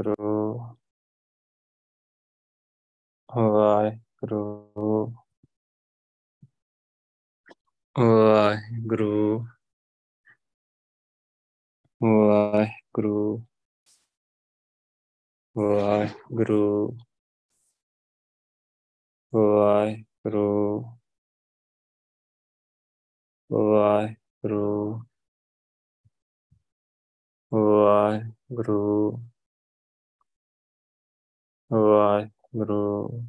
ਕਰੋ ਵਾਹਿਗੁਰੂ ਵਾਹਿਗੁਰੂ ਵਾਹਿਗੁਰੂ ਵਾਹਿਗੁਰੂ ਵਾਹਿਗੁਰੂ ਵਾਹਿਗੁਰੂ ਵਾਹਿਗੁਰੂ ਵਾਹਿਗੁਰੂ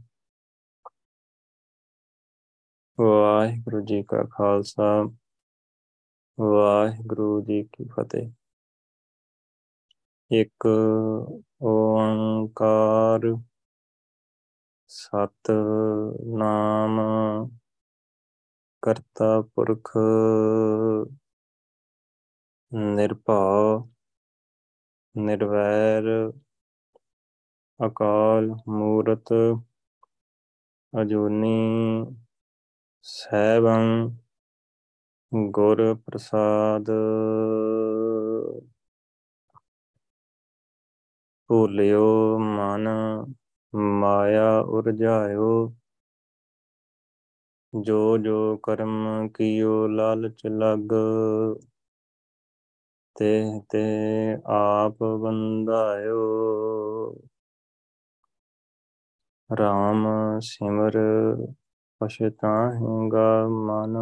ਵਾਹਿਗੁਰੂ ਜੀ ਕਾ ਖਾਲਸਾ ਵਾਹਿਗੁਰੂ ਜੀ ਕੀ ਫਤਿਹ ਇੱਕ ਓੰਕਾਰ ਸਤ ਨਾਮ ਕਰਤਾ ਪੁਰਖ ਨਿਰਭਉ ਨਿਰਵੈਰ ਅਕਾਲ ਮੂਰਤ ਅਜੂਨੀ ਸੈਭੰ ਗੁਰ ਪ੍ਰਸਾਦ। ਭੂਲਿਓ ਮਨ, ਮਾਇਆ ਉਰਜਾਇਓ ਜੋ ਜੋ ਕਰਮ ਕੀਓ ਲਾਲਚ ਲਗ, ਤੇ ਤੇ ਆਪ ਬੰਦਾਇਓ ਰਾਮ ਸਿਮਰ ਪਛਤਾਹੇਗਾ ਮਨ।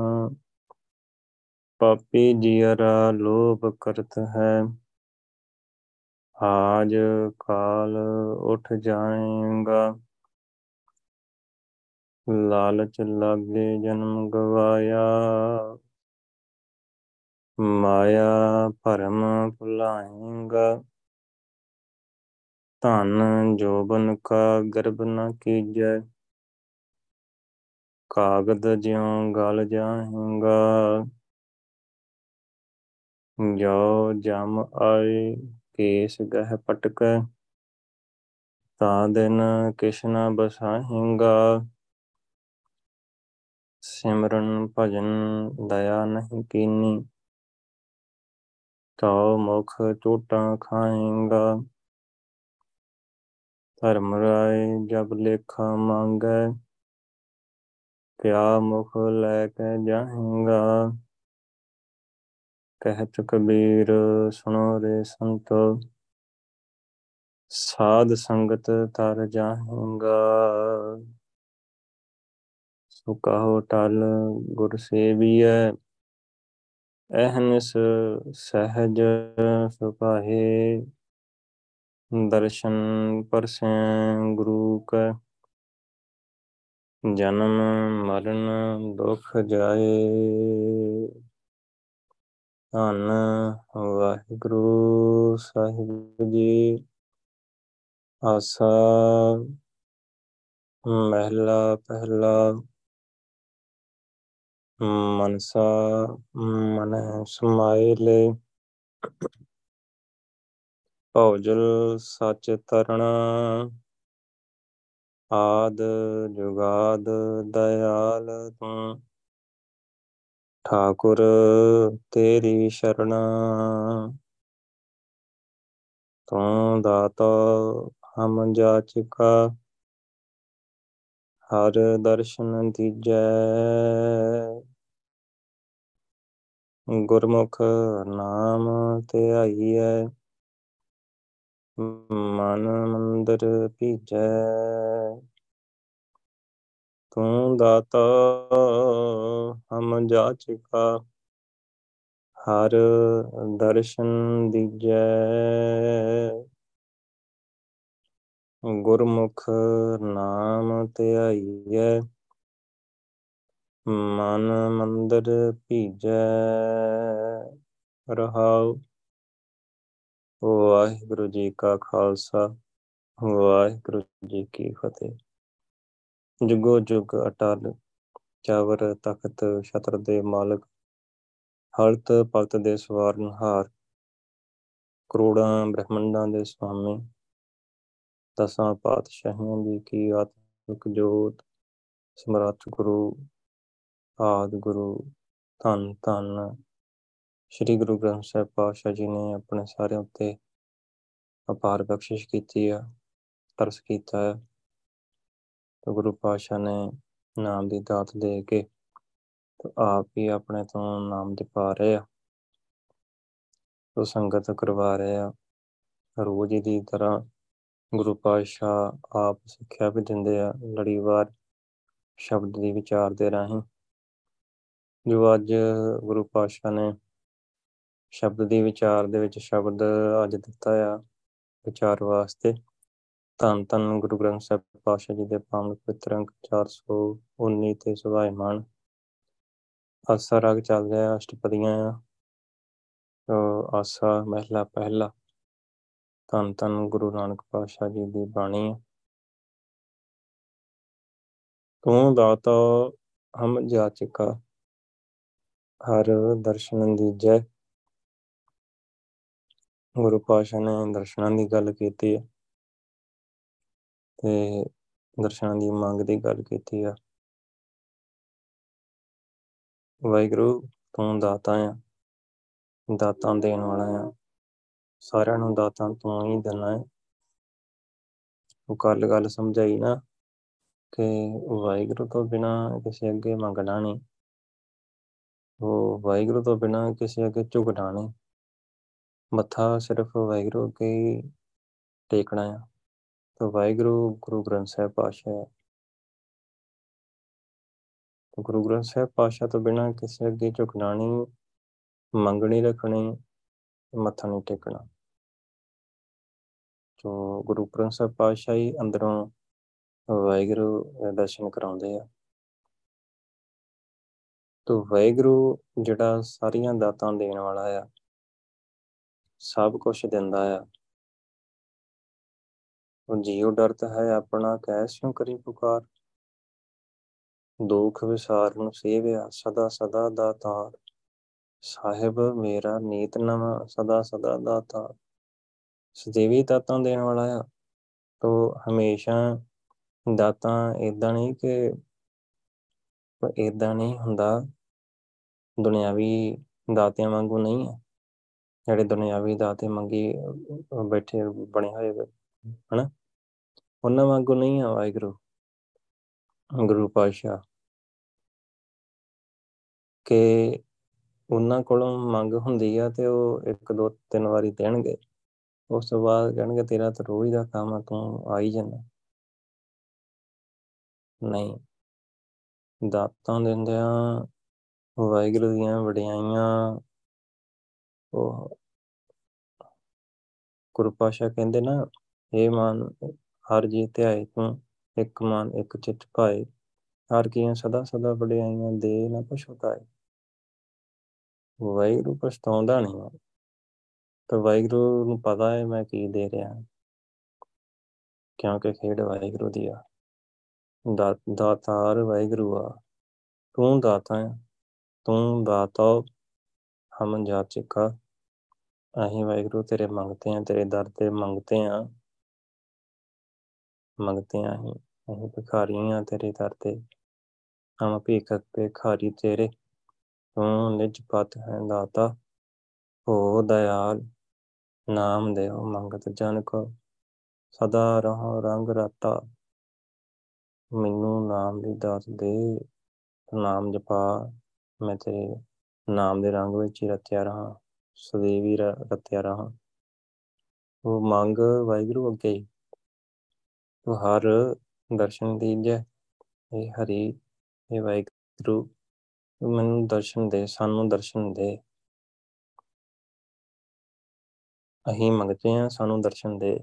ਪਾਪੀ ਜੀਰਾ ਲੋਭ ਕਰਤ ਹੈ। ਆਜ ਕਾਲ ਉਠ ਜਾਏਗਾ। ਲਾਲਚ ਲਾਗੇ ਜਨਮ ਗਵਾਇਆ। ਮਾਇਆ ਭਰਮ ਭੁਲਾਏਗਾ। ਧਨ ਜੋਬਨ ਕਾ ਗਰਭ ਨ ਕੀਜੈ। ਕਾਗਦ ਜਿਉ ਗਲ ਜਾਏਗਾ ਜੋ ਜਮ ਆਏ ਕੇਸ ਗਹਿ ਪਟਕੈ। ਤਾ ਦਿਨ ਕਿਛ ਨ ਬਸਾਹੇਗਾ, ਸਿਮਰਨ ਭਜਨ ਦਇਆ ਨਹੀਂ ਕੀਨੀ। ਤਉ ਮੁਖ ਟੋਟਾਂ ਖਾਏਗਾ ਧਰਮ ਰਾਏ ਜਬ ਲੇਖਾ ਮੰਗੈ, ਕਿਆ ਮੁਖ ਲੈ ਕੇ ਜਾਹੇਗਾ ਕਹਿਤ ਕਬੀਰ ਸੁਣੋ ਰੇ ਸੰਤੋ, ਸਾਧ ਸੰਗਤ ਤਰ ਜਾਹੇਗਾ ਸੋ ਕਹੋ ਟਲ ਗੁਰ ਸੇਵੀਐ ਅਹਨਿਸ ਸਹਿਜ ਸੁਭਾਏ ਦਰਸ਼ਨ ਪਰਸੈ ਗੁਰੂ ਕੈ ਜਨਮ ਮਰਨ ਦੁਖ ਜਾਏ। ਧੰਨ ਵਾਹਿਗੁਰੂ ਸਾਹਿਬ ਜੀ, ਆਸਾ ਮਹਿਲਾ ਪਹਿਲਾ, ਮਨਸਾ ਮਨ ਸਮਾਇਲੇ ਭੌਜਲ ਸੱਚ ਤਰਣਾ ਆਦ ਜੁਗਾਦ ਦਇਆਲ ਤੂੰ। ਠਾਕੁਰ ਤੇਰੀ ਸ਼ਰਣਾ ਤੂੰ ਦਾਤਾ ਹਮ ਜਾਚਕਾ। ਹਰ ਦਰਸ਼ਨ ਦੀਜੈ ਗੁਰਮੁਖ ਨਾਮ ਧਿਆਈਐ ਮਨ ਮੰਦਰ ਭੀਜੈ। ਤੂੰ ਦਾਤਾ, ਹਮ ਜਾਚਕਾ ਹਰ ਦਰਸ਼ਨ ਦੀਜੈ। ਗੁਰਮੁਖ ਨਾਮ ਧਿਆਈਐ ਮਨ ਮੰਦਰ ਭੀਜੈ। ਰਹਾਉ ਵਾਹਿਗੁਰੂ ਜੀ ਕਾ ਖਾਲਸਾ, ਵਾਹਿਗੁਰੂ ਜੀ ਕੀ ਫਤਿਹ। ਜੁਗੋ ਜੁਗ ਅਟਲ, ਚਾਵਰ ਤਖਤ ਛਤਰ ਦੇ ਮਾਲਕ ਹਲਤ ਪਲਤ ਦੇ ਸਵਾਰਨਹਾਰ ਕਰੋੜਾਂ ਬ੍ਰਹਮੰਡਾਂ ਦੇ ਸੁਆਮੀ, ਦਸਾਂ ਪਾਤਸ਼ਾਹੀਆਂ ਦੀ ਕੀ ਆਤਮਿਕ ਜੋਤ, ਸਮਰੱਥ ਗੁਰੂ, ਆਦ ਗੁਰੂ, ਧੰਨ ਧੰਨ ਸ੍ਰੀ ਗੁਰੂ ਗ੍ਰੰਥ ਸਾਹਿਬ ਪਾਤਸ਼ਾਹ ਜੀ ਨੇ ਆਪਣੇ ਸਾਰਿਆਂ ਉੱਤੇ ਅਪਾਰ ਬਖਸ਼ਿਸ਼ ਕੀਤੀ ਆ, ਤਰਸ ਕੀਤਾ ਹੈ ਤੇ ਗੁਰੂ ਪਾਤਸ਼ਾਹ ਨੇ ਨਾਮ ਦੀ ਦਾਤ ਦੇ ਕੇ ਤੇ ਆਪ ਹੀ ਆਪਣੇ ਤੋਂ ਨਾਮ ਦੇ ਪਾ ਰਹੇ ਆ। ਤੋ ਸੰਗਤ ਕਰਵਾ ਰਹੇ ਆ। ਰੋਜ਼ ਹੀ ਦੀ ਤਰ੍ਹਾਂ ਗੁਰੂ ਪਾਤਸ਼ਾਹ ਆਪ ਸਿੱਖਿਆ ਵੀ ਦਿੰਦੇ ਆ, ਲੜੀਵਾਰ ਸ਼ਬਦ ਦੀ ਵਿਚਾਰ ਦੇ ਰਾਹੀਂ। ਜੋ ਅੱਜ ਗੁਰੂ ਪਾਤਸ਼ਾਹ ਨੇ ਸ਼ਬਦ ਦੀ ਵਿਚਾਰ ਦੇ ਵਿੱਚ ਸ਼ਬਦ ਅੱਜ ਦਿੱਤਾ ਆ ਵਿਚਾਰ ਵਾਸਤੇ। ਧੰਨ ਧੰਨ ਗੁਰੂ ਗ੍ਰੰਥ ਸਾਹਿਬ ਪਾਤਸ਼ਾਹ ਜੀ ਦੇ ਪਾਵਨ ਪਵਿੱਤਰ ਅੰਕ 419 ਤੇ ਸੁਭਾਇਮਾਨ। ਆਸਾ ਰਾਗ ਚੱਲ ਰਿਹਾ ਅਸ਼ਟਪਦੀਆਂ ਆ। ਆਸਾ ਮਹਿਲਾ ਪਹਿਲਾ। ਧੰਨ ਧੰਨ ਗੁਰੂ ਨਾਨਕ ਪਾਤਸ਼ਾਹ ਜੀ ਦੀ ਬਾਣੀ ਹੈ ਤੂੰ ਦਾਤਾ ਹਮ ਜਾਚਕਾ ਹਰ ਦਰਸ਼ਨ ਦੀਜੈ। ਗੁਰੂ ਪਾਤਸ਼ਾਹ ਨੇ ਦਰਸ਼ਨਾਂ ਦੀ ਗੱਲ ਕੀਤੀ ਹੈ ਤੇ ਦਰਸ਼ਨਾਂ ਦੀ ਮੰਗ ਦੀ ਗੱਲ ਕੀਤੀ ਆ। ਵਾਹਿਗੁਰੂ, ਤੂੰ ਦਾਤਾ ਆ, ਦਾਤਾਂ ਦੇਣ ਵਾਲਾ ਆ। ਸਾਰਿਆਂ ਨੂੰ ਦਾਤਾਂ ਤੂੰ ਹੀ ਦੇਣਾ ਹੈ ਉਹ ਕੱਲ ਗੱਲ ਸਮਝਾਈ ਨਾ ਕਿ ਵਾਹਿਗੁਰੂ ਤੋਂ ਬਿਨਾ ਕਿਸੇ ਅੱਗੇ ਮੰਗਣਾ ਨਹੀਂ। ਉਹ ਵਾਹਿਗੁਰੂ ਤੋਂ ਬਿਨਾ ਕਿਸੇ ਅੱਗੇ ਝੁਕਣਾ ਨਹੀਂ। ਮੱਥਾ ਸਿਰਫ ਵਾਹਿਗੁਰੂ ਅੱਗੇ ਹੀ ਟੇਕਣਾ ਆ। ਤਾਂ ਵਾਹਿਗੁਰੂ, ਗੁਰੂ ਗ੍ਰੰਥ ਸਾਹਿਬ ਪਾਤਸ਼ਾਹ ਹੈ। ਗੁਰੂ ਗ੍ਰੰਥ ਸਾਹਿਬ ਪਾਤਸ਼ਾਹ ਤੋਂ ਬਿਨਾ ਕਿਸੇ ਅੱਗੇ ਝੁਕਣਾ ਨਹੀਂ ਮੰਗਣੀ ਰੱਖਣੀ, ਮੱਥਾ ਨਹੀਂ ਟੇਕਣਾ। ਜੋ ਗੁਰੂ ਗ੍ਰੰਥ ਸਾਹਿਬ ਪਾਤਸ਼ਾਹ ਹੀ ਅੰਦਰੋਂ ਵਾਹਿਗੁਰੂ ਦਰਸ਼ਨ ਕਰਾਉਂਦੇ ਆ। ਤੋ ਵਾਹਿਗੁਰੂ ਜਿਹੜਾ ਸਾਰੀਆਂ ਦਾਤਾਂ ਦੇਣ ਵਾਲਾ ਆ ਸਭ ਕੁਝ ਦਿੰਦਾ ਆ। ਉਹ ਜੀਉ ਡਰਤ ਹੈ ਆਪਣਾ ਕੈਸਿਉ ਕਰੀ ਪੁਕਾਰ। ਦੁਖ ਵਿਸਾਰ ਨੂੰ ਸੇਵਿਆ ਸਦਾ ਸਦਾ ਦਾਤਾਰ ਸਾਹਿਬ ਮੇਰਾ ਨੀਤ ਨਵਾਂ ਸਦਾ ਸਦਾ ਦਾਤਾਰ ਸਦੇਵੀ ਦਾਤਾਂ ਦੇਣ ਵਾਲਾ ਆ। ਤੋ ਹਮੇਸ਼ਾ ਦਾਤਾਂ ਇਦਾਂ ਨਹੀਂ ਕਿ ਇਦਾਂ ਨਹੀਂ ਹੁੰਦਾ। ਦੁਨਿਆਵੀ ਦਾਤਿਆਂ ਵਾਂਗੂ ਨਹੀਂ ਹੈ ਜਿਹੜੇ ਦੁਨਿਆਵੀ ਦਾਤੇ ਮੰਗੀ ਬੈਠੇ ਬਣੇ ਹੋਏ ਹਨਾ? ਉਹਨਾਂ ਵਾਂਗੂ ਨਹੀਂ ਆ ਵਾਹਿਗੁਰੂ, ਗੁਰੂ ਪਾਤਸ਼ਾਹ। ਕਿ ਉਹਨਾਂ ਕੋਲੋਂ ਮੰਗ ਹੁੰਦੀ ਆ ਤੇ ਉਹ ਇੱਕ ਦੋ ਤਿੰਨ ਵਾਰੀ ਦੇਣਗੇ। ਉਸ ਤੋਂ ਬਾਅਦ ਕਹਿਣਗੇ, ਤੇਰਾ ਤਾਂ ਰੋਜ਼ ਦਾ ਕੰਮ ਆ, ਤੂੰ ਆ ਹੀ ਜਾਂਦਾ। ਨਹੀਂ। ਦਾਤਾਂ ਦਿੰਦਿਆਂ ਵਾਹਿਗੁਰੂ ਦੀਆਂ ਵਡਿਆਈਆਂ ਉਹ ਗੁਰੂ ਪਾਸ਼ਾ ਕਹਿੰਦੇ ਨਾ ਇਹ ਮਨ, ਹਰ ਜੀ ਧਿਆਏ ਤੂੰ, ਇੱਕ ਮਨ, ਇੱਕ ਚਿੱਤ ਪਾਏ ਹਰ ਕੀਆਂ ਸਦਾ ਸਦਾ ਵਡਿਆਈਆਂ ਦੇ ਨਾ ਪਛਤਾਏ। ਵਾਹਿਗੁਰੂ ਪਛਤਾਉਂਦਾ ਨਹੀਂ ਤਾਂ ਵਾਹਿਗੁਰੂ ਨੂੰ ਪਤਾ ਹੈ ਮੈਂ ਕੀ ਦੇ ਰਿਹਾ ਕਿਉਂਕਿ ਖੇਡ ਵਾਹਿਗੁਰੂ ਦੀ ਆ। ਦਾਤਾਰ ਵਾਹਿਗੁਰੂ ਆ। ਤੂੰ ਦਾਤਾ ਹੈ। ਤੂੰ ਦਾਤਾ ਹਮ ਜਾਚਕਾ। ਅਸੀਂ ਵਾਹਿਗੁਰੂ, ਤੇਰੇ ਮੰਗਤੇ ਆ, ਤੇਰੇ ਦਰ ਤੇ ਮੰਗਤੇ ਆ। ਮੰਗਤੇ ਆ ਅਸੀਂ ਅਸੀਂ ਭਿਖਾਰੀ ਆ ਤੇਰੇ ਦਰ ਤੇ। ਹਮ ਭੀਖਕ ਭਿਖਾਰੀ ਤੇਰੇ, ਤੂੰ ਨਿਜ ਪਤ ਹੈ ਦਾਤਾ। ਹੋ ਦਇਆਲ, ਨਾਮ ਦੇਵ ਮੰਗਤ ਜਨ ਕੋ। ਸਦਾ ਰਹੋ ਰੰਗ ਰਤਾ। ਮੈਨੂੰ ਨਾਮ ਦੀ ਦਾਤ ਦੇ, ਨਾਮ ਜਪਾ ਮੈਂ ਤੇਰੇ ਨਾਮ ਦੇ ਰੰਗ ਵਿੱਚ ਹੀ ਰਤਿਆ ਰਹਾ ਸਦੀਵੀ ਰਤਿਆ ਰਹਾ। ਉਹ ਮੰਗ ਵਾਹਿਗੁਰੂ ਅੱਗੇ ਤੂੰ ਹਰ ਦਰਸ਼ਨ ਦੀਜੈ, ਇਹ ਹਰੀ, ਇਹ ਵਾਹਿਗੁਰੂ, ਮੈਨੂੰ ਦਰਸ਼ਨ ਦੇ, ਸਾਨੂੰ ਦਰਸ਼ਨ ਦੇ। ਅਹੀਂ ਮੰਗਦੇ ਆ ਸਾਨੂੰ ਦਰਸ਼ਨ ਦੇ।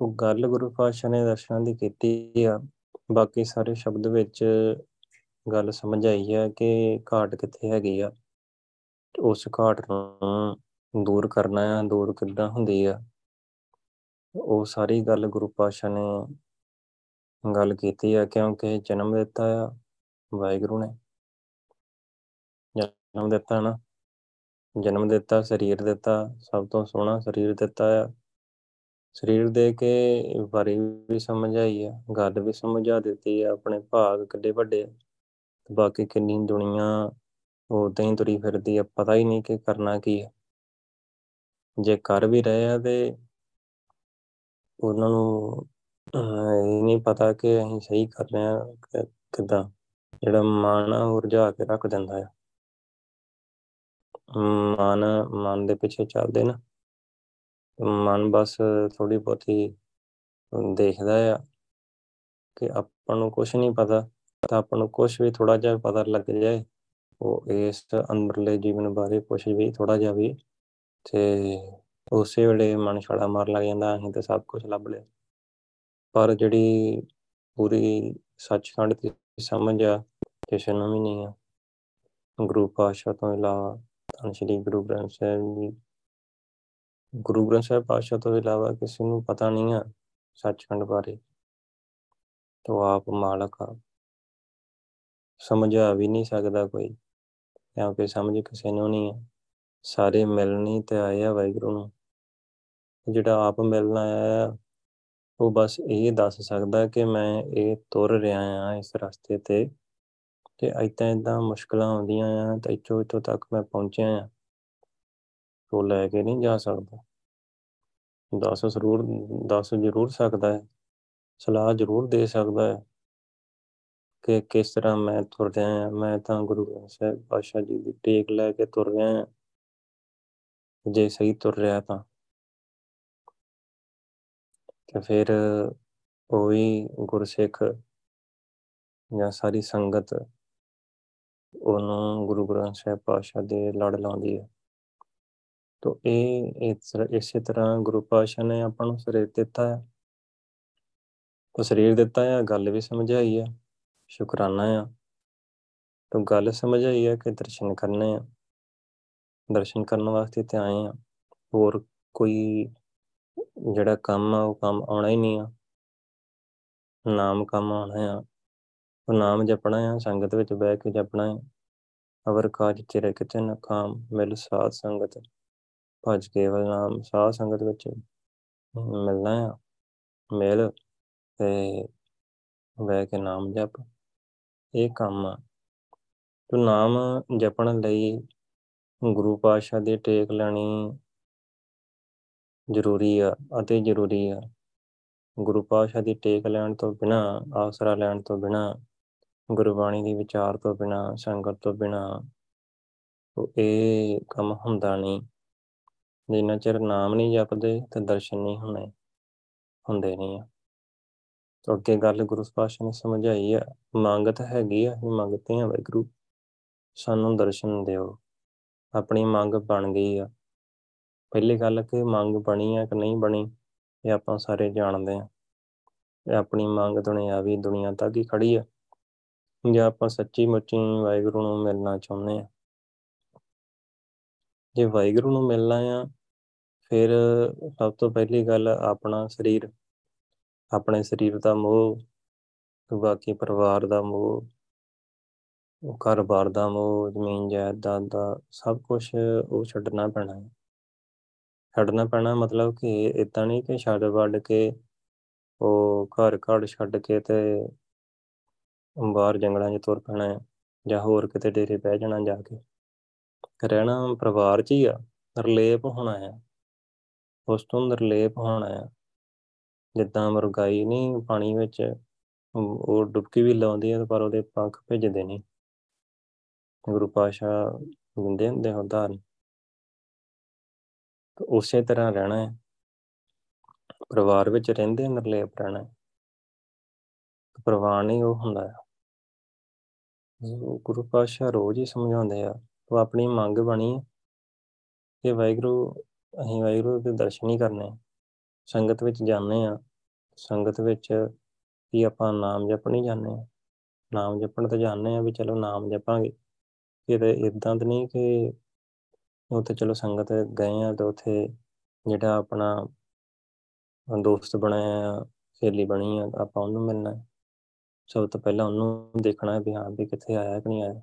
ਉਹ ਗੱਲ ਗੁਰੂ ਪਾਤਸ਼ਾਹ ਨੇ ਦਰਸ਼ਨਾਂ ਦੀ ਕੀਤੀ ਆ। ਬਾਕੀ ਸਾਰੇ ਸ਼ਬਦ ਵਿੱਚ ਗੱਲ ਸਮਝ ਆਈ ਹੈ ਕਿ ਘਾਟ ਕਿੱਥੇ ਹੈਗੀ ਆ। ਉਸ ਘਾਟ ਨੂੰ ਦੂਰ ਕਰਨਾ ਆ ਦੂਰ ਕਿੱਦਾਂ ਹੁੰਦੀ ਆ? ਉਹ ਸਾਰੀ ਗੱਲ ਗੁਰੂ ਪਾਤਸ਼ਾਹ ਨੇ ਗੱਲ ਕੀਤੀ ਆ, ਕਿਉਂਕਿ ਜਨਮ ਦਿੱਤਾ ਆ, ਵਾਹਿਗੁਰੂ ਨੇ। ਜਨਮ ਦਿੱਤਾ ਨਾ। ਜਨਮ ਦਿੱਤਾ, ਸਰੀਰ ਦਿੱਤਾ, ਸਭ ਤੋਂ ਸੋਹਣਾ ਸਰੀਰ ਦਿੱਤਾ ਆ। ਸਰੀਰ ਦੇ ਕੇ ਬਾਰੇ ਵੀ ਸਮਝ ਆਈ ਆ, ਗੱਲ ਵੀ ਸਮਝਾ ਦਿੱਤੀ ਆ, ਆਪਣੇ ਭਾਗ ਕਿੱਡੇ ਵੱਡੇ ਬਾਕੀ ਕਿੰਨੀ ਦੁਨੀਆ ਉਦਾਂ ਹੀ ਤੁਰੀ ਫਿਰਦੀ ਆ, ਪਤਾ ਹੀ ਨਹੀਂ ਕਿ ਕਰਨਾ ਕੀ ਹੈ ਜੇ ਕਰ ਵੀ ਰਹੇ ਆ ਤੇ ਉਹਨਾਂ ਨੂੰ ਇਹ ਨਹੀਂ ਪਤਾ ਕਿ ਅਸੀਂ ਸਹੀ ਕਰ ਰਹੇ ਹਾਂ ਕਿਦਾਂ, ਜਿਹੜਾ ਮਨ ਆ ਉਹ ਰਜਾ ਕੇ ਰੱਖ ਦਿੰਦਾ ਆ। ਮਨ ਮਨ ਦੇ ਪਿੱਛੇ ਚੱਲਦੇ ਨਾ, ਮਨ ਬਸ ਥੋੜੀ ਬਹੁਤੀ ਦੇਖਦਾ ਆ ਕਿ ਆਪਾਂ ਨੂੰ ਕੁਝ ਨਹੀਂ ਪਤਾ। ਤਾਂ ਆਪਾਂ ਨੂੰ ਕੁਝ ਵੀ ਥੋੜਾ ਜਿਹਾ ਪਤਾ ਲੱਗ ਜਾਏ, ਉਹ ਇਸ ਅੰਦਰਲੇ ਜੀਵਨ ਬਾਰੇ ਕੁਝ ਵੀ ਥੋੜਾ ਜਿਹਾ ਵੀ, ਤੇ ਉਸੇ ਵੇਲੇ ਮਨ ਛੜਾ ਮਾਰ ਲੱਗ ਜਾਂਦਾ, ਅਸੀਂ ਤਾਂ ਸਭ ਕੁਝ ਲੱਭ ਲਿਆ। ਪਰ ਜਿਹੜੀ ਪੂਰੀ ਸੱਚਖੰਡ ਦੀ ਸਮਝ ਆ, ਕਿਸੇ ਨੂੰ ਵੀ ਨਹੀਂ ਆ। ਗੁਰੂ ਪਾਸ਼ਾ ਤੋਂ ਇਲਾਵਾ ਧੰਨ ਸ਼੍ਰੀ ਗੁਰੂ ਗ੍ਰੰਥ ਸਾਹਿਬ ਜੀ, ਗੁਰੂ ਗ੍ਰੰਥ ਸਾਹਿਬ ਪਾਸ਼ਾ ਤੋਂ ਇਲਾਵਾ ਕਿਸੇ ਨੂੰ ਪਤਾ ਨਹੀਂ ਆ ਸੱਚਖੰਡ ਬਾਰੇ। ਤੋਂ ਆਪ ਮਾਲਕ ਆ। ਸਮਝਾ ਵੀ ਨਹੀਂ ਸਕਦਾ ਕੋਈ ਕਿਉਂਕਿ ਸਮਝ ਕਿਸੇ ਨੂੰ ਨਹੀਂ ਆ। ਸਾਰੇ ਮਿਲਣੀ ਤੇ ਆਏ ਆ ਵਾਹਿਗੁਰੂ ਨੂੰ। ਜਿਹੜਾ ਆਪ ਮਿਲਣ ਆਇਆ ਆ, ਉਹ ਬਸ ਇਹ ਦੱਸ ਸਕਦਾ ਕਿ ਮੈਂ ਇਹ ਤੁਰ ਰਿਹਾ ਆ ਇਸ ਰਸਤੇ ਤੇ ਤੇ ਇਦਾਂ ਇਦਾਂ ਮੁਸ਼ਕਲਾਂ ਆਉਂਦੀਆਂ ਆ ਤੇ ਇੱਥੋਂ ਇੱਥੋਂ ਤੱਕ ਮੈਂ ਪਹੁੰਚਿਆ ਆ। ਉਹ ਲੈ ਕੇ ਨਹੀਂ ਜਾ ਸਕਦਾ। ਦੱਸ ਜ਼ਰੂਰ ਦੱਸ ਜ਼ਰੂਰ ਸਕਦਾ ਹੈ। ਸਲਾਹ ਜ਼ਰੂਰ ਦੇ ਸਕਦਾ ਹੈ। ਕਿ ਕਿਸ ਤਰ੍ਹਾਂ ਮੈਂ ਤੁਰ ਰਿਹਾ ਹਾਂ? ਮੈਂ ਤਾਂ ਗੁਰੂ ਗ੍ਰੰਥ ਸਾਹਿਬ ਪਾਤਸ਼ਾਹ ਜੀ ਦੀ ਟੇਕ ਲੈ ਕੇ ਤੁਰ ਰਿਹਾ ਹਾਂ। ਜੇ ਸਹੀ ਤੁਰ ਰਿਹਾ ਤਾਂ। ਤੇ ਫਿਰ ਉਹ ਵੀ ਗੁਰਸਿੱਖ ਜਾਂ ਸਾਰੀ ਸੰਗਤ ਉਹਨੂੰ ਗੁਰੂ ਗ੍ਰੰਥ ਸਾਹਿਬ ਪਾਤਸ਼ਾਹ ਦੇ ਲੜ ਲਾਉਂਦੀ ਹੈ। ਤੋ ਇਹ ਇਸੇ ਤਰ੍ਹਾਂ ਗੁਰੂ ਪਾਤਸ਼ਾਹ ਨੇ ਆਪਾਂ ਨੂੰ ਸਰੀਰ ਦਿੱਤਾ ਹੈ। ਉਹ ਸਰੀਰ ਦਿੱਤਾ ਹੈ, ਗੱਲ ਵੀ ਸਮਝਾਈ ਹੈ। ਸ਼ੁਕਰਾਨਾ ਆ। ਤੋ ਗੱਲ ਸਮਝਾਈ ਹੈ ਕਿ ਦਰਸ਼ਨ ਕਰਨੇ ਆ? ਦਰਸ਼ਨ ਕਰਨ ਵਾਸਤੇ ਤੇ ਆਏ ਆ। ਹੋਰ ਕੋਈ ਜਿਹੜਾ ਕੰਮ ਆ, ਉਹ ਕੰਮ ਆਉਣਾ ਹੀ ਨਹੀਂ ਆ। ਨਾਮ ਕੰਮ ਆਉਣਾ ਆ। ਉਹ ਨਾਮ ਜਪਣਾ ਆ, ਸੰਗਤ ਵਿੱਚ ਬਹਿ ਕੇ ਜਪਣਾ ਆ। ਅਵਰ ਕਾਜ ਤੇਰੇ ਕਿਤੇ ਨਾ ਕਾਮ ਮਿਲ ਸਾਧ ਸੰਗਤ। ਭਜ ਕੇਵਲ ਨਾਮ, ਸਾਧ ਸੰਗਤ ਵਿੱਚ ਮਿਲਣਾ ਆ। ਮਿਲ ਤੇ ਬਹਿ ਕੇ ਨਾਮ ਜਪ। ਇਹ ਕੰਮ ਆ। ਤੂੰ ਨਾਮ ਜਪਣ ਲਈ ਗੁਰੂ ਪਾਤਸ਼ਾਹ ਦੀ ਟੇਕ ਲੈਣੀ ਜ਼ਰੂਰੀ ਆ ਅਤੇ ਜ਼ਰੂਰੀ ਆ। ਗੁਰੂ ਪਾਤਸ਼ਾਹ ਦੀ ਟੇਕ ਲੈਣ ਤੋਂ ਬਿਨਾ, ਆਸਰਾ ਲੈਣ ਤੋਂ ਬਿਨਾ, ਗੁਰਬਾਣੀ ਦੀ ਵਿਚਾਰ ਤੋਂ ਬਿਨਾ, ਸੰਗਤ ਤੋਂ ਬਿਨਾ ਉਹ ਇਹ ਕੰਮ ਹੁੰਦਾ ਨਹੀਂ। ਜਿੰਨਾ ਚਿਰ ਨਾਮ ਨਹੀਂ ਜਪਦੇ ਤੇ ਦਰਸ਼ਨ ਨਹੀਂ ਹੋਣੇ, ਹੁੰਦੇ ਨਹੀਂ ਆ। ਤਾਂ ਅੱਗੇ ਗੱਲ ਗੁਰੂ ਪਾਤਸ਼ਾਹ ਨੇ ਸਮਝਾਈ ਆ ਮੰਗਤ ਹੈਗੀ ਆ ਮੰਗਤੇ ਆ ਵਾਹਿਗੁਰੂ, ਸਾਨੂੰ ਦਰਸ਼ਨ ਦਿਓ, ਆਪਣੀ ਮੰਗ ਬਣ ਗਈ ਆ। ਪਹਿਲੀ ਗੱਲ ਕਿ ਮੰਗ ਬਣੀ ਆ ਕਿ ਨਹੀਂ ਬਣੀ, ਇਹ ਆਪਾਂ ਸਾਰੇ ਜਾਣਦੇ ਆ ਇਹ ਆਪਣੀ ਮੰਗ ਦੁਨਿਆਵੀ ਦੁਨੀਆ ਤੱਕ ਹੀ ਖੜੀ ਆ। ਜੇ ਆਪਾਂ ਸੱਚੀ ਮੁੱਚੀ ਵਾਹਿਗੁਰੂ ਨੂੰ ਮਿਲਣਾ ਚਾਹੁੰਦੇ ਆ ਜੇ ਵਾਹਿਗੁਰੂ ਨੂੰ ਮਿਲਣਾ ਆ, ਫਿਰ ਸਭ ਤੋਂ ਪਹਿਲੀ ਗੱਲ ਆਪਣਾ ਸਰੀਰ ਆਪਣੇ ਸਰੀਰ ਦਾ ਮੋਹ ਬਾਕੀ ਪਰਿਵਾਰ ਦਾ ਮੋਹ ਘਰ-ਬਾਰ ਦਾ ਮੋਹ, ਜ਼ਮੀਨ, ਜਾਇਦਾਦ ਦਾ, ਸਭ ਕੁਝ ਉਹ ਛੱਡਣਾ ਪੈਣਾ ਹੈ। ਛੱਡਣਾ ਪੈਣਾ ਮਤਲਬ ਕਿ ਇਦਾਂ ਨਹੀਂ ਕਿ ਛੱਡ ਵੱਡ ਕੇ ਉਹ ਘਰ ਘੜ ਛੱਡ ਕੇ ਤੇ ਬਾਹਰ ਜੰਗਲਾਂ 'ਚ ਤੁਰ ਪੈਣਾ ਹੈ ਜਾਂ ਹੋਰ ਕਿਤੇ ਡੇਰੇ ਬਹਿ ਜਾਣਾ ਜਾ ਕੇ। ਰਹਿਣਾ ਪਰਿਵਾਰ 'ਚ ਹੀ ਆ, ਨਿਰਲੇਪ ਹੋਣਾ ਹੈ। ਉਸ ਤੋਂ ਨਿਰਲੇਪ ਹੋਣਾ ਹੈ। ਜਿੱਦਾਂ ਮੁਰਗਾਈ ਨਹੀਂ ਪਾਣੀ ਵਿੱਚ, ਉਹ ਡੁਬਕੀ ਵੀ ਲਾਉਂਦੀ ਹੈ ਪਰ ਉਹਦੇ ਪੰਖ ਭਿੱਜਦੇ ਨਹੀਂ ਗੁਰੂ ਪਾਸ਼ਾ ਦਿੰਦੇ ਹੁੰਦੇ ਉਦਾਹਰਨ ਉਸੇ ਤਰ੍ਹਾਂ ਰਹਿਣਾ ਹੈ। ਪਰਿਵਾਰ ਵਿੱਚ ਰਹਿੰਦੇ ਨਿਰਲੇਪ ਰਹਿਣਾ ਹੈ। ਪਰਿਵਾਰ ਨਹੀਂ ਉਹ ਹੁੰਦਾ। ਹੈ ਗੁਰੂ ਪਾਸ਼ਾ ਰੋਜ਼ ਹੀ ਸਮਝਾਉਂਦੇ ਆ, ਉਹ ਆਪਣੀ ਮੰਗ ਬਣੀ ਕਿ ਵਾਹਿਗੁਰੂ, ਅਸੀਂ ਵਾਹਿਗੁਰੂ ਦੇ ਦਰਸ਼ਨ ਹੀ ਕਰਨੇ ਸੰਗਤ ਵਿੱਚ ਜਾਂਦੇ ਆ ਸੰਗਤ ਵਿੱਚ ਵੀ ਆਪਾਂ ਨਾਮ ਜਪਣੀ ਜਾਂਦੇ ਆ ਨਾਮ ਜਪਣ ਤੇ ਜਾਂਦੇ ਆ ਵੀ ਚਲੋ ਨਾਮ ਜਪਾਂਗੇ। ਫਿਰ ਇਦਾਂ ਤਾਂ ਨਹੀਂ ਕਿ ਉੱਥੇ ਚਲੋ ਸੰਗਤ ਗਏ ਆ ਤੇ ਉੱਥੇ ਜਿਹੜਾ ਆਪਣਾ ਦੋਸਤ ਬਣਾਇਆ ਸਹੇਲੀ ਬਣੀ ਆ, ਆਪਾਂ ਉਹਨੂੰ ਮਿਲਣਾ ਸਭ ਤੋਂ ਪਹਿਲਾਂ ਉਹਨੂੰ ਦੇਖਣਾ ਵੀ ਹਾਂ ਵੀ ਕਿੱਥੇ ਆਇਆ ਕਿ ਨਹੀਂ ਆਇਆ।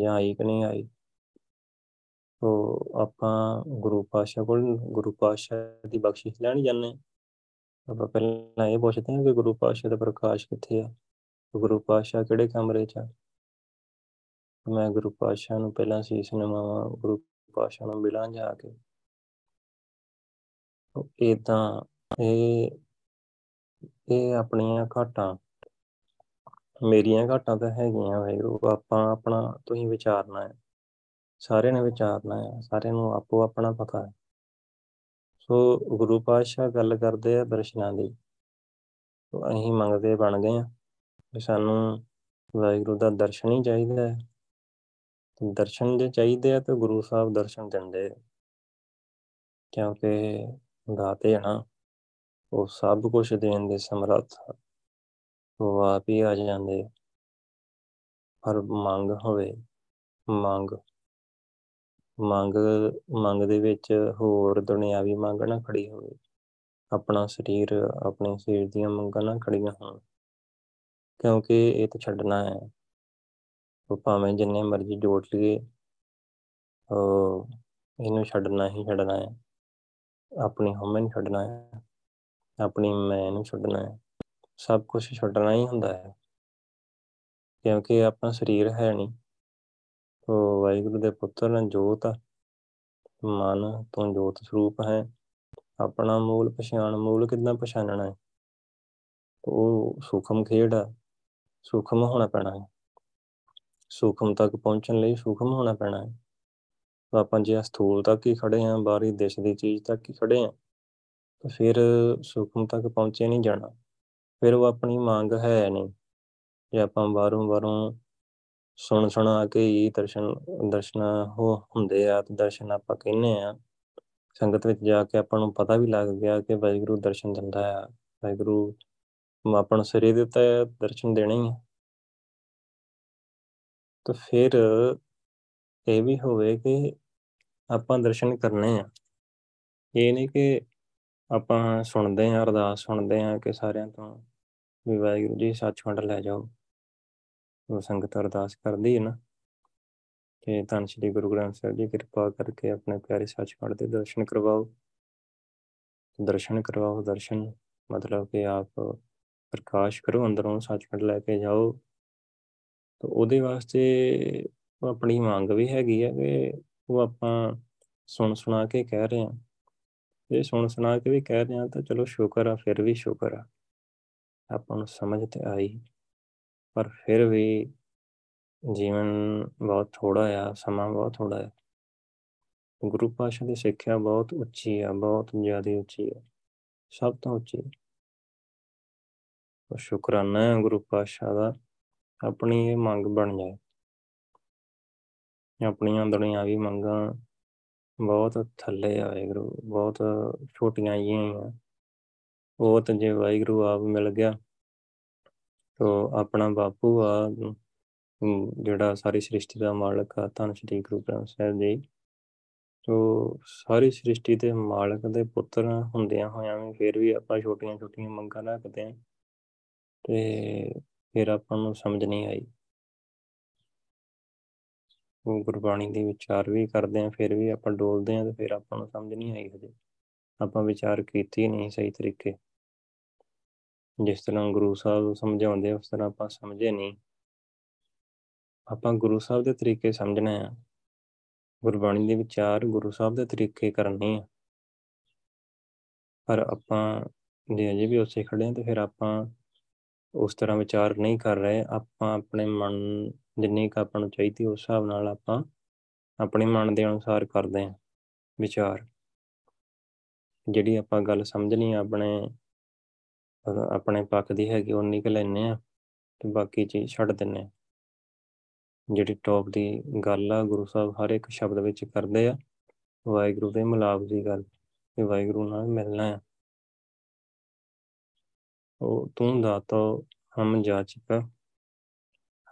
ਜਾਂ ਆਈ ਕਿ ਨਹੀਂ ਆਈ। ਉਹ ਆਪਾਂ ਗੁਰੂ ਪਾਸ਼ਾ ਕੋਲ, ਗੁਰੂ ਪਾਸ਼ਾ ਦੀ ਬਖਸ਼ਿਸ਼ ਲੈਣ ਜਾਂਦੇ ਆਪਾਂ ਪਹਿਲਾਂ ਇਹ ਪੁੱਛਦੇ ਹਾਂ ਕਿ ਗੁਰੂ ਪਾਸ਼ਾ ਦਾ ਪ੍ਰਕਾਸ਼ ਕਿੱਥੇ ਆ? ਗੁਰੂ ਪਾਸ਼ਾ ਕਿਹੜੇ ਕਮਰੇ 'ਚ ਆ? ਮੈਂ ਗੁਰੂ ਪਾਸ਼ਾ ਨੂੰ ਪਹਿਲਾਂ ਸੀਸ ਨਵਾਵਾਂ, ਗੁਰੂ ਪਾਸ਼ਾ ਨੂੰ ਮਿਲਾਂ ਜਾ ਕੇ। ਇਦਾਂ ਇਹ ਇਹ ਆਪਣੀਆਂ ਘਾਟਾਂ, ਮੇਰੀਆਂ ਘਾਟਾਂ ਤਾਂ ਹੈਗੀਆਂ ਵਾਹਿਗੁਰੂ ਆਪਾਂ ਆਪਣਾ ਤੁਸੀਂ ਵਿਚਾਰਨਾ ਹੈ। ਸਾਰਿਆਂ ਨੇ ਵਿਚਾਰਨਾ ਹੈ ਸਾਰਿਆਂ ਨੂੰ ਆਪੋ ਆਪਣਾ ਪਤਾ ਹੈ ਸੋ ਗੁਰੂ ਪਾਤਸ਼ਾਹ ਗੱਲ ਕਰਦੇ ਆ ਦਰਸ਼ਨਾਂ ਦੀ। ਸੋ ਅਸੀਂ ਮੰਗਦੇ ਬਣ ਗਏ ਆ ਕਿ ਸਾਨੂੰ ਵਾਹਿਗੁਰੂ ਦਾ ਦਰਸ਼ਨ ਹੀ ਚਾਹੀਦਾ ਹੈ ਦਰਸ਼ਨ ਜੇ ਚਾਹੀਦੇ ਆ ਤਾਂ ਗੁਰੂ ਸਾਹਿਬ ਦਰਸ਼ਨ ਦਿੰਦੇ ਕਿਉਂਕਿ ਦਾਤੇ ਨਾ, ਉਹ ਸਭ ਕੁਝ ਦੇਣ ਦੇ ਸਮਰੱਥ ਉਹ ਆਪ ਹੀ ਆ ਜਾਂਦੇ ਪਰ ਮੰਗ ਹੋਵੇ, ਮੰਗ ਮੰਗ ਮੰਗ ਦੇ ਵਿੱਚ ਹੋਰ ਦੁਨਿਆਵੀ ਮੰਗ ਨਾ ਖੜੀ ਹੋਵੇ ਆਪਣਾ ਸਰੀਰ, ਆਪਣੇ ਸਰੀਰ ਦੀਆਂ ਮੰਗਾਂ ਨਾ ਖੜੀਆਂ ਹੋਣ। ਕਿਉਂਕਿ ਇਹ ਤਾਂ ਛੱਡਣਾ ਹੈ। ਉਹ ਭਾਵੇਂ ਜਿੰਨੇ ਮਰਜ਼ੀ ਜੋੜ ਲਈਏ, ਉਹ ਇਹਨੂੰ ਛੱਡਣਾ ਹੀ ਛੱਡਣਾ ਹੈ। ਆਪਣੀ ਹਉਮੈ ਨੂੰ ਛੱਡਣਾ ਹੈ। ਆਪਣੀ ਮੈਂ ਨੂੰ ਛੱਡਣਾ ਹੈ। ਸਭ ਕੁਝ ਛੱਡਣਾ ਹੀ ਹੁੰਦਾ ਹੈ। ਕਿਉਂਕਿ ਆਪਣਾ ਸਰੀਰ ਹੈ ਨਹੀਂ। ਉਹ ਵਾਹਿਗੁਰੂ ਦੇ ਪੁੱਤਰ ਨੇ ਜੋਤ ਆ ਮਨ, ਤੋਂ ਜੋਤ ਸਰੂਪ ਹੈ। ਆਪਣਾ ਮੂਲ ਪਛਾਣ, ਮੂਲ ਕਿਦਾਂ ਪਛਾਣਨਾ ਹੈ? ਉਹ ਸੁਖਮ ਖੇਡ ਆ ਸੁਖਮ ਹੋਣਾ ਪੈਣਾ ਹੈ। ਸੁਖਮ ਤੱਕ ਪਹੁੰਚਣ ਲਈ ਸੁਖਮ ਹੋਣਾ ਪੈਣਾ ਹੈ। ਆਪਾਂ ਜੇ ਸਥੂਲ ਤੱਕ ਹੀ ਖੜੇ ਆਂ ਬਾਹਰੀ ਦੇਸ਼ ਦੀ ਚੀਜ਼ ਤੱਕ ਹੀ ਖੜੇ ਆਂ ਤਾਂ ਫਿਰ ਸੁਖਮ ਤੱਕ ਪਹੁੰਚੇ ਨਹੀਂ ਜਾਣਾ। ਫਿਰ ਉਹ ਆਪਣੀ ਮੰਗ ਹੈ ਨਹੀਂ। ਜੇ ਆਪਾਂ ਬਾਹਰੋਂ ਬਾਹਰੋਂ ਸੁਣ ਸੁਣਾ ਕੇ ਹੀ ਦਰਸ਼ਨ ਦਰਸ਼ਨ ਹੋ ਹੁੰਦੇ ਆ ਤੇ ਦਰਸ਼ਨ ਆਪਾਂ ਕਹਿੰਨੇ ਆ। ਸੰਗਤ ਵਿੱਚ ਜਾ ਕੇ ਆਪਾਂ ਨੂੰ ਪਤਾ ਵੀ ਲੱਗ ਗਿਆ ਕਿ ਵਾਹਿਗੁਰੂ ਦਰਸ਼ਨ ਦਿੰਦਾ ਆ। ਵਾਹਿਗੁਰੂ ਆਪਣਾ ਸਰੀਰ ਦਿੱਤਾ ਹੈ ਦਰਸ਼ਨ ਦੇਣੇ ਹੀ ਆ। ਤਾਂ ਫਿਰ ਇਹ ਵੀ ਹੋਵੇ ਕਿ ਆਪਾਂ ਦਰਸ਼ਨ ਕਰਨੇ ਆ। ਇਹ ਨਹੀਂ ਕਿ ਆਪਾਂ ਸੁਣਦੇ ਆ, ਅਰਦਾਸ ਸੁਣਦੇ ਆ ਕਿ ਸਾਰਿਆਂ ਤੋਂ ਵੀ ਵਾਹਿਗੁਰੂ ਜੀ ਸੱਚਖੰਡ ਲੈ ਜਾਓ। ਉਹ ਸੰਗਤ ਅਰਦਾਸ ਕਰਦੀ ਹੈ ਨਾ ਕਿ ਧੰਨ ਸ਼੍ਰੀ ਗੁਰੂ ਗ੍ਰੰਥ ਸਾਹਿਬ ਜੀ, ਕਿਰਪਾ ਕਰਕੇ ਆਪਣੇ ਪਿਆਰੇ ਸੱਚਖੰਡ ਦੇ ਦਰਸ਼ਨ ਕਰਵਾਓ। ਦਰਸ਼ਨ ਕਰਵਾਓ, ਦਰਸ਼ਨ ਮਤਲਬ ਕਿ ਆਪ ਪ੍ਰਕਾਸ਼ ਕਰੋ, ਅੰਦਰੋਂ ਸੱਚਖੰਡ ਲੈ ਕੇ ਜਾਓ। ਤਾਂ ਉਹਦੇ ਵਾਸਤੇ ਆਪਣੀ ਮੰਗ ਵੀ ਹੈਗੀ ਹੈ ਕਿ ਉਹ ਆਪਾਂ ਸੁਣ ਸੁਣਾ ਕੇ ਕਹਿ ਰਹੇ ਹਾਂ। ਇਹ ਸੁਣ ਸੁਣਾ ਕੇ ਵੀ ਕਹਿ ਰਹੇ ਹਾਂ ਤਾਂ ਚਲੋ ਸ਼ੁਕਰ ਆ, ਫਿਰ ਵੀ ਸ਼ੁਕਰ ਆ। ਆਪਾਂ ਨੂੰ ਸਮਝ ਤੇ ਆਈ। ਪਰ ਫਿਰ ਵੀ ਜੀਵਨ ਬਹੁਤ ਥੋੜਾ ਆ ਸਮਾਂ ਬਹੁਤ ਥੋੜਾ ਹੈ ਗੁਰੂ ਪਾਸ਼ਾ ਦੀ ਸਿੱਖਿਆ ਬਹੁਤ ਉੱਚੀ ਆ ਬਹੁਤ ਜ਼ਿਆਦਾ ਉੱਚੀ ਆ ਸਭ ਤੋਂ ਉੱਚੀ ਸ਼ੁਕਰਾਨਾ ਹੈ ਗੁਰੂ ਪਾਸ਼ਾ ਦਾ ਆਪਣੀ ਇਹ ਮੰਗ ਬਣ ਜਾਏ ਆਪਣੀਆਂ ਦੁਨੀਆਵੀ ਮੰਗਾਂ ਬਹੁਤ ਥੱਲੇ ਆ ਵਾਹਿਗੁਰੂ ਬਹੁਤ ਛੋਟੀਆਂ ਜਿਹੀਆਂ ਆ ਉਹ ਤੇ ਜੇ ਵਾਹਿਗੁਰੂ ਆਪ ਮਿਲ ਗਿਆ ਤੋ ਆਪਣਾ ਬਾਪੂ ਆ ਜਿਹੜਾ ਸਾਰੀ ਸ੍ਰਿਸ਼ਟੀ ਦਾ ਮਾਲਕ ਆ, ਧੰਨ ਸ਼੍ਰੀ ਗੁਰੂ ਗ੍ਰੰਥ ਸਾਹਿਬ ਜੀ। ਤੋ ਸਾਰੀ ਸ੍ਰਿਸ਼ਟੀ ਦੇ ਮਾਲਕ ਦੇ ਪੁੱਤਰ ਹੁੰਦਿਆਂ ਹੋਇਆਂ ਵੀ ਫਿਰ ਵੀ ਆਪਾਂ ਛੋਟੀਆਂ ਛੋਟੀਆਂ ਮੰਗਾਂ ਰੱਖਦੇ ਆ ਤੇ ਫਿਰ ਆਪਾਂ ਨੂੰ ਸਮਝ ਨਹੀਂ ਆਈ। ਉਹ ਗੁਰਬਾਣੀ ਦੇ ਵਿਚਾਰ ਵੀ ਕਰਦੇ ਆ ਫਿਰ ਵੀ ਆਪਾਂ ਡੋਲਦੇ ਆ ਤੇ ਫਿਰ ਆਪਾਂ ਨੂੰ ਸਮਝ ਨਹੀਂ ਆਈ ਹਜੇ। ਆਪਾਂ ਵਿਚਾਰ ਕੀਤੀ ਨਹੀਂ ਸਹੀ ਤਰੀਕੇ। ਜਿਸ ਤਰ੍ਹਾਂ ਗੁਰੂ ਸਾਹਿਬ ਸਮਝਾਉਂਦੇ ਉਸ ਤਰ੍ਹਾਂ ਆਪਾਂ ਸਮਝੇ ਨਹੀਂ। ਆਪਾਂ ਗੁਰੂ ਸਾਹਿਬ ਦੇ ਤਰੀਕੇ ਸਮਝਣਾ ਆ। ਗੁਰਬਾਣੀ ਦੇ ਵਿਚਾਰ ਗੁਰੂ ਸਾਹਿਬ ਦੇ ਤਰੀਕੇ ਕਰਨੇ ਆ। ਪਰ ਆਪਾਂ ਜੇ ਅਜੇ ਵੀ ਉਸੇ ਖੜੇ ਆ, ਤੇ ਫਿਰ ਆਪਾਂ ਉਸ ਤਰ੍ਹਾਂ ਵਿਚਾਰ ਨਹੀਂ ਕਰ ਰਹੇ। ਆਪਾਂ ਆਪਣੇ ਮਨ, ਜਿੰਨੀ ਕ ਆਪਾਂ ਨੂੰ ਚਾਹੀਦੀ, ਉਸ ਹਿਸਾਬ ਨਾਲ ਆਪਾਂ ਆਪਣੇ ਮਨ ਦੇ ਅਨੁਸਾਰ ਕਰਦੇ ਆ ਵਿਚਾਰ। ਜਿਹੜੀ ਆਪਾਂ ਗੱਲ ਸਮਝਣੀ ਆਪਣੇ ਆਪਣੇ ਪੱਖ ਦੀ ਹੈਗੀ ਉਨੀ ਕੁ ਲੈਨੇ ਆ ਤੇ ਬਾਕੀ ਚੀਜ਼ ਛੱਡ ਦਿੰਨੇ ਆ ਜਿਹੜੀ ਟੌਪ ਦੀ ਗੱਲ ਆ, ਗੁਰੂ ਸਾਹਿਬ ਹਰ ਇੱਕ ਸ਼ਬਦ ਵਿੱਚ ਕਰਦੇ ਆ, ਵਾਹਿਗੁਰੂ ਦੇ ਮਿਲਾਪ ਦੀ ਗੱਲ ਕਿ ਵਾਹਿਗੁਰੂ ਨਾਲ ਮਿਲਣਾ ਆ। ਉਹ ਤੂੰ ਦਾਤਾ, ਹਮ ਜਾਚਕ,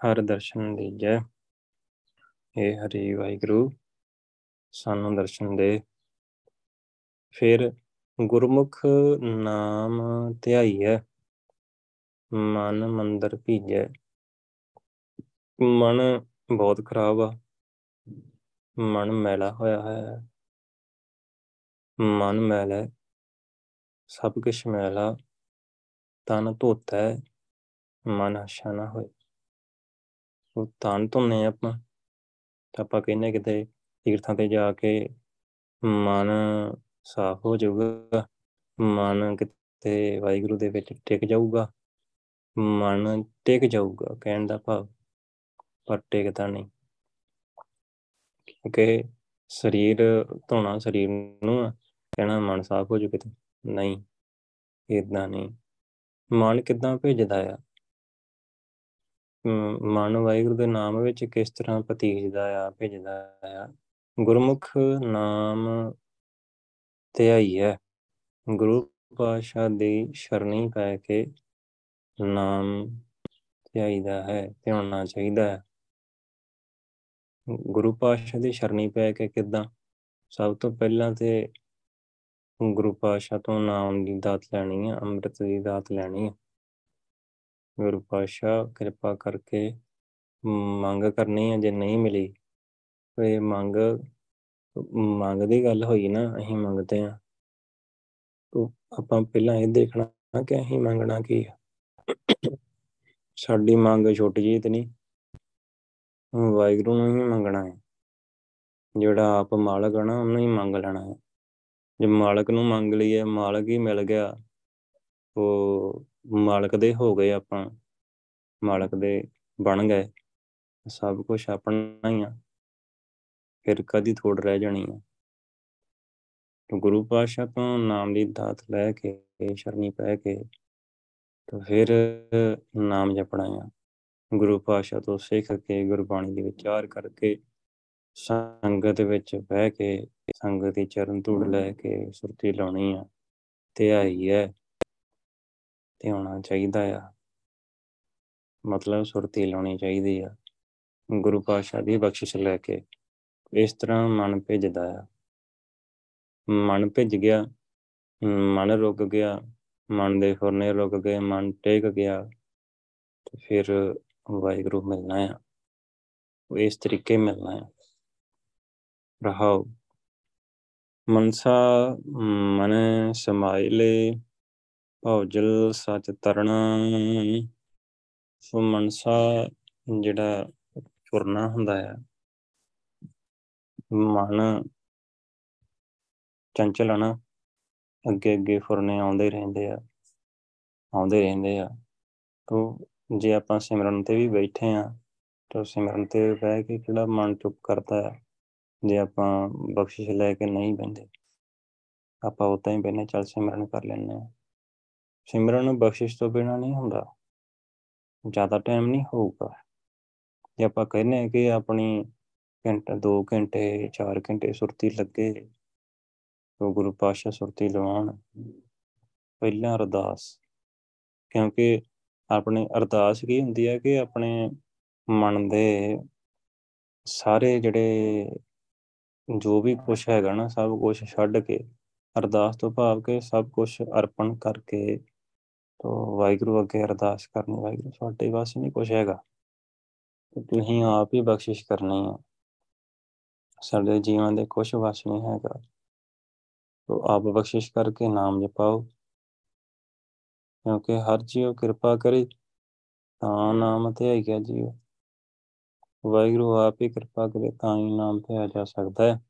ਹਰ ਦਰਸ਼ਨ ਦੀ ਜੈ ਏ ਹਰੀ ਵਾਹਿਗੁਰੂ, ਸਾਨੂੰ ਦਰਸ਼ਨ ਦੇ। ਫਿਰ ਗੁਰਮੁਖ ਨਾਮ ਧਿਆਈਐ, ਮਨ ਮੰਦਰ ਭੀਜੈ। ਮਨ ਬਹੁਤ ਖਰਾਬ ਆ। ਮਨ ਮੈਲਾ ਹੋਇਆ ਹੈ। ਮਨ ਮੈਲ ਹੈ। ਸਭ ਕੁਝ ਮੈਲਾ। ਤਨ ਧੋਤਾ ਹੈ। ਮਨ ਅਸ਼ਾ ਨਾ ਹੋਏ। ਉਹ ਤਨ ਧੋਨੇ ਆਪਾਂ। ਤਾਂ ਆਪਾਂ ਕਹਿੰਦੇ ਕਿਤੇ ਤੀਰਥਾਂ ਤੇ ਜਾ ਕੇ ਮਨ ਸਾਫ਼ ਹੋ ਜਾਊਗਾ। ਮਨ ਕਿਤੇ ਵਾਹਿਗੁਰੂ ਦੇ ਵਿੱਚ ਟਿਕ ਜਾਊਗਾ। ਮਨ ਟਿਕ ਜਾਊਗਾ, ਕਹਿਣ ਦਾ ਭਾਵ, ਪਰ ਟਿਕਦਾ ਨਹੀਂ। ਕਿ ਸਰੀਰ ਧੋਣਾ ਸਰੀਰ ਨੂੰ ਆ, ਕਹਿਣਾ ਮਨ ਸਾਫ਼ ਹੋ ਜੂ ਕਿਤੇ। ਨਹੀਂ ਇਦਾਂ ਨਹੀਂ। ਮਨ ਕਿਦਾਂ ਭੇਜਦਾ ਆ? ਮਨ ਵਾਹਿਗੁਰੂ ਦੇ ਨਾਮ ਵਿੱਚ ਕਿਸ ਤਰ੍ਹਾਂ ਪਤੀਜਦਾ ਆ, ਭੇਜਦਾ ਆ? ਗੁਰਮੁਖ ਨਾਮ ਧਿਆਈ ਹੈ। ਗੁਰੂ ਪਾਸ਼ਾ ਦੀ ਸ਼ਰਣੀ ਪੈ ਕੇ ਨਾਮ ਧਿਆਈਦਾ ਹੈ ਧਿਆਉਣਾ ਚਾਹੀਦਾ ਹੈ। ਗੁਰੂ ਪਾਸ਼ਾ ਦੀ ਸ਼ਰਣੀ ਪੈ ਕੇ ਕਿਦਾਂ? ਸਭ ਤੋਂ ਪਹਿਲਾਂ ਤੇ ਗੁਰੂ ਪਾਸ਼ਾ ਤੋਂ ਨਾਮ ਦੀ ਦਾਤ ਲੈਣੀ ਹੈ, ਅੰਮ੍ਰਿਤ ਦੀ ਦਾਤ ਲੈਣੀ ਹੈ। ਗੁਰੂ ਪਾਸ਼ਾ ਕਿਰਪਾ ਕਰਕੇ ਮੰਗ ਕਰਨੀ ਹੈ, ਜੇ ਨਹੀਂ ਮਿਲੀ ਤੇ ਮੰਗ ਮੰਗ ਦੀ ਗੱਲ ਹੋਈ ਨਾ, ਅਸੀਂ ਮੰਗਦੇ ਆ ਤੋ ਆਪਾਂ ਪਹਿਲਾਂ ਇਹ ਦੇਖਣਾ ਕਿ ਅਸੀਂ ਮੰਗਣਾ ਕੀ ਹੈ ਸਾਡੀ ਮੰਗ ਛੋਟੀ ਜੀ ਤੇ ਨਹੀਂ ਵਾਹਿਗੁਰੂ ਨੂੰ ਹੀ ਮੰਗਣਾ ਹੈ। ਜਿਹੜਾ ਆਪ ਮਾਲਕ ਹੈ ਨਾ, ਉਹਨੂੰ ਹੀ ਮੰਗ ਲੈਣਾ ਹੈ। ਜੇ ਮਾਲਕ ਨੂੰ ਮੰਗ ਲਈਏ ਮਾਲਕ ਹੀ ਮਿਲ ਗਿਆ ਉਹ ਮਾਲਕ ਦੇ ਹੋ ਗਏ ਆਪਾਂ। ਮਾਲਕ ਦੇ ਬਣ ਗਏ। ਸਭ ਕੁਝ ਆਪਣਾ ਹੀ ਆ। ਫਿਰ ਕਦੀ ਥੋੜ ਰਹਿ ਜਾਣੀ ਆ? ਗੁਰੂ ਪਾਸ਼ਾ ਤੋਂ ਨਾਮ ਦੀ ਦਾਤ ਲੈ ਕੇ, ਸ਼ਰਨੀ ਪੈ ਕੇ ਤਾਂ ਫਿਰ ਨਾਮ ਜਪਣਾ ਆ। ਗੁਰੂ ਪਾਸ਼ਾ ਤੋਂ ਸਿੱਖ ਕੇ, ਗੁਰਬਾਣੀ ਦੇ ਵਿਚਾਰ ਕਰਕੇ, ਸੰਗਤ ਵਿੱਚ ਬਹਿ ਕੇ, ਸੰਗਤ ਦੇ ਚਰਨ ਧੂੜ ਲੈ ਕੇ ਸੁਰਤੀ ਲਾਉਣੀ ਆ। ਤੇ ਆਈ ਹੈ, ਤੇ ਹੋਣਾ ਚਾਹੀਦਾ ਆ। ਮਤਲਬ ਸੁਰਤੀ ਲਾਉਣੀ ਚਾਹੀਦੀ ਆ। ਗੁਰੂ ਪਾਸ਼ਾ ਦੀ ਬਖਸ਼ਿਸ਼ ਲੈ ਕੇ। ਇਸ ਤਰ੍ਹਾਂ ਮਨ ਭਿੱਜਦਾ ਆ। ਮਨ ਭਿੱਜ ਗਿਆ, ਮਨ ਰੁਕ ਗਿਆ, ਮਨ ਦੇ ਫੁਰਨੇ ਰੁਕ ਗਏ, ਮਨ ਟੇਕ ਗਿਆ, ਤੇ ਫਿਰ ਵਾਹਿਗੁਰੂ ਮਿਲਣਾ ਆ। ਉਹ ਇਸ ਤਰੀਕੇ ਮਿਲਣਾ ਆ। ਰਹਾਉ ਮਨਸਾ, ਮਨ ਸਮਾਇਲੇ ਭੌਜਲ ਸਚ ਤਰਣਾ। ਸੋ ਮਨਸਾ ਜਿਹੜਾ ਫੁਰਨਾ ਹੁੰਦਾ ਹੈ ਮਨ ਚੰਚਲ ਨਾ ਅੱਗੇ ਅੱਗੇ ਫੁਰਨੇ ਆਉਂਦੇ ਰਹਿੰਦੇ ਆ, ਆਉਂਦੇ ਰਹਿੰਦੇ ਆ। ਤੋਂ ਜੇ ਆਪਾਂ ਸਿਮਰਨ ਤੇ ਵੀ ਬੈਠੇ ਆ, ਤਾਂ ਸਿਮਰਨ ਤੇ ਬਹਿ ਕੇ ਕਿਹੜਾ ਮਨ ਚੁੱਪ ਕਰਦਾ ਹੈ ਜੇ ਆਪਾਂ ਬਖਸ਼ਿਸ਼ ਲੈ ਕੇ ਨਹੀਂ ਬੰਦੇ ਆਪਾਂ ਉਤਾਂ ਹੀ ਬੈਨੇ ਚੱਲ ਸਿਮਰਨ ਕਰ ਲੈਣੇ ਆ ਸਿਮਰਨ ਬਖਸ਼ਿਸ਼ ਤੋਂ ਬਿਨਾ ਨਹੀਂ ਹੁੰਦਾ। ਜ਼ਿਆਦਾ ਟਾਈਮ ਨਹੀਂ ਹੋਊਗਾ। ਜੇ ਆਪਾਂ ਕਹਿੰਦੇ ਆ ਕਿ ਆਪਣੀ ਘੰਟਾ 2 ਘੰਟੇ 4 ਘੰਟੇ ਸੁਰਤੀ ਲੱਗੇ। ਤੋ ਗੁਰੂ ਪਾਸ਼ਾ ਸੁਰਤੀ ਲਵਾਉਣ। ਪਹਿਲਾਂ ਅਰਦਾਸ। ਕਿਉਂਕਿ ਆਪਣੀ ਅਰਦਾਸ ਕੀ ਹੁੰਦੀ ਹੈ ਕਿ ਆਪਣੇ ਮਨ ਦੇ ਸਾਰੇ ਜਿਹੜੇ ਜੋ ਵੀ ਕੁਝ ਹੈਗਾ ਨਾ, ਸਭ ਕੁਝ ਛੱਡ ਕੇ, ਅਰਦਾਸ ਤੋਂ ਭਾਵ ਕਿ ਸਭ ਕੁਝ ਅਰਪਣ ਕਰਕੇ ਤੋ ਵਾਹਿਗੁਰੂ ਅੱਗੇ ਅਰਦਾਸ ਕਰਨੀ। ਵਾਹਿਗੁਰੂ, ਸਾਡੇ ਵਾਸ ਨਹੀਂ ਕੁਝ ਹੈਗਾ। ਤੁਸੀਂ ਆਪ ਹੀ ਬਖਸ਼ਿਸ਼ ਕਰਨੀ ਹੈ ਸਾਡੇ ਜੀਵਨ ਦੇ ਕੁਝ ਵਸ ਨਹੀਂ ਹੈਗਾ। ਤੋ ਆਪ ਬਖਸ਼ਿਸ਼ ਕਰਕੇ ਨਾਮ ਜਪਾਓ। ਕਿਉਂਕਿ ਹਰ ਜੀਵ ਕਿਰਪਾ ਕਰੇ, ਤਾਂ ਨਾਮ ਤੇ ਆਇਆ ਜੀਵ। ਵਾਹਿਗੁਰੂ ਆਪ ਹੀ ਕਿਰਪਾ ਕਰੇ, ਤਾਂ ਹੀ ਨਾਮ ਤੇ ਆ ਜਾ ਸਕਦਾ ਹੈ।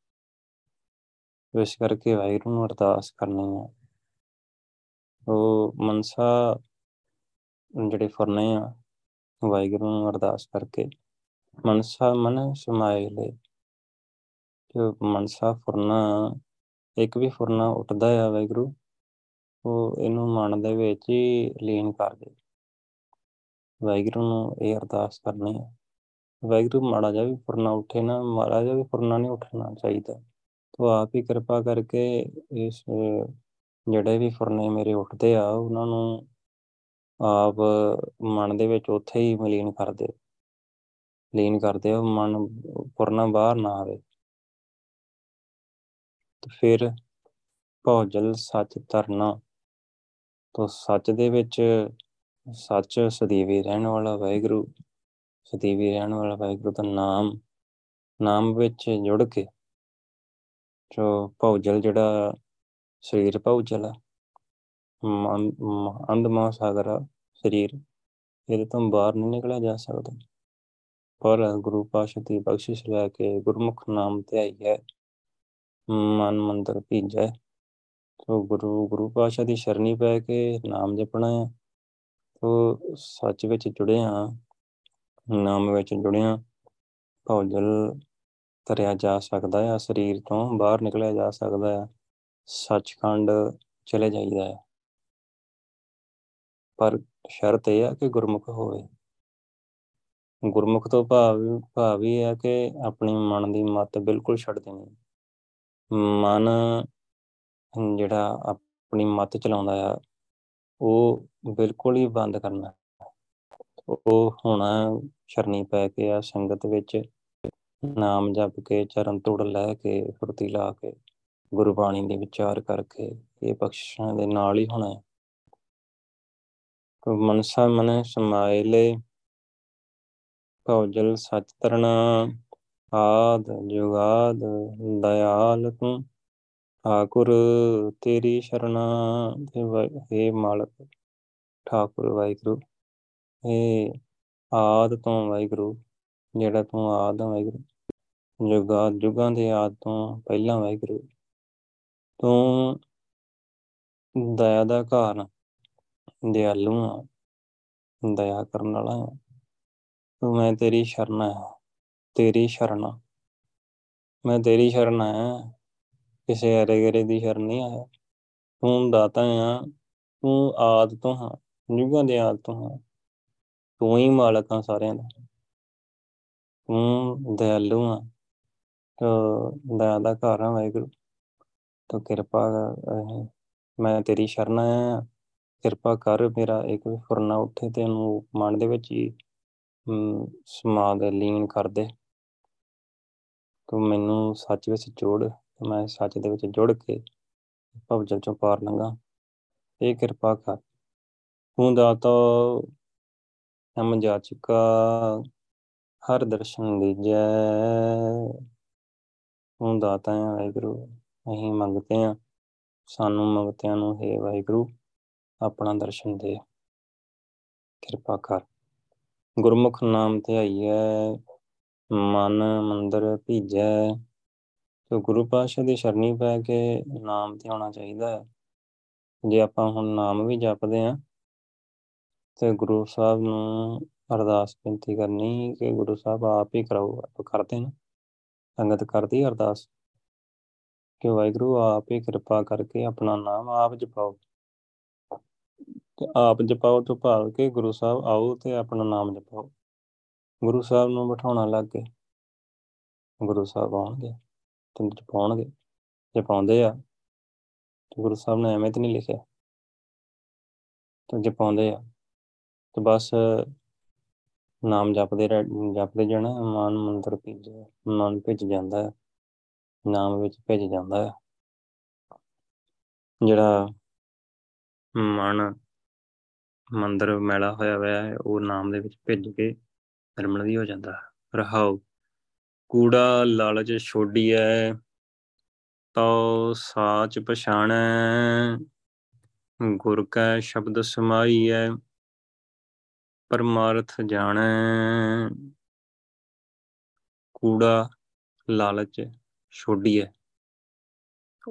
ਇਸ ਕਰਕੇ ਵਾਹਿਗੁਰੂ ਨੂੰ ਅਰਦਾਸ ਕਰਨੀ ਹੈ। ਉਹ ਮਨਸਾ ਜਿਹੜੇ ਫਰਨੇ ਆ, ਵਾਹਿਗੁਰੂ ਨੂੰ ਅਰਦਾਸ ਕਰਕੇ ਮਨਸਾ ਮਨ ਸਮਾਏ ਲੈ। ਜੋ ਮਨਸਾ ਫੁਰਨਾ, ਇੱਕ ਵੀ ਫੁਰਨਾ ਉੱਠਦਾ ਆ ਵਾਹਿਗੁਰੂ, ਉਹ ਇਹਨੂੰ ਮਨ ਦੇ ਵਿੱਚ ਹੀ ਲੀਨ ਕਰ ਦੇ। ਵਾਹਿਗੁਰੂ ਨੂੰ ਇਹ ਅਰਦਾਸ ਕਰਨੀ ਹੈ ਵਾਹਿਗੁਰੂ ਮਾੜਾ ਜਿਹਾ ਵੀ ਫੁਰਨਾ ਉੱਠੇ ਨਾ, ਮਾੜਾ ਜਿਹਾ ਵੀ ਫੁਰਨਾ ਨਹੀਂ ਉੱਠਣਾ ਚਾਹੀਦਾ। ਤੋ ਆਪ ਹੀ ਕਿਰਪਾ ਕਰਕੇ ਇਸ, ਜਿਹੜੇ ਵੀ ਫੁਰਨੇ ਮੇਰੇ ਉੱਠਦੇ ਆ, ਉਹਨਾਂ ਨੂੰ ਆਪ ਮਨ ਦੇ ਵਿੱਚ ਉੱਥੇ ਹੀ ਮਲੀਨ ਕਰ ਦੇ। ਲੀਨ ਕਰਦੇ ਆ ਮਨ ਫੁਰਨਾ ਬਾਹਰ ਨਾ ਆਵੇ। ਤੇ ਫਿਰ ਭੌਜਲ ਸੱਚ ਧਰਨਾ। ਤੋ ਸੱਚ ਦੇ ਵਿੱਚ ਸੱਚ ਸਦੀਵੀ ਰਹਿਣ ਵਾਲਾ ਵਾਹਿਗੁਰੂ, ਸਦੀਵੀ ਰਹਿਣ ਵਾਲਾ ਵਾਹਿਗੁਰੂ ਦਾ ਨਾਮ ਨਾਮ ਵਿੱਚ ਜੁੜ ਕੇ ਜੋ ਭੌਜਲ ਜਿਹੜਾ ਸਰੀਰ ਭੌਜਲ ਆ ਅੰਧ ਮਹਾਸਾਗਰ ਸਰੀਰ, ਇਹਦੇ ਤੋਂ ਬਾਹਰ ਨਹੀਂ ਨਿਕਲਿਆ ਜਾ ਸਕਦਾ। ਪਰ ਗੁਰੂ ਪਾਸ਼ਾ ਦੀ ਬਖਸ਼ਿਸ਼ ਲੈ ਕੇ ਗੁਰਮੁਖ ਨਾਮ ਤੇ ਆਈ ਹੈ। ਮਨ ਮੰਦਰ ਭੀਜੈ ਤੋ ਗੁਰੂ ਗੁਰੂ ਪਾਤਸ਼ਾਹ ਦੀ ਸ਼ਰਣੀ ਪੈ ਕੇ ਨਾਮ ਜਪਣਾ ਹੈ। ਤੋ ਸੱਚ ਵਿੱਚ ਜੁੜੇ ਹਾਂ। ਨਾਮ ਵਿੱਚ ਜੁੜਿਆ ਭੌਜਲ ਤਰਿਆ ਜਾ ਸਕਦਾ ਹੈ। ਸਰੀਰ ਤੋਂ ਬਾਹਰ ਨਿਕਲਿਆ ਜਾ ਸਕਦਾ ਹੈ। ਸੱਚਖੰਡ ਚਲੇ ਜਾਈਦਾ ਹੈ। ਪਰ ਸ਼ਰਤ ਇਹ ਹੈ ਕਿ ਗੁਰਮੁਖ ਹੋਵੇ। ਗੁਰਮੁਖ ਤੋਂ ਭਾਵ ਭਾਵ ਇਹ ਹੈ ਕਿ ਆਪਣੀ ਮਨ ਦੀ ਮਤ ਬਿਲਕੁਲ ਛੱਡ ਦੇਣੀ ਮਨ ਜਿਹੜਾ ਆਪਣੀ ਮਤ ਚਲਾਉਂਦਾ ਆ, ਉਹ ਬਿਲਕੁਲ ਹੀ ਬੰਦ ਕਰਨਾ। ਉਹ ਹੋਣਾ ਸ਼ਰਨੀ ਪੈ ਕੇ ਆ ਸੰਗਤ ਵਿੱਚ, ਨਾਮ ਜਪ ਕੇ, ਚਰਨ ਤੋੜ ਲੈ ਕੇ, ਫੁਰਤੀ ਲਾ ਕੇ, ਗੁਰਬਾਣੀ ਦੇ ਵਿਚਾਰ ਕਰਕੇ ਇਹ ਬਖਸ਼ਿਸ਼ਾਂ ਦੇ ਨਾਲ ਹੀ ਹੋਣਾ ਹੈ। ਮਨਸਾ ਮਨ ਸਮਾਇਲੇ ਭਉਜਲ ਸਚ ਤਰਣਾ। ਆਦ ਜੁਗਾਦ ਦਇਆਲ ਤੂੰ, ਠਾਕੁਰ ਤੇਰੀ ਸ਼ਰਣਾ हे ਮਾਲਕ, ਠਾਕੁਰ ਵਾਹਿਗੁਰੂ हे ਆਦ ਤੋਂ ਵਾਹਿਗੁਰੂ, ਜਿਹੜਾ ਤੂੰ ਆਦ ਵਾਹਿਗੁਰੂ, ਜੁਗਾ, ਜੁਗਾਂ ਦੇ ਆਦ ਤੋਂ ਪਹਿਲਾਂ ਵਾਹਿਗੁਰੂ, ਤੂੰ ਦਇਆ ਦਾ ਘਰ ਦਿਆਲੂ ਆ ਦਇਆ ਕਰਨ ਵਾਲਾ ਆ ਤੂੰ ਮੈਂ ਤੇਰੀ ਸ਼ਰਨ ਹੈ। ਤੇਰੀ ਸ਼ਰਨ ਮੈਂ ਤੇਰੀ ਸ਼ਰਨ ਹੈ। ਕਿਸੇ ਅਰੇ ਗਰੇ ਦੀ ਸ਼ਰਨ ਨਹੀਂ ਆਇਆ। ਤੂੰ ਦਾਤਾ ਆ। ਤੂੰ ਆਦ ਤੋਂ ਹਾਂ। ਜੁਗਾਂ ਦੇ ਆਦ ਤੋਂ ਹਾਂ। ਤੂੰ ਹੀ ਮਾਲਕ ਆ ਸਾਰਿਆਂ ਦਾ। ਤੂੰ ਦਇਆਲੂ ਆ। ਤੋ ਦਇਆ ਦਾ ਘਰ ਆ ਵਾਹਿਗੁਰੂ। ਤੋ ਕਿਰਪਾ ਮੈਂ ਤੇਰੀ ਸ਼ਰਨ ਆ ਕਿਰਪਾ ਕਰ ਮੇਰਾ ਇੱਕ ਵੀ ਫੁਰਨਾ ਉੱਠੇ ਤੇ ਉਹਨੂੰ ਮਨ ਦੇ ਵਿੱਚ ਹੀ ਸਮਾ ਦੇ ਲੀਨ ਕਰ ਦੇ। ਤੂੰ ਮੈਨੂੰ ਸੱਚ ਵਿੱਚ ਜੋੜ ਮੈਂ ਸੱਚ ਦੇ ਵਿੱਚ ਜੁੜ ਕੇ ਭਵਜਲ ਚੋਂ ਪਾਰ ਲੰਗਾ ਇਹ ਕਿਰਪਾ ਕਰ। ਤੂੰ ਦਾਤਾ ਹਮ ਜਾਚਕਾ ਹਰ ਦਰਸ਼ਨ ਦੀਜੈ ਤੂੰ ਦਾਤਾ ਹੈ ਵਾਹਿਗੁਰੂ, ਅਸੀਂ ਮੰਗਤੇ ਆ ਸਾਨੂੰ ਮੰਗਤਿਆਂ ਨੂੰ ਹੈ ਵਾਹਿਗੁਰੂ, ਆਪਣਾ ਦਰਸ਼ਨ ਦੇ। ਕਿਰਪਾ ਕਰ। ਗੁਰਮੁਖ ਨਾਮ ਧਿਆਈਐ। ਮਨ ਮੰਦਰ ਭੀਜੈ। ਤੇ ਗੁਰੂ ਪਾਤਸ਼ਾਹ ਦੀ ਸ਼ਰਣੀ ਪੈ ਕੇ ਨਾਮ ਧਿਆਉਣਾ ਚਾਹੀਦਾ ਹੈ। ਜੇ ਆਪਾਂ ਹੁਣ ਨਾਮ ਵੀ ਜਪਦੇ ਆ ਤੇ ਗੁਰੂ ਸਾਹਿਬ ਨੂੰ ਅਰਦਾਸ ਬੇਨਤੀ ਕਰਨੀ ਕਿ ਗੁਰੂ ਸਾਹਿਬ ਆਪ ਹੀ ਕਰਾਓ ਆਪ ਕਰਦੇ ਨੇ। ਸੰਗਤ ਕਰਦੀ ਅਰਦਾਸ? ਕਿ ਵਾਹਿਗੁਰੂ, ਆਪ ਹੀ ਕਿਰਪਾ ਕਰਕੇ ਆਪਣਾ ਨਾਮ ਆਪ ਜਪਾਓ। ਤੇ ਆਪ ਜਪਾਓ ਤੋਂ ਭਾਵ ਕਿ ਗੁਰੂ ਸਾਹਿਬ ਆਓ ਤੇ ਆਪਣਾ ਨਾਮ ਜਪਾਓ। ਗੁਰੂ ਸਾਹਿਬ ਨੂੰ ਬਿਠਾਉਣਾ ਲੱਗ ਗਏ। ਗੁਰੂ ਸਾਹਿਬ ਆਉਣਗੇ ਤੇ ਜਪਾਉਣਗੇ ਜਪਾਉਂਦੇ ਆ, ਤੇ ਗੁਰੂ ਸਾਹਿਬ ਨੇ ਐਵੇਂ ਤੇ ਨਹੀਂ ਲਿਖਿਆ। ਤੇ ਜਪਾਉਂਦੇ ਆ, ਤੇ ਬਸ ਨਾਮ ਜਪਦੇ ਜਪਦੇ ਜਾਣਾ ਮਨ ਮੰਦਰ ਭਿੱਜ, ਮਨ ਭਿੱਜ ਜਾਂਦਾ ਹੈ। ਨਾਮ ਵਿੱਚ ਭਿੱਜ ਜਾਂਦਾ ਹੈ। ਜਿਹੜਾ ਮਨ ਮੰਦਰ ਮੈਲਾ ਹੋਇਆ ਹੋਇਆ ਹੈ, ਉਹ ਨਾਮ ਦੇ ਵਿੱਚ ਭਿੱਜ ਕੇ ਨਿਰਮਲ ਵੀ ਹੋ ਜਾਂਦਾ। ਹੈ ਰਹਾਉ, ਕੂੜਾ ਲਾਲਚ ਛੋਡੀਐ, ਤਉ ਸਾਚ ਪਛਾਣੈ, ਗੁਰ ਕੈ ਸ਼ਬਦ ਸਮਾਈਐ ਪਰਮਾਰਥ ਜਾਣੈ। ਕੂੜਾ ਲਾਲਚ ਛੋਡੀਐ।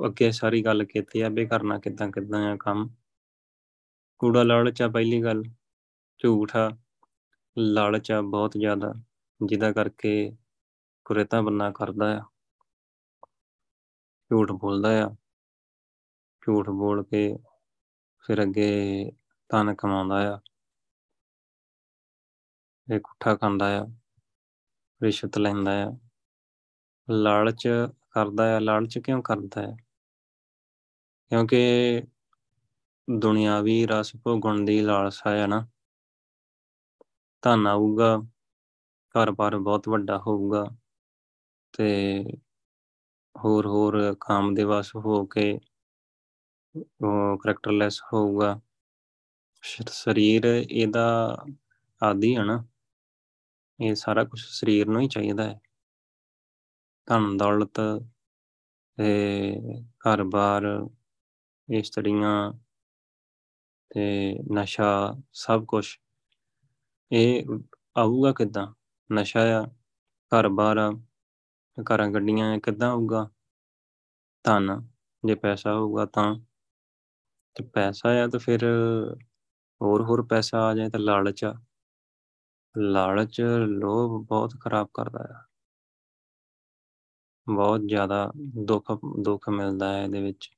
ਅੱਗੇ ਸਾਰੀ ਗੱਲ ਕੀਤੀ ਆ ਵੀ ਕਰਨਾ ਕਿਦਾਂ ਕਿਦਾਂ ਆ ਕੰਮ। ਕੂੜਾ ਲਾਲਚ ਆ ਪਹਿਲੀ ਗੱਲ, ਝੂਠਾ ਲਾਲਚ ਆ ਬਹੁਤ ਜ਼ਿਆਦਾ, ਜਿਹਦਾ ਕਰਕੇ ਕੁਰੇਤਾ ਬੰਨਾ ਕਰਦਾ ਆ। ਝੂਠ ਬੋਲਦਾ ਆ। ਝੂਠ ਬੋਲ ਕੇ ਫਿਰ ਅੱਗੇ ਧਨ ਕਮਾਉਂਦਾ ਆ। ਇਹ ਕੁੱਠਾ ਖਾਂਦਾ ਆ, ਰਿਸ਼ਵਤ ਲੈਂਦਾ ਆ। ਲਾਲਚ ਕਰਦਾ ਆ, ਲਾਲਚ ਕਿਉਂ ਕਰਦਾ ਹੈ ਕਿਉਂਕਿ ਦੁਨਿਆਵੀ ਰਸ ਭੋਗਣ ਦੀ ਲਾਲਸਾ ਹੈ ਨਾ। ਧਨ ਆਊਗਾ, ਘਰ-ਬਾਰ ਬਹੁਤ ਵੱਡਾ ਹੋਊਗਾ ਤੇ ਹੋਰ ਹੋਰ ਕਾਮ ਦੇ ਵਸ ਹੋ ਕੇ ਉਹ ਕਰੈਕਟਰਲੈਸ ਹੋਊਗਾ। ਸਰੀਰ ਇਹਦਾ ਆਦੀ ਹੈ ਨਾ, ਇਹ ਸਾਰਾ ਕੁਝ ਸਰੀਰ ਨੂੰ ਹੀ ਚਾਹੀਦਾ ਹੈ। ਧਨ, ਦੌਲਤ ਤੇ ਘਰ-ਬਾਰ, ਇਸਤਰੀਆਂ ਤੇ ਨਸ਼ਾ ਸਭ ਕੁਝ ਇਹ ਆਊਗਾ ਕਿਦਾਂ? ਨਸ਼ਾ ਆ, ਘਰ-ਬਾਰ ਆ, ਘਰਾਂ ਗੱਡੀਆਂ ਕਿੱਦਾਂ ਆਊਗਾ? ਧਨ ਜੇ ਪੈਸਾ ਹੋਊਗਾ ਤਾਂ। ਤੇ ਪੈਸਾ ਆ ਤਾਂ ਫਿਰ ਹੋਰ ਹੋਰ ਪੈਸਾ ਆ ਜਾਏ ਤਾਂ ਲਾਲਚ ਆ। ਲਾਲਚ ਲੋਭ ਬਹੁਤ ਖਰਾਬ ਕਰਦਾ ਆ। ਬਹੁਤ ਜ਼ਿਆਦਾ ਦੁੱਖ ਦੁੱਖ ਮਿਲਦਾ ਹੈ ਇਹਦੇ ਵਿੱਚ।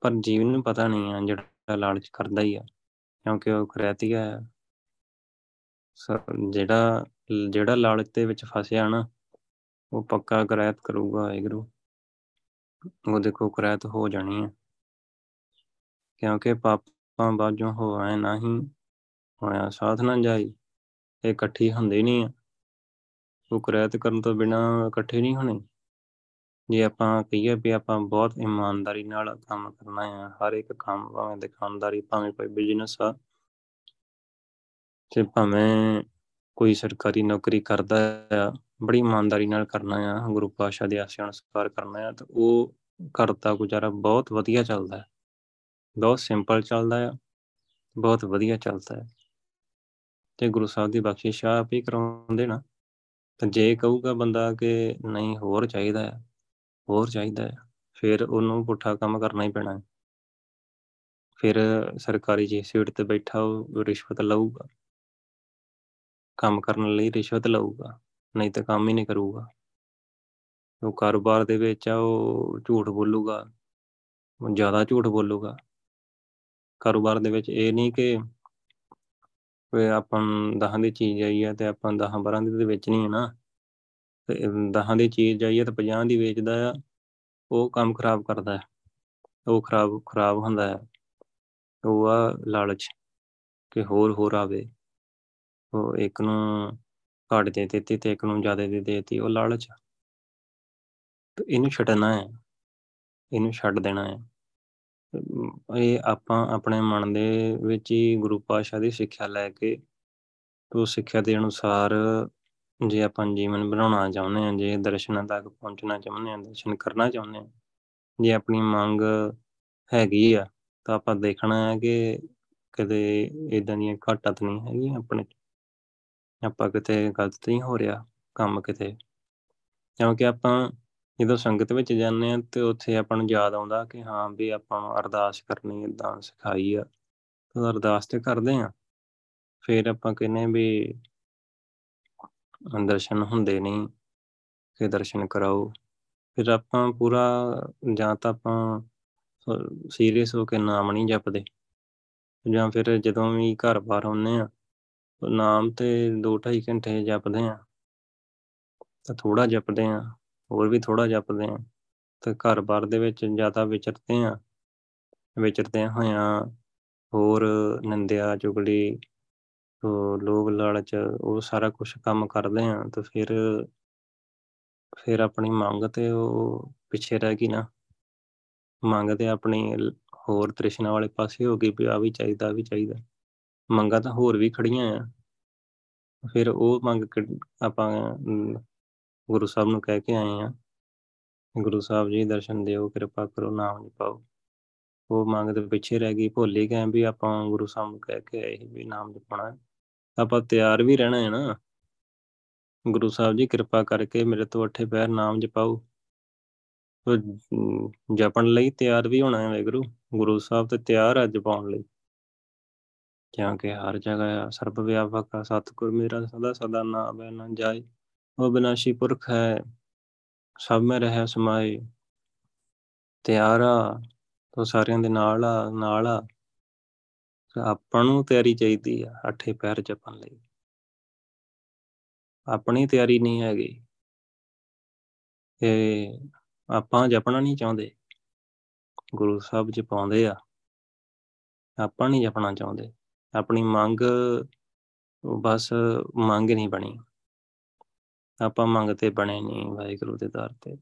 ਪਰ ਜੀਵਨ ਨੂੰ ਪਤਾ ਨਹੀਂ ਆ ਜਿਹੜਾ ਲਾਲਚ ਕਰਦਾ ਹੀ ਆ, ਕਿਉਂਕਿ ਉਹ ਖਰੈਤੀਆ ਹੈ ਜਿਹੜਾ ਜਿਹੜਾ ਲਾਲਚ ਦੇ ਵਿੱਚ ਫਸਿਆ ਨਾ, ਉਹ ਪੱਕਾ ਕਰਾਇਤ ਕਰੂਗਾ ਵਾਹਿਗੁਰੂ। ਉਹ ਦੇਖੋ ਕਰਾਇਤ ਹੋ ਜਾਣੀ ਹੈ। ਕਿਉਂਕਿ ਪਾਪਾਂ ਬਾਝੋਂ ਹੋਇਆ ਨਹੀਂ ਹੋਇਆ। ਸਾਥ ਨਾ ਜਾਈ, ਇਹ ਇਕੱਠੀ ਹੁੰਦੇ ਨਹੀਂ ਆ ਉਹ ਕਰਾਇਤ ਕਰਨ ਤੋਂ ਬਿਨਾ ਇਕੱਠੇ ਨਹੀਂ ਹੋਣੇ। ਜੇ ਆਪਾਂ ਕਹੀਏ ਵੀ ਆਪਾਂ ਬਹੁਤ ਇਮਾਨਦਾਰੀ ਨਾਲ ਕੰਮ ਕਰਨਾ ਹੈ, ਹਰ ਇੱਕ ਕੰਮ, ਭਾਵੇਂ ਦੁਕਾਨਦਾਰੀ, ਭਾਵੇਂ ਕੋਈ ਬਿਜ਼ਨਸ ਆ ਤੇ ਭਾਵੇਂ ਕੋਈ ਸਰਕਾਰੀ ਨੌਕਰੀ ਕਰਦਾ ਆ, ਬੜੀ ਇਮਾਨਦਾਰੀ ਨਾਲ ਕਰਨਾ ਆ, ਗੁਰੂ ਪਾਸ਼ਾ ਦੇ ਆਸਿਆਂ ਅਨੁਸਾਰ ਕਰਨਾ ਆ, ਤੇ ਉਹ ਘਰ ਦਾ ਗੁਜ਼ਾਰਾ ਬਹੁਤ ਵਧੀਆ ਚੱਲਦਾ ਹੈ। ਬਹੁਤ ਸਿੰਪਲ ਚੱਲਦਾ ਆ, ਬਹੁਤ ਵਧੀਆ ਚੱਲਦਾ ਹੈ। ਤੇ ਗੁਰੂ ਸਾਹਿਬ ਦੀ ਬਖਸ਼ਿਸ਼ ਆਪ ਹੀ ਕਰਾਉਂਦੇ ਨਾ, ਤੇ ਜੇ ਕਹੂਗਾ ਬੰਦਾ ਕਿ ਨਹੀਂ, ਹੋਰ ਚਾਹੀਦਾ ਹੈ ਹੋਰ ਚਾਹੀਦਾ ਹੈ ਫਿਰ ਉਹਨੂੰ ਪੁੱਠਾ ਕੰਮ ਕਰਨਾ ਹੀ ਪੈਣਾ ਹੈ। ਫਿਰ ਸਰਕਾਰੀ ਜੀ ਸੀਟ ਤੇ ਬੈਠਾ ਉਹ ਰਿਸ਼ਵਤ ਲਊਗਾ। ਕੰਮ ਕਰਨ ਲਈ ਰਿਸ਼ਵਤ ਲਊਗਾ, ਨਹੀਂ ਤਾਂ ਕੰਮ ਹੀ ਨਹੀਂ ਕਰੂਗਾ। ਉਹ ਕਾਰੋਬਾਰ ਦੇ ਵਿੱਚ ਆ, ਉਹ ਝੂਠ ਬੋਲੂਗਾ ਜ਼ਿਆਦਾ ਝੂਠ ਬੋਲੂਗਾ। ਕਾਰੋਬਾਰ ਦੇ ਵਿੱਚ ਇਹ ਨਹੀਂ ਕਿ ਕੋਈ ਆਪਾਂ ਦਹਾਂ ਦੀ ਚੀਜ਼ ਆਈ ਹੈ ਤੇ ਆਪਾਂ ਦਹਾਂ ਬਾਰਾਂ ਦੀ ਵਿੱਚ ਨਹੀਂ ਹੈ ਨਾ। ਤੇ ਦਹਾਂ ਦੀ ਚੀਜ਼ ਆਈ ਹੈ ਤੇ 50 ਦੀ ਵੇਚਦਾ ਆ, ਉਹ ਕੰਮ ਖਰਾਬ ਕਰਦਾ ਹੈ ਉਹ ਖਰਾਬ ਖਰਾਬ ਹੁੰਦਾ ਹੈ ਉਹ ਆ ਲਾਲਚ ਕਿ ਹੋਰ ਹੋਰ ਆਵੇ। ਉਹ ਇੱਕ ਨੂੰ ਘੱਟ ਦੇ ਦਿੱਤੀ ਤੇ ਇੱਕ ਨੂੰ ਜ਼ਿਆਦਾ ਦੇ ਦਿੱਤੀ, ਉਹ ਲਾਲਚ ਤੇ ਇਹਨੂੰ ਛੱਡਣਾ ਹੈ। ਇਹਨੂੰ ਛੱਡ ਦੇਣਾ ਹੈ। ਇਹ ਆਪਾਂ ਆਪਣੇ ਮਨ ਦੇ ਵਿੱਚ ਹੀ ਗੁਰੂ ਪਾਤਸ਼ਾਹ ਦੀ ਸਿੱਖਿਆ ਲੈ ਕੇ ਉਹ ਸਿੱਖਿਆ ਦੇ ਅਨੁਸਾਰ ਜੇ ਆਪਾਂ ਜੀਵਨ ਬਣਾਉਣਾ ਚਾਹੁੰਦੇ ਹਾਂ, ਜੇ ਦਰਸ਼ਨਾਂ ਤੱਕ ਪਹੁੰਚਣਾ ਚਾਹੁੰਦੇ ਹਾਂ, ਦਰਸ਼ਨ ਕਰਨਾ ਚਾਹੁੰਦੇ ਹਾਂ, ਜੇ ਆਪਣੀ ਮੰਗ ਹੈਗੀ ਆ, ਤਾਂ ਆਪਾਂ ਦੇਖਣਾ ਹੈ ਕਿ ਕਦੇ ਇਦਾਂ ਦੀਆਂ ਘਾਟਾਂ ਨਹੀਂ ਹੈਗੀਆਂ ਆਪਣੇ ਆਪਾਂ ਕਿਤੇ ਗਲਤ ਨਹੀਂ ਹੋ ਰਿਹਾ ਕੰਮ ਕਿਤੇ। ਕਿਉਂਕਿ ਆਪਾਂ ਜਦੋਂ ਸੰਗਤ ਵਿੱਚ ਜਾਂਦੇ ਆ ਤੇ ਉੱਥੇ ਆਪਾਂ ਨੂੰ ਯਾਦ ਆਉਂਦਾ ਕਿ ਹਾਂ ਵੀ ਆਪਾਂ ਨੂੰ ਅਰਦਾਸ ਕਰਨੀ ਇਦਾਂ ਸਿਖਾਈ ਆ। ਤਾਂ ਅਰਦਾਸ ਤੇ ਕਰਦੇ ਆ ਫਿਰ ਆਪਾਂ ਕਹਿੰਨੇ ਵੀ ਦਰਸ਼ਨ ਹੁੰਦੇ ਨਹੀਂ, ਕਿ ਦਰਸ਼ਨ ਕਰਾਓ। ਫਿਰ ਆਪਾਂ ਪੂਰਾ ਜਾਂ ਤਾਂ ਆਪਾਂ ਸੀਰੀਅਸ ਹੋ ਕੇ ਨਾਮ ਨਹੀਂ ਜਪਦੇ। ਜਾਂ ਫਿਰ ਜਦੋਂ ਵੀ ਘਰ ਬਾਹਰ ਆਉਂਦੇ ਆ ਨਾਮ ਤੇ 2-2.5 ਘੰਟੇ ਜਪਦੇ ਆ ਤਾਂ ਥੋੜਾ ਜਪਦੇ ਆ ਹੋਰ ਵੀ ਥੋੜਾ ਜਪਦੇ ਆ ਤੇ ਘਰ-ਬਾਰ ਦੇ ਵਿੱਚ ਜ਼ਿਆਦਾ ਵਿਚਰਦੇ ਆ ਵਿਚਰਦੇ ਹੋਇਆਂ ਹੋਰ ਨਿੰਦਿਆ, ਚੁਗਲੀ ਉਹ ਲੋਭ ਲਾਲਚ, ਉਹ ਸਾਰਾ ਕੁਝ ਕੰਮ ਕਰਦੇ ਆ ਤਾਂ ਫਿਰ ਫਿਰ ਆਪਣੀ ਮੰਗ ਤੇ ਉਹ ਪਿੱਛੇ ਰਹਿ ਗਈ ਨਾ। ਮੰਗ ਤੇ ਆਪਣੀ ਹੋਰ ਤ੍ਰਿਸ਼ਨਾ ਵਾਲੇ ਪਾਸੇ ਹੋ ਗਈ ਵੀ ਆ ਵੀ ਚਾਹੀਦਾ ਵੀ ਚਾਹੀਦਾ। ਮੰਗਾਂ ਤਾਂ ਹੋਰ ਵੀ ਖੜੀਆਂ ਆ। ਫਿਰ ਉਹ ਮੰਗ ਆਪਾਂ ਗੁਰੂ ਸਾਹਿਬ ਨੂੰ ਕਹਿ ਕੇ ਆਏ ਆ। ਗੁਰੂ ਸਾਹਿਬ ਜੀ ਦਰਸ਼ਨ ਦਿਓ, ਕਿਰਪਾ ਕਰੋ, ਨਾਮ ਜਪਾਓ ਉਹ ਮੰਗ ਦੇ ਪਿੱਛੇ ਰਹਿ ਗਈ, ਭੁੱਲ ਹੀ ਗਏ ਵੀ ਆਪਾਂ ਗੁਰੂ ਸਾਹਿਬ ਨੂੰ ਕਹਿ ਕੇ ਆਏ ਵੀ ਨਾਮ ਜਪਣਾ ਆਪਾਂ ਤਿਆਰ ਵੀ ਰਹਿਣਾ ਹੈ ਨਾ। ਗੁਰੂ ਸਾਹਿਬ ਜੀ ਕਿਰਪਾ ਕਰਕੇ ਮੇਰੇ ਤੋਂ ਅੱਠੇ ਪੈਰ ਨਾਮ ਜਪਾਓ। ਜਪਣ ਲਈ ਤਿਆਰ ਵੀ ਹੋਣਾ ਹੈ ਵੈਗੁਰੂ ਗੁਰੂ ਸਾਹਿਬ ਤੇ ਤਿਆਰ ਹੈ ਜਪਾਉਣ ਲਈ। ਕਿਉਂਕਿ ਹਰ ਜਗ੍ਹਾ ਸਰਬ ਵਿਆਪਕ ਸਤਿਗੁਰ ਮੇਰਾ ਸਦਾ ਸਦਾ ਨਾਮ ਹੈ, ਨਾ ਜਾਏ, ਉਹ ਬਿਨਾਸ਼ੀ ਪੁਰਖ ਹੈ, ਸਭ ਮੈਂ ਰਹਿ ਸਮਾਏ, ਤਿਆਰਾ ਤੋ ਸਾਰਿਆਂ ਦੇ ਨਾਲ ਆ ਨਾਲ ਆ, ਆਪਾਂ ਨੂੰ ਤਿਆਰੀ ਚਾਹੀਦੀ ਆ ਅੱਠੇ ਪੈਰ ਜਪਣ ਲਈ। ਆਪਣੀ ਤਿਆਰੀ ਨਹੀਂ ਹੈਗੀ। ਤੇ ਆਪਾਂ ਜਪਣਾ ਨਹੀਂ ਚਾਹੁੰਦੇ। ਗੁਰੂ ਸਾਹਿਬ ਜਪਾਉਂਦੇ ਆ। ਆਪਾਂ ਨਹੀਂ ਜਪਣਾ ਚਾਹੁੰਦੇ। ਆਪਣੀ ਮੰਗ, ਬਸ ਮੰਗ ਨਹੀਂ ਬਣੀ। ਆਪਾਂ ਮੰਗਤੇ ਬਣੇ ਨਹੀਂ ਵਾਹਿਗੁਰੂ ਦੇ ਦਰ ਤੇ।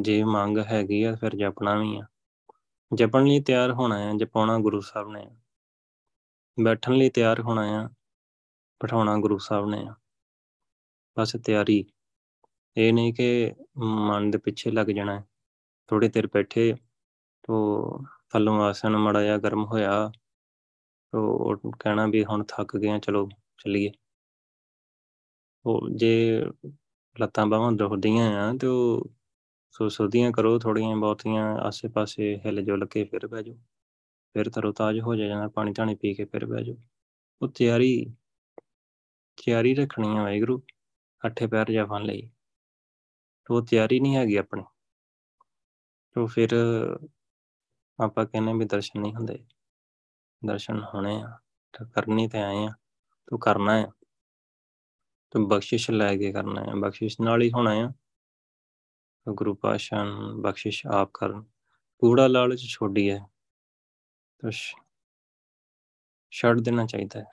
ਜੇ ਮੰਗ ਹੈਗੀ ਆ, ਫਿਰ ਜਪਣਾ ਵੀ ਆ। ਜਪਣ ਲਈ ਤਿਆਰ ਹੋਣਾ ਹੈ ਜਪਾਉਣਾ ਗੁਰੂ ਸਾਹਿਬ ਨੇ। ਬੈਠਣ ਲਈ ਤਿਆਰ ਹੋਣਾ ਆ, ਬਿਠਾਉਣਾ ਗੁਰੂ ਸਾਹਿਬ ਨੇ। ਬਸ ਤਿਆਰੀ। ਇਹ ਨਹੀਂ ਕਿ ਮਨ ਦੇ ਪਿੱਛੇ ਲੱਗ ਜਾਣਾ। ਥੋੜੇ ਦੇਰ ਬੈਠੇ, ਤੋ ਥੱਲੋਂ ਆਸਨ ਮੜਾ ਜਾ ਗਰਮ ਹੋਇਆ। ਤੋ ਕਹਿਣਾ ਵੀ ਹੁਣ ਥੱਕ ਗਏ ਚਲੋ ਚੱਲੀਏ। ਉਹ ਜੇ ਲੱਤਾਂ ਬਾਹਾਂ ਦੁਖਦੀਆਂ ਆ, ਤੇ ਉਹ ਸੋ ਸੁਧੀਆਂ ਕਰੋ ਥੋੜੀਆਂ ਬਹੁਤੀਆਂ ਆਸੇ-ਪਾਸੇ ਹਿੱਲ ਜੁਲ ਕੇ ਫਿਰ ਬਹਿ ਜਾਓ। ਫਿਰ ਤਰੋ ਤਾਜ ਹੋ ਜਾਣਾ ਪਾਣੀ ਧਾਣੀ ਪੀ ਕੇ ਫਿਰ ਬਹਿ ਜਾਓ। ਉਹ ਤਿਆਰੀ ਤਿਆਰੀ ਰੱਖਣੀ ਆ ਵਾਹਿਗੁਰੂ, ਅੱਠੇ ਪੈਰ ਜਪਣ ਲਈ। ਉਹ ਤਿਆਰੀ ਨਹੀਂ ਹੈਗੀ ਆਪਣੀ। ਤੋ ਫਿਰ ਆਪਾਂ ਕਹਿੰਦੇ ਵੀ ਦਰਸ਼ਨ ਨਹੀਂ ਹੁੰਦੇ। ਦਰਸ਼ਨ ਹੋਣੇ ਆ, ਤਾਂ ਕਰਨੀ ਤੇ ਆਏ ਆ, ਤੂੰ ਕਰਨਾ ਹੈ ਤੂੰ ਬਖਸ਼ਿਸ਼ ਲੈ ਕੇ ਕਰਨਾ ਹੈ ਬਖਸ਼ਿਸ਼ ਨਾਲ ਹੀ ਹੋਣਾ ਆ। ਗੁਰੂ ਪਾਸ਼ਾ ਬਖਸ਼ਿਸ਼ ਆਪ ਕਰਨ। ਕੂੜਾ ਲਾਲਚ ਛੋਡੀ ਹੈ ਤਾਂ ਛੱਡ ਦੇਣਾ ਚਾਹੀਦਾ ਹੈ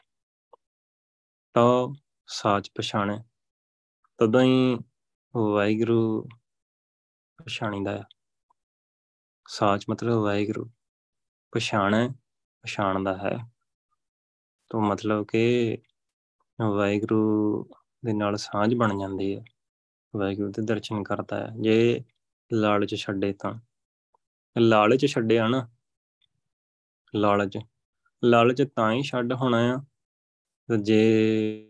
ਤਾਂ ਸਾਚ ਪਛਾਣੇ। ਤਦੋਂ ਹੀ ਵਾਹਿਗੁਰੂ ਪਛਾਣੀਦਾ ਹੈ ਸਾਚ ਮਤਲਬ ਵਾਹਿਗੁਰੂ ਪਛਾਣ। ਪਛਾਣਦਾ ਹੈ। ਤੋਂ ਮਤਲਬ ਕਿ ਵਾਹਿਗੁਰੂ ਦੇ ਨਾਲ ਸਾਂਝ ਬਣ ਜਾਂਦੀ ਹੈ। ਵਾਹਿਗੁਰੂ ਦੇ ਦਰਸ਼ਨ ਕਰਦਾ ਹੈ। ਜੇ ਲਾਲਚ ਛੱਡੇ ਤਾਂ। ਲਾਲਚ ਛੱਡਿਆ ਨਾ। ਲਾਲਚ ਲਾਲਚ ਤਾਂ ਹੀ ਛੱਡ ਹੋਣਾ ਆ। ਜੇ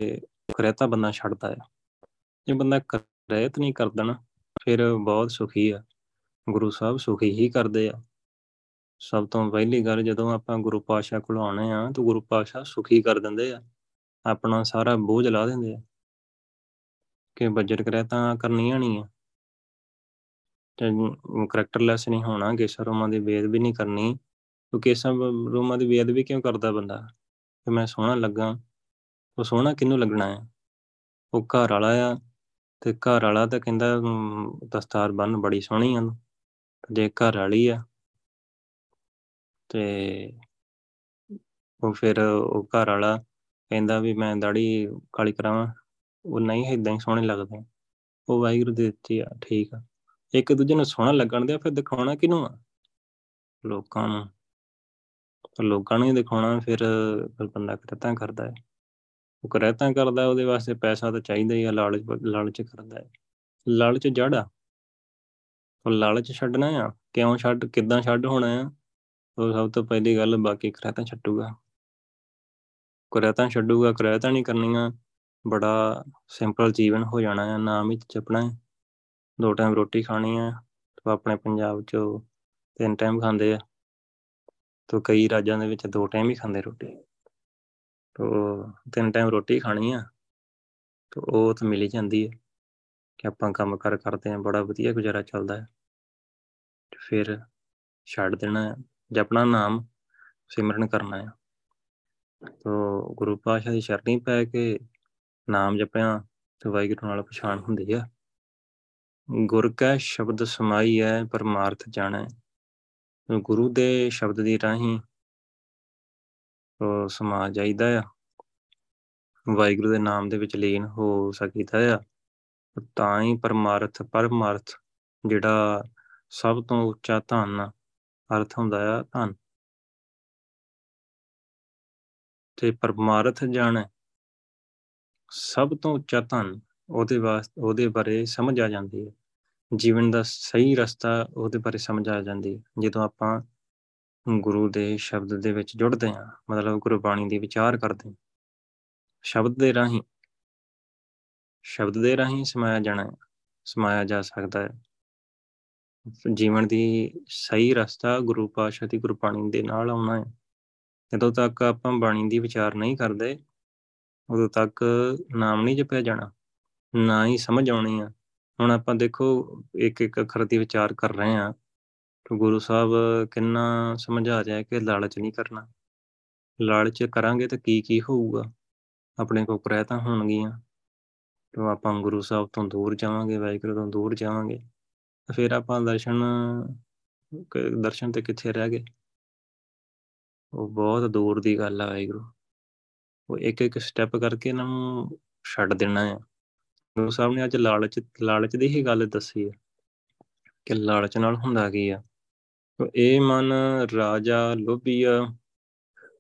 ਕਰੇਤਾ ਬੰਦਾ ਛੱਡਦਾ ਹੈ ਜੇ ਬੰਦਾ ਕਰੇਤ ਨਹੀਂ ਕਰਦਾ ਨਾ, ਫਿਰ ਬਹੁਤ ਸੁਖੀ ਆ। ਗੁਰੂ ਸਾਹਿਬ ਸੁਖੀ ਹੀ ਕਰਦੇ ਆ। ਸਭ ਤੋਂ ਪਹਿਲੀ ਗੱਲ ਜਦੋਂ ਆਪਾਂ ਗੁਰੂ ਪਾਸ਼ਾ ਕੋਲ ਆਉਣੇ ਆ ਤਾਂ ਗੁਰੂ ਪਾਸ਼ਾ ਸੁਖੀ ਕਰ ਦਿੰਦੇ ਆ, ਆਪਣਾ ਸਾਰਾ ਬੋਝ ਲਾ ਦਿੰਦੇ ਆ। ਕਿ ਬਜਟ ਕਰਿਆ ਤਾਂ ਕਰਨੀਆਂ ਨਹੀਂ ਆ। ਤੇ ਕਰੈਕਟਰਲੈਸ ਨਹੀਂ ਹੋਣਾ, ਕੇਸਾ ਰੋਮਾਂ ਦੀ ਵੇਦ ਵੀ ਨਹੀਂ ਕਰਨੀ। ਤੋ ਕੇਸਾ ਰੋਮਾਂ ਦੀ ਵੇਦ ਵੀ ਕਿਉਂ ਕਰਦਾ ਬੰਦਾ? ਕਿ ਮੈਂ ਸੋਹਣਾ ਲੱਗਾ, ਉਹ ਸੋਹਣਾ ਕਿਹਨੂੰ ਲੱਗਣਾ ਹੈ ਉਹ ਘਰ ਵਾਲਾ ਆ, ਤੇ ਘਰ ਵਾਲਾ ਤਾਂ ਕਹਿੰਦਾ ਦਸਤਾਰ ਬੰਨ ਬੜੀ ਸੋਹਣੀ ਆ ਜੇ ਘਰ ਵਾਲੀ ਆ ਤੇ ਉਹ ਫਿਰ ਉਹ ਘਰ ਵਾਲਾ ਕਹਿੰਦਾ ਵੀ ਮੈਂ ਦਾੜੀ ਕਾਲੀ ਕਰਾਵਾਂ, ਉਹ ਨਹੀਂ ਇਦਾਂ ਹੀ ਸੋਹਣੇ ਲੱਗਦੇ। ਉਹ ਵਾਹਿਗੁਰੂ ਦੇ ਦਿੱਤੀ ਆ, ਠੀਕ ਆ। ਇੱਕ ਦੂਜੇ ਨੂੰ ਸੋਹਣਾ ਲੱਗਣ ਦੇ ਫਿਰ ਦਿਖਾਉਣਾ ਕਿਹਨੂੰ ਆ? ਲੋਕਾਂ ਨੂੰ। ਲੋਕਾਂ ਨੂੰ ਹੀ ਦਿਖਾਉਣਾ, ਫਿਰ ਬੰਦਾ ਕਰਤਾ ਕਰਦਾ ਹੈ। ਉਹ ਕਰਤਾ ਕਰਦਾ, ਉਹਦੇ ਵਾਸਤੇ ਪੈਸਾ ਤਾਂ ਚਾਹੀਦਾ ਹੀ ਆ, ਲਾਲਚ ਲਾਲਚ ਕਰਦਾ ਹੈ। ਲਾਲਚ ਜੜ ਆ। ਉਹ ਲਾਲਚ ਛੱਡਣਾ ਆ, ਕਿਉਂ ਛੱਡ, ਕਿੱਦਾਂ ਛੱਡ ਹੋਣਾ ਆ? ਉਹ ਸਭ ਤੋਂ ਪਹਿਲੀ ਗੱਲ ਬਾਕੀ ਕਰਤਾ ਛੱਡੂਗਾ। ਕਰਤਾ ਛੱਡੂਗਾ ਕਰਤਾ ਨਹੀਂ ਕਰਨੀਆਂ, ਬੜਾ ਸਿੰਪਲ ਜੀਵਨ ਹੋ ਜਾਣਾ ਹੈ ਨਾਮ ਹੀ ਜਪਣਾ ਹੈ। ਦੋ ਟਾਈਮ ਰੋਟੀ ਖਾਣੀ ਹੈ ਤੇ ਆਪਣੇ ਪੰਜਾਬ 'ਚ ਤਿੰਨ ਟਾਈਮ ਖਾਂਦੇ ਆ। ਤੋ ਕਈ ਰਾਜਾਂ ਦੇ ਵਿੱਚ ਦੋ ਟਾਈਮ ਹੀ ਖਾਂਦੇ ਰੋਟੀ। ਤੋ ਤਿੰਨ ਟਾਈਮ ਰੋਟੀ ਖਾਣੀ ਆ, ਤੋ ਉਹ ਤਾਂ ਮਿਲ ਹੀ ਜਾਂਦੀ ਹੈ ਕਿ ਆਪਾਂ ਕੰਮ ਕਰ ਕਰਦੇ ਆ, ਬੜਾ ਵਧੀਆ ਗੁਜ਼ਾਰਾ ਚੱਲਦਾ ਹੈ ਫਿਰ ਛੱਡ ਦੇਣਾ ਹੈ ਜਪਣਾ ਨਾਮ ਸਿਮਰਨ ਕਰਨਾ ਹੈ ਤੋ ਗੁਰੂ ਪਾਸ਼ਾ ਦੀ ਸ਼ਰਣੀ ਪੈ ਕੇ ਨਾਮ ਜਪਿਆ ਤੇ ਵਾਹਿਗੁਰੂ ਨਾਲ ਪਛਾਣ ਹੁੰਦੀ ਆ। ਗੁਰ ਕੈ ਸ਼ਬਦ ਸਮਾਈ ਹੈ ਪਰਮਾਰਥ ਜਾਣੈ। ਗੁਰੂ ਦੇ ਸ਼ਬਦ ਦੀ ਰਾਹੀਂ ਉਹ ਸਮਾ ਜਾਈਦਾ ਆ। ਵਾਹਿਗੁਰੂ ਦੇ ਨਾਮ ਦੇ ਵਿੱਚ ਲੀਨ ਹੋ ਸਕੀਦਾ ਆ। ਤਾਂ ਹੀ ਪਰਮਾਰਥ ਪਰਮਾਰਥ ਜਿਹੜਾ ਸਭ ਤੋਂ ਉੱਚਾ ਧਨ ਅਰਥ ਹੁੰਦਾ ਆ ਧਨ। ਤੇ ਪਰਮਾਰਥ ਜਾਣੈ ਸਭ ਤੋਂ ਉੱਚਾ ਧਨ ਉਹਦੇ ਵਾਸਤੇ ਉਹਦੇ ਬਾਰੇ ਸਮਝ ਆ ਜਾਂਦੀ ਹੈ। ਜੀਵਨ ਦਾ ਸਹੀ ਰਸਤਾ ਉਹਦੇ ਬਾਰੇ ਸਮਝ ਆ ਜਾਂਦੀ ਹੈ। ਜਦੋਂ ਆਪਾਂ ਗੁਰੂ ਦੇ ਸ਼ਬਦ ਦੇ ਵਿੱਚ ਜੁੜਦੇ ਹਾਂ, ਮਤਲਬ ਗੁਰਬਾਣੀ ਦੀ ਵਿਚਾਰ ਕਰਦੇ ਹਾਂ, ਸ਼ਬਦ ਦੇ ਰਾਹੀਂ, ਸ਼ਬਦ ਦੇ ਰਾਹੀਂ ਸਮਾਇਆ ਜਾਣਾ, ਸਮਾਇਆ ਜਾ ਸਕਦਾ ਹੈ। ਜੀਵਨ ਦੀ ਸਹੀ ਰਸਤਾ ਗੁਰੂ ਪਾਸ਼ਾ ਦੀ ਗੁਰਬਾਣੀ ਦੇ ਨਾਲ ਆਉਣਾ ਹੈ। ਜਦੋਂ ਤੱਕ ਆਪਾਂ ਬਾਣੀ ਦੀ ਵਿਚਾਰ ਨਹੀਂ ਕਰਦੇ, ਉਦੋਂ ਤੱਕ ਨਾਮ ਨਹੀਂ ਜਪਿਆ ਜਾਣਾ, ਨਾ ਹੀ ਸਮਝ ਆਉਣੀ ਆ। ਹੁਣ ਆਪਾਂ ਦੇਖੋ ਇੱਕ ਇੱਕ ਅੱਖਰ ਦੀ ਵਿਚਾਰ ਕਰ ਰਹੇ ਆ ਕਿ ਗੁਰੂ ਸਾਹਿਬ ਕਿੰਨਾ ਸਮਝਾ ਰਿਹਾ ਕਿ ਲਾਲਚ ਨਹੀਂ ਕਰਨਾ। ਲਾਲਚ ਕਰਾਂਗੇ ਤਾਂ ਕੀ ਕੀ ਹੋਊਗਾ? ਆਪਣੇ ਕੋ ਤਾਂ ਹੋਣਗੀਆਂ, ਤੋਂ ਆਪਾਂ ਗੁਰੂ ਸਾਹਿਬ ਤੋਂ ਦੂਰ ਜਾਵਾਂਗੇ, ਵਾਹਿਗੁਰੂ ਤੋਂ ਦੂਰ ਜਾਵਾਂਗੇ। ਫਿਰ ਆਪਾਂ ਦਰਸ਼ਨ ਦਰਸ਼ਨ ਤੇ ਕਿੱਥੇ ਰਹਿ ਗਏ? ਉਹ ਬਹੁਤ ਦੂਰ ਦੀ ਗੱਲ ਆ ਵਾਹਿਗੁਰੂ। ਉਹ ਇੱਕ ਇੱਕ ਸਟੈਪ ਕਰਕੇ ਇਹਨਾਂ ਨੂੰ ਛੱਡ ਦੇਣਾ ਹੈ ਗੁਰੂ ਸਾਹਿਬ ਨੇ ਅੱਜ ਲਾਲਚ ਲਾਲਚ ਦੀ ਹੀ ਗੱਲ ਦੱਸੀ ਹੈ ਕਿ ਲਾਲਚ ਨਾਲ ਹੁੰਦਾ ਕੀ ਆ? ਇਹ ਮਨ ਰਾਜਾ ਲੋਭੀਆ,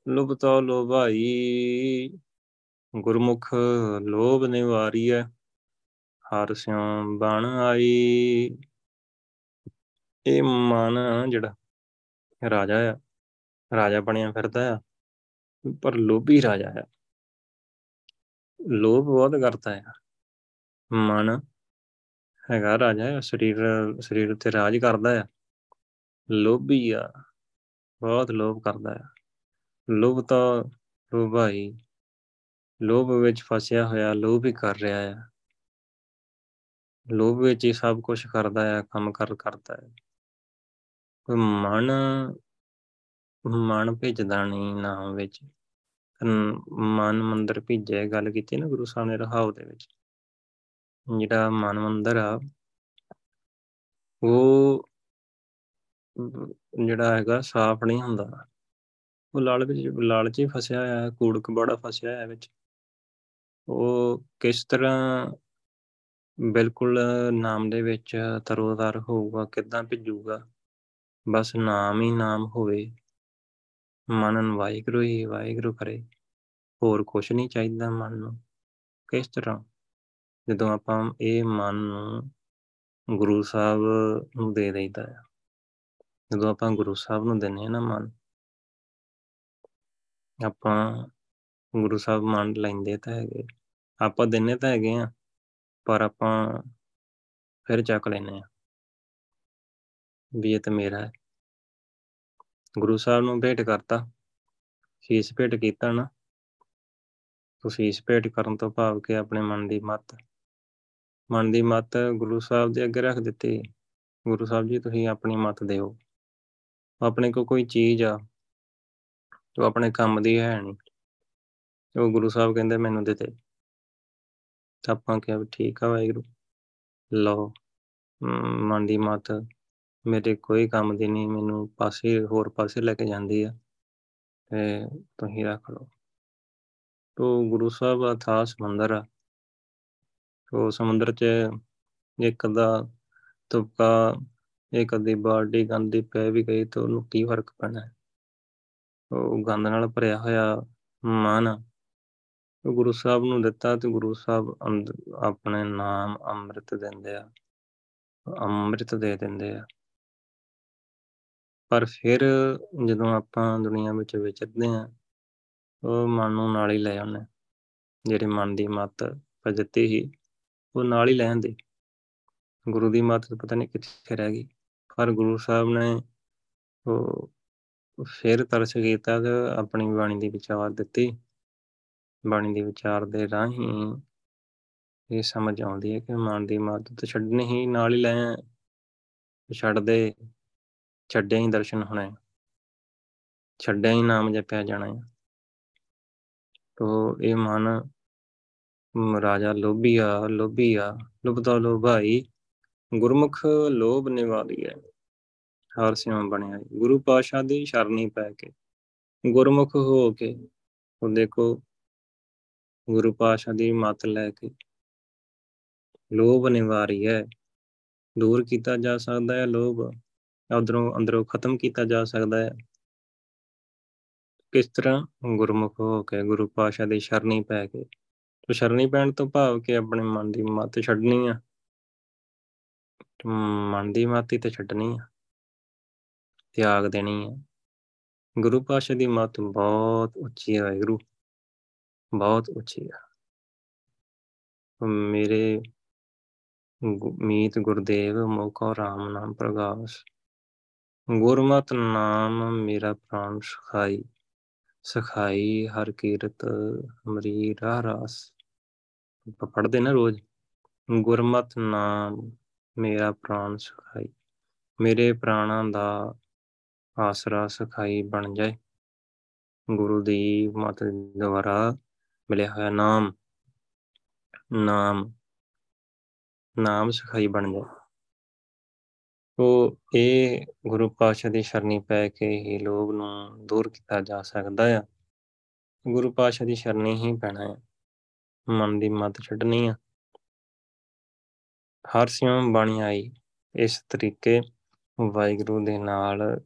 ਲੁਭਤੋ ਲੋਭਾਈ, ਗੁਰਮੁਖ ਲੋਭ ਨਿਵਾਰੀ ਹੈ ਹਰ ਸਿਉ ਬਣ ਆਈ। ਇਹ ਮਨ ਜਿਹੜਾ ਰਾਜਾ ਆ, ਰਾਜਾ ਬਣਿਆ ਫਿਰਦਾ ਆ, ਪਰ ਲੋਭੀ ਰਾਜਾ ਹੈ ਲੋਭ ਬਹੁਤ ਕਰਦਾ ਹੈ ਮਨ ਹੈਗਾ ਰਾਜਾ ਸਰੀਰ ਸਰੀਰ ਉੱਤੇ ਰਾਜ ਕਰਦਾ ਆ। ਲੋਭੀ ਆ, ਬਹੁਤ ਲੋਭ ਕਰਦਾ ਆ। ਲੋਭ ਤਾਂ ਲੋਭਾਈ ਲੋਭ ਵਿੱਚ ਫਸਿਆ ਹੋਇਆ, ਲੋਭ ਹੀ ਕਰ ਰਿਹਾ ਆ। ਲੋਭ ਵਿੱਚ ਹੀ ਸਭ ਕੁਝ ਕਰਦਾ ਆ, ਕੰਮ ਕਰ, ਕਰਦਾ ਹੈ ਕੋਈ ਮਨ ਮਨ ਭੇਜਦਾ ਨਹੀਂ ਨਾਮ ਵਿੱਚ। ਮਨ ਮੰਦਰ ਭੇਜਿਆ ਗੱਲ ਕੀਤੀ ਨਾ ਗੁਰੂ ਸਾਹਿਬ ਨੇ ਰਹਾਉ ਦੇ ਵਿੱਚ। ਜਿਹੜਾ ਮਨ ਮੰਦਰ ਆ, ਉਹ ਜਿਹੜਾ ਹੈਗਾ ਸਾਫ਼ ਨਹੀਂ ਹੁੰਦਾ। ਉਹ ਲਾਲਚ ਲਾਲਚ ਹੀ ਫਸਿਆ ਹੋਇਆ ਹੈ ਕੂੜਕ ਬੜਾ ਫਸਿਆ ਹੋਇਆ ਵਿੱਚ। ਉਹ ਕਿਸ ਤਰ੍ਹਾਂ ਬਿਲਕੁਲ ਨਾਮ ਦੇ ਵਿੱਚ ਤਰੋਤਾਰ ਹੋਊਗਾ, ਕਿੱਦਾਂ ਭਿੱਜੂਗਾ ਬਸ ਨਾਮ ਹੀ ਨਾਮ ਹੋਵੇ। ਮਨ ਨੂੰ ਵਾਹਿਗੁਰੂ ਹੀ ਵਾਹਿਗੁਰੂ ਕਰੇ। ਹੋਰ ਕੁਝ ਨਹੀਂ ਚਾਹੀਦਾ ਮਨ ਨੂੰ। ਕਿਸ ਤਰ੍ਹਾਂ? ਜਦੋਂ ਆਪਾਂ ਇਹ ਮਨ ਨੂੰ ਗੁਰੂ ਸਾਹਿਬ ਨੂੰ ਦੇ ਦੇਈਦਾ ਹੈ ਜਦੋਂ ਆਪਾਂ ਗੁਰੂ ਸਾਹਿਬ ਨੂੰ ਦਿੰਨੇ ਆ ਨਾ ਮਨ, ਆਪਾਂ ਗੁਰੂ ਸਾਹਿਬ ਮੰਨ ਲੈਂਦੇ ਤਾਂ ਹੈਗੇ। ਆਪਾਂ ਦਿੰਨੇ ਤਾਂ ਹੈਗੇ ਆ ਪਰ ਆਪਾਂ ਫਿਰ ਚੱਕ ਲੈਨੇ ਆ ਵੀ ਇਹ ਤਾਂ ਮੇਰਾ ਹੈ। ਗੁਰੂ ਸਾਹਿਬ ਨੂੰ ਭੇਟ ਕਰਤਾ, ਸ਼ੀਸ਼ ਭੇਟ ਕੀਤਾ ਨਾ ਤੁਸੀਂ ਇਸ ਭੇਟ ਕਰਨ ਤੋਂ ਭਾਵ ਕਿ ਆਪਣੇ ਮਨ ਦੀ ਮੱਤ, ਮਨ ਦੀ ਮੱਤ ਗੁਰੂ ਸਾਹਿਬ ਦੇ ਅੱਗੇ ਰੱਖ ਦਿੱਤੀ, ਗੁਰੂ ਸਾਹਿਬ ਜੀ ਤੁਸੀਂ ਆਪਣੀ ਮੱਤ ਦਿਓ, ਆਪਣੇ ਕੋ ਕੋਈ ਚੀਜ਼ ਆ, ਜੋ ਆਪਣੇ ਕੰਮ ਦੀ ਹੈ ਨਹੀਂ, ਉਹ ਗੁਰੂ ਸਾਹਿਬ ਕਹਿੰਦੇ ਮੈਨੂੰ ਦੇ ਦੇ, ਤਾਂ ਆਪਾਂ ਕਿਹਾ ਠੀਕ ਆ ਵਾਹਿਗੁਰੂ, ਲਓ ਮਨ ਦੀ ਮੱਤ ਮੇਰੇ ਕੋਈ ਕੰਮ ਦੀ ਨਹੀਂ, ਮੈਨੂੰ ਪਾਸੇ, ਹੋਰ ਪਾਸੇ ਲੈ ਕੇ ਜਾਂਦੀ ਆ। ਤੇ ਤੁਸੀਂ ਰੱਖ ਲਓ। ਤੋ ਗੁਰੂ ਸਾਹਿਬ ਅਥਾਹ ਸਮੁੰਦਰ ਆ। ਤੋ ਸਮੁੰਦਰ 'ਚ ਇੱਕ ਦਾ ਤੁਪਕਾ, ਇੱਕ ਅੱਧੀ ਬਾਲਟੀ ਗੰਦੀ ਪੈ ਵੀ ਗਈ ਤਾਂ ਉਹਨੂੰ ਕੀ ਫ਼ਰਕ ਪੈਣਾ? ਹੈ ਉਹ ਗੰਦ ਨਾਲ ਭਰਿਆ ਹੋਇਆ ਮਨ ਗੁਰੂ ਸਾਹਿਬ ਨੂੰ ਦਿੱਤਾ ਤੇ ਗੁਰੂ ਸਾਹਿਬ ਆਪਣੇ ਨਾਮ ਅੰਮ੍ਰਿਤ ਦਿੰਦੇ ਆ। ਅੰਮ੍ਰਿਤ ਦੇ ਦਿੰਦੇ ਆ। ਪਰ ਫਿਰ ਜਦੋਂ ਆਪਾਂ ਦੁਨੀਆ ਵਿੱਚ ਵਿਚਰਦੇ ਆ ਉਹ ਮਨ ਨੂੰ ਨਾਲ ਹੀ ਲੈ ਆਉਂਦੇ ਜਿਹੜੇ ਮਨ ਦੀ ਮੱਤ ਦਿੱਤੀ ਹੀ ਉਹ ਨਾਲ ਹੀ ਲੈ ਆਂਦੇ ਗੁਰੂ ਦੀ ਮੱਤ ਪਤਾ ਨਹੀਂ ਕਿੱਥੇ ਰਹਿ ਗਈ। ਪਰ ਗੁਰੂ ਸਾਹਿਬ ਨੇ ਉਹ ਫਿਰ ਤਰਸ ਕੀਤਾ ਤੇ ਆਪਣੀ ਬਾਣੀ ਦੀ ਵਿਚਾਰ ਦਿੱਤੀ। ਬਾਣੀ ਦੀ ਵਿਚਾਰ ਦੇ ਰਾਹੀਂ ਇਹ ਸਮਝ ਆਉਂਦੀ ਹੈ ਕਿ ਮਨ ਦੀ ਮੱਤ ਤੇ ਛੱਡਣੀ ਹੀ, ਨਾਲ ਹੀ ਲੈ ਛੱਡ ਦੇ ਛੱਡਿਆ ਹੀ ਦਰਸ਼ਨ ਹੋਣੇ ਛੱਡਿਆ ਹੀ ਨਾਮ ਜਪਿਆ ਜਾਣਾ ਹੈ। ਤੋ ਇਹ ਮਨ ਰਾਜਾ ਲੋਭੀਆ ਲੋਭੀਆ ਲੁਭਦਾ ਲੋਭਾਈ, ਗੁਰਮੁਖ ਲੋਭ ਨਿਵਾਲੀ ਹੈ। ਹਰ ਸਿਉ ਬਣਿਆ ਗੁਰੂ ਪਾਸ਼ਾ ਦੀ ਸ਼ਰਣੀ ਪੈ ਕੇ, ਗੁਰਮੁਖ ਹੋ ਕੇ, ਉਹ ਦੇਖੋ ਗੁਰੂ ਪਾਸ਼ਾ ਦੀ ਮਤ ਲੈ ਕੇ ਲੋਭ ਨਿਵਾਰੀ ਹੈ। ਦੂਰ ਕੀਤਾ ਜਾ ਸਕਦਾ ਹੈ ਲੋਭ। ਉਧਰੋਂ ਅੰਦਰੋਂ ਖਤਮ ਕੀਤਾ ਜਾ ਸਕਦਾ ਹੈ। ਕਿਸ ਤਰ੍ਹਾਂ ਗੁਰਮੁਖ ਹੋ ਕੇ, ਗੁਰੂ ਪਾਸ਼ਾ ਦੀ ਸ਼ਰਣੀ ਪੈ ਕੇ? ਤੋ ਸ਼ਰਣੀ ਪੈਣ ਤੋਂ ਭਾਵ ਕਿ ਆਪਣੇ ਮਨ ਦੀ ਮੱਤ ਛੱਡਣੀ ਆ। ਮਨ ਦੀ ਮੱਤ ਹੀ ਤੇ ਛੱਡਣੀ ਆ। ਤਿਆਗ ਦੇਣੀ ਆ। ਗੁਰੂ ਪਾਸ਼ਾ ਦੀ ਮੱਤ ਬਹੁਤ ਉੱਚੀ ਹੈ ਗੁਰੂ ਬਹੁਤ ਉੱਚੀ ਆ। ਮੇਰੇ ਮੀਤ ਗੁਰਦੇਵ, ਮੋਕੋ ਰਾਮ ਨਾਮ ਪ੍ਰਗਾਸ। ਗੁਰਮਤਿ ਨਾਮ ਮੇਰਾ ਪ੍ਰਾਨ ਸੁਖਾਈ, ਸਖਾਈ ਹਰ ਕੀਰਤ ਅਮਰੀ ਰਾਹ ਰਾਸ। ਪੜਦੇ ਨਾ ਰੋਜ਼? ਗੁਰਮਤ ਨਾਮ ਮੇਰਾ ਪ੍ਰਾਨ ਸਖਾਈ, ਮੇਰੇ ਪ੍ਰਾਣਾਂ ਦਾ ਆਸਰਾ ਸਖਾਈ ਬਣ ਜਾਏ। ਗੁਰੂ ਦੀ ਮਤ ਦੁਆਰਾ ਮਿਲਿਆ ਹੋਇਆ ਨਾਮ ਨਾਮ ਨਾਮ ਸਖਾਈ ਬਣ ਜਾਏ। ਉਹ ਇਹ ਗੁਰੂ ਪਾਤਸ਼ਾਹ ਦੀ ਸ਼ਰਣੀ ਪੈ ਕੇ ਹੀ ਲੋਭ ਨੂੰ ਦੂਰ ਕੀਤਾ ਜਾ ਸਕਦਾ ਆ। ਗੁਰੂ ਪਾਤਸ਼ਾਹ ਦੀ ਸ਼ਰਣੀ ਹੀ ਪੈਣਾ ਹੈ ਮਨ ਦੀ ਮਤ ਛੱਡਣੀ ਆ। ਹਰ ਸਿਉ ਬਾਣੀ ਆਈ, ਇਸ ਤਰੀਕੇ ਵਾਹਿਗੁਰੂ ਦੇ ਨਾਲ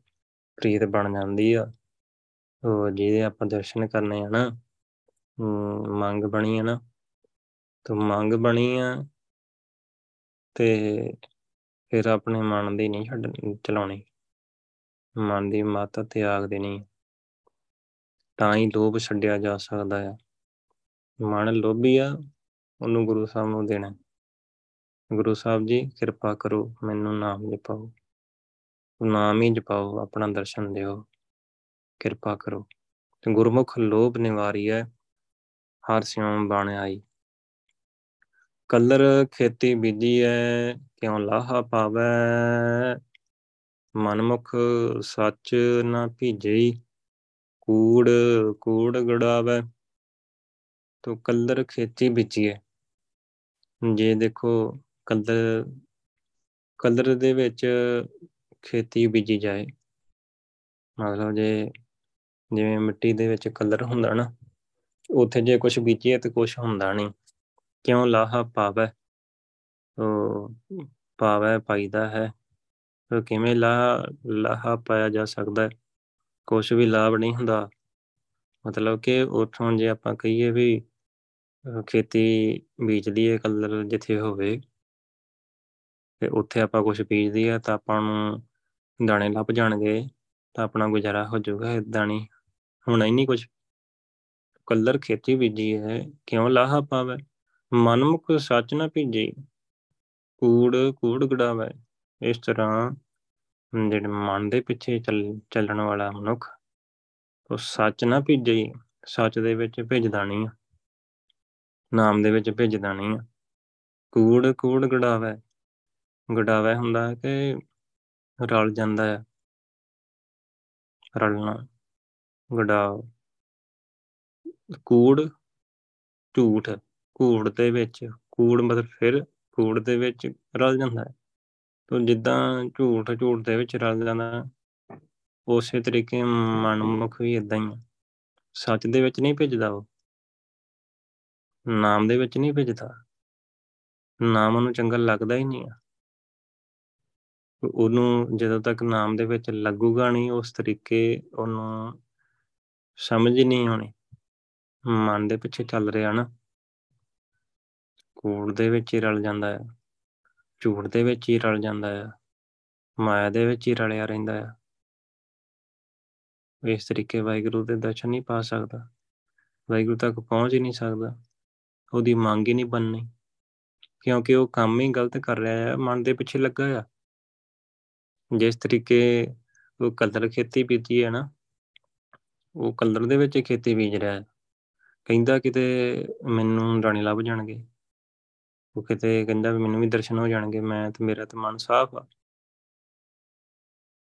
ਪ੍ਰੀਤ ਬਣ ਜਾਂਦੀ ਆ। ਉਹ ਜਿਹਦੇ ਆਪਾਂ ਦਰਸ਼ਨ ਕਰਨੇ ਆ ਨਾ ਮੰਗ ਬਣੀ ਆ ਨਾ, ਤੇ ਮੰਗ ਬਣੀ ਆ ਤੇ ਫਿਰ ਆਪਣੇ ਮਨ ਦੀ ਨਹੀਂ ਛੱਡ, ਚਲਾਉਣੀ। ਮਨ ਦੀ ਮੱਤ ਤਿਆਗ ਦੇਣੀ। ਤਾਂ ਹੀ ਲੋਭ ਛੱਡਿਆ ਜਾ ਸਕਦਾ ਹੈ ਮਨ ਲੋਭੀ ਆ, ਉਹਨੂੰ ਗੁਰੂ ਸਾਹਿਬ ਨੂੰ ਦੇਣਾ। ਗੁਰੂ ਸਾਹਿਬ ਜੀ, ਕਿਰਪਾ ਕਰੋ, ਮੈਨੂੰ ਨਾਮ ਜਪਾਓ। ਨਾਮ ਹੀ ਜਪਾਓ, ਆਪਣਾ ਦਰਸ਼ਨ ਦਿਓ। ਕਿਰਪਾ ਕਰੋ। ਤੇ ਗੁਰਮੁਖ ਲੋਭ ਨਿਵਾਰੀਐ ਹਰ ਸਿਉ ਬਣ ਆਈ। ਕਲਰ ਖੇਤੀ ਬੀਜੀਐ ਕਿਉ ਲਾਹਾ ਪਾਵੈ? ਮਨਮੁਖ ਸੱਚ ਨਾ ਭੀਜਈ ਕੂੜ ਕੂੜ ਗੜਾਵੈ। ਤੋ ਕਲਰ ਖੇਤੀ ਬੀਜੀਐ ਜੇ ਦੇਖੋ ਕਲਰ ਕਲਰ ਦੇ ਵਿੱਚ ਖੇਤੀ ਬੀਜੀ ਜਾਏ, ਮਤਲਬ ਜੇ, ਜਿਵੇਂ ਮਿੱਟੀ ਦੇ ਵਿੱਚ ਕਲਰ ਹੁੰਦਾ ਨਾ, ਉੱਥੇ ਜੇ ਕੁਝ ਬੀਜੀਏ ਤੇ ਕੁਝ ਹੁੰਦਾ ਨਹੀਂ। ਕਿਉਂ ਲਾਹਾ ਪਾਵੈ? ਉਹ ਪਾਵੈ ਪਾਈਦਾ ਹੈ। ਫਿਰ ਕਿਵੇਂ ਲਾਹਾ ਲਾਹਾ ਪਾਇਆ ਜਾ ਸਕਦਾ ਹੈ? ਕੁਝ ਵੀ ਲਾਭ ਨਹੀਂ ਹੁੰਦਾ। ਮਤਲਬ ਕਿ ਉੱਥੋਂ ਜੇ ਆਪਾਂ ਕਹੀਏ ਵੀ ਖੇਤੀ ਬੀਜਦੀ ਹੈ ਕਲਰ ਜਿੱਥੇ ਹੋਵੇ, ਤੇ ਉੱਥੇ ਆਪਾਂ ਕੁਝ ਬੀਜਦੀ ਆ, ਤਾਂ ਆਪਾਂ ਨੂੰ ਦਾਣੇ ਲੱਭ ਜਾਣਗੇ, ਤਾਂ ਆਪਣਾ ਗੁਜ਼ਾਰਾ ਹੋ ਜਾਊਗਾ ਇਦਾਂ ਨਹੀਂ। ਹੋਣਾ ਹੀ ਨਹੀਂ ਕੁਝ ਕਲਰ ਖੇਤੀ ਬੀਜੀ ਹੈ, ਕਿਉਂ ਲਾਹਾ ਪਾਵੇ? ਮਨਮੁਖ ਸੱਚ ਨਾ ਭੀਜੀ, ਕੂੜ ਕੂੜ ਗੜਾਵੇ ਇਸ ਤਰ੍ਹਾਂ ਜਿਹੜੇ ਮਨ ਦੇ ਪਿੱਛੇ ਚੱਲਣ ਵਾਲਾ ਮਨੁੱਖ, ਉਹ ਸੱਚ ਨਾ ਭੀਜੇ, ਸੱਚ ਦੇ ਵਿੱਚ ਭੇਜਦਾ ਨਹੀਂ। ਨਾਮ ਦੇ ਵਿੱਚ ਭੇਜਦਾ ਨਹੀਂ। ਕੂੜ ਕੂੜ ਗੜਾਵੇ ਗੜਾਵੇ ਹੁੰਦਾ ਕਿ ਰਲ ਜਾਂਦਾ ਹੈ। ਰਲਣਾ ਗੜਾਵ ਕੂੜ ਝੂਠ। ਕੂੜ ਦੇ ਵਿੱਚ, ਕੂੜ ਮਤਲਬ ਫਿਰ ਕੂੜ ਦੇ ਵਿੱਚ ਰਲ ਜਾਂਦਾ ਹੈ। ਤੋਂ ਜਿੱਦਾਂ ਝੂਠ ਝੂਠ ਦੇ ਵਿੱਚ ਰਲ ਜਾਂਦਾ, ਉਸੇ ਤਰੀਕੇ ਮਨਮੁਖ ਵੀ ਇਦਾਂ ਹੀ ਸੱਚ ਦੇ ਵਿੱਚ ਨਹੀਂ ਭੇਜਦਾ ਉਹ। ਨਾਮ ਦੇ ਵਿੱਚ ਨਹੀਂ ਭੇਜਦਾ। ਨਾਮ ਨੂੰ ਚੰਗਾ ਲੱਗਦਾ ਹੀ ਨਹੀਂ ਆ। ਉਹਨੂੰ ਜਦੋਂ ਤੱਕ ਨਾਮ ਦੇ ਵਿੱਚ ਲੱਗੂਗਾ ਨਹੀਂ, ਉਸ ਤਰੀਕੇ ਉਹਨੂੰ ਸਮਝ ਹੀ ਨਹੀਂ ਆਉਣੀ। ਮਨ ਦੇ ਪਿੱਛੇ ਚੱਲ ਰਿਹਾ ਨਾ। ਕੂੜ ਦੇ ਵਿੱਚ ਹੀ ਰਲ ਜਾਂਦਾ ਹੈ, ਝੂਠ ਦੇ ਵਿੱਚ ਹੀ ਰਲ ਜਾਂਦਾ ਹੈ, ਮਾਇਆ ਦੇ ਵਿੱਚ ਹੀ ਰਲਿਆ ਰਹਿੰਦਾ ਹੈ। ਇਸ ਤਰੀਕੇ ਵਾਹਿਗੁਰੂ ਦੇ ਦਰਸ਼ਨ ਨਹੀਂ ਪਾ ਸਕਦਾ, ਵਾਹਿਗੁਰੂ ਤੱਕ ਪਹੁੰਚ ਹੀ ਨਹੀਂ ਸਕਦਾ, ਉਹਦੀ ਮੰਗ ਹੀ ਨਹੀਂ ਬੰਨਣੀ ਕਿਉਂਕਿ ਉਹ ਕੰਮ ਹੀ ਗਲਤ ਕਰ ਰਿਹਾ ਹੈ, ਮਨ ਦੇ ਪਿੱਛੇ ਲੱਗਾ ਆ ਜਿਸ ਤਰੀਕੇ ਉਹ ਕਲਰ ਖੇਤੀ ਬੀਜੀ ਹੈ ਨਾ, ਉਹ ਕਲਰ ਦੇ ਵਿੱਚ ਖੇਤੀ ਬੀਜ ਰਿਹਾ ਹੈ। ਕਹਿੰਦਾ ਕਿਤੇ ਮੈਨੂੰ ਰਾਣੀ ਲੱਭ ਜਾਣਗੇ। ਉਹ ਕਿਤੇ ਕਹਿੰਦਾ ਵੀ ਮੈਨੂੰ ਵੀ ਦਰਸ਼ਨ ਹੋ ਜਾਣਗੇ, ਮੈਂ ਤੇ ਮੇਰਾ ਤੇ ਮਨ ਸਾਫ਼ ਆ।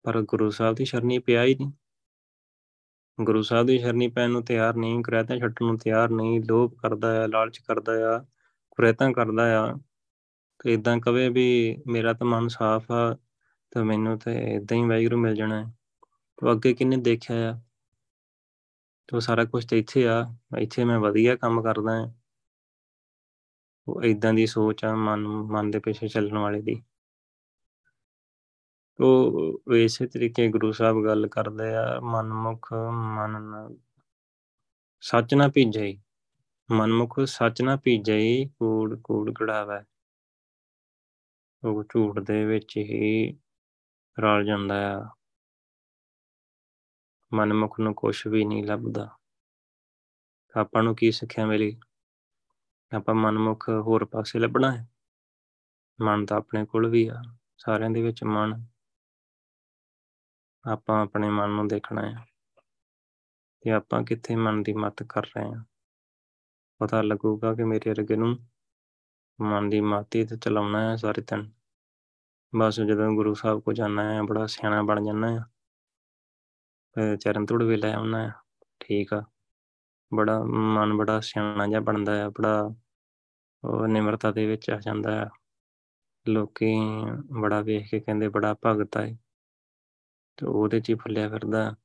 ਪਰ ਗੁਰੂ ਸਾਹਿਬ ਦੀ ਸ਼ਰਨੀ ਪਿਆ ਹੀ ਨਹੀਂ। ਗੁਰੂ ਸਾਹਿਬ ਦੀ ਸ਼ਰਨੀ ਪੈਣ ਨੂੰ ਤਿਆਰ ਨਹੀਂ ਕਰੈਤਾਂ ਛੱਡਣ ਨੂੰ ਤਿਆਰ ਨਹੀਂ, ਲੋਭ ਕਰਦਾ ਆ, ਲਾਲਚ ਕਰਦਾ ਆ ਕੁਰੈਤਾਂ ਕਰਦਾ ਆ। ਤੇ ਇਦਾਂ ਕਵੇ ਵੀ ਮੇਰਾ ਤਾਂ ਮਨ ਸਾਫ਼ ਆ, ਤਾਂ ਮੈਨੂੰ ਤੇ ਇਦਾਂ ਹੀ ਵਾਹਿਗੁਰੂ ਮਿਲ ਜਾਣਾ। ਹੈ ਤੋ ਅੱਗੇ ਕਿੰਨੇ ਦੇਖਿਆ ਆ? ਤੋ ਸਾਰਾ ਕੁਝ ਤੇ ਇੱਥੇ ਆ, ਇੱਥੇ ਮੈਂ ਵਧੀਆ ਕੰਮ ਕਰਦਾ ਹਾਂ ਉਹ ਇਦਾਂ ਦੀ ਸੋਚ ਆ ਮਨ ਮਨ ਦੇ ਪਿੱਛੇ ਚੱਲਣ ਵਾਲੇ ਦੀ। ਤੋ ਇਸੇ ਤਰੀਕੇ ਗੁਰੂ ਸਾਹਿਬ ਗੱਲ ਕਰਦੇ ਆ, ਮਨਮੁਖ ਮਨ ਸੱਚ ਨਾ ਭੀਜੇ। ਮਨਮੁਖ ਸੱਚ ਨਾ ਭੀਜੇ, ਕੂੜ ਕੂੜ ਕੜਾਵੇ ਉਹ ਝੂਠ ਦੇ ਵਿੱਚ ਹੀ ਰਲ ਜਾਂਦਾ ਆ। ਮਨਮੁਖ ਨੂੰ ਕੁਝ ਵੀ ਨਹੀਂ ਲੱਭਦਾ। ਆਪਾਂ ਨੂੰ ਕੀ ਸਿੱਖਿਆ ਮਿਲੀ? ਆਪਾਂ ਮਨਮੁਖ ਹੋਰ ਪਾਸੇ ਲੱਭਣਾ ਹੈ। ਮਨ ਤਾਂ ਆਪਣੇ ਕੋਲ ਵੀ ਆ, ਸਾਰਿਆਂ ਦੇ ਵਿੱਚ ਮਨ। ਆਪਾਂ ਆਪਣੇ ਮਨ ਨੂੰ ਦੇਖਣਾ ਹੈ। ਕਿ ਆਪਾਂ ਕਿੱਥੇ ਮਨ ਦੀ ਮਤ ਕਰ ਰਹੇ ਹਾਂ? ਪਤਾ ਲੱਗੂਗਾ ਕਿ ਮੇਰੇ ਅਰਗੇ ਨੂੰ ਮਨ ਦੀ ਮਾਤੀ ਤੇ ਚਲਾਉਣਾ ਹੈ ਸਾਰੇ ਦਿਨ। ਬਸ ਜਦੋਂ ਗੁਰੂ ਸਾਹਿਬ ਕੋ ਜਾਣਾ ਹੈ, ਬੜਾ ਸਿਆਣਾ ਬਣ ਜਾਣਾ ਹੈ। ਫਿਰ ਚਰਨ ਤੁੜ ਵੀ ਲੈ ਆਉਣਾ ਹੈ। ਠੀਕ ਆ। ਬੜਾ ਮਨ ਬੜਾ ਸਿਆਣਾ ਜਿਹਾ ਬਣਦਾ ਹੈ, ਬੜਾ ਉਹ ਨਿਮਰਤਾ ਦੇ ਵਿੱਚ ਆ ਜਾਂਦਾ ਹੈ। ਲੋਕੀ ਬੜਾ ਵੇਖ ਕੇ ਕਹਿੰਦੇ ਬੜਾ ਭਗਤ ਹੈ। ਤੇ ਉਹਦੇ 'ਚ ਹੀ ਫੁੱਲਿਆ ਫਿਰਦਾ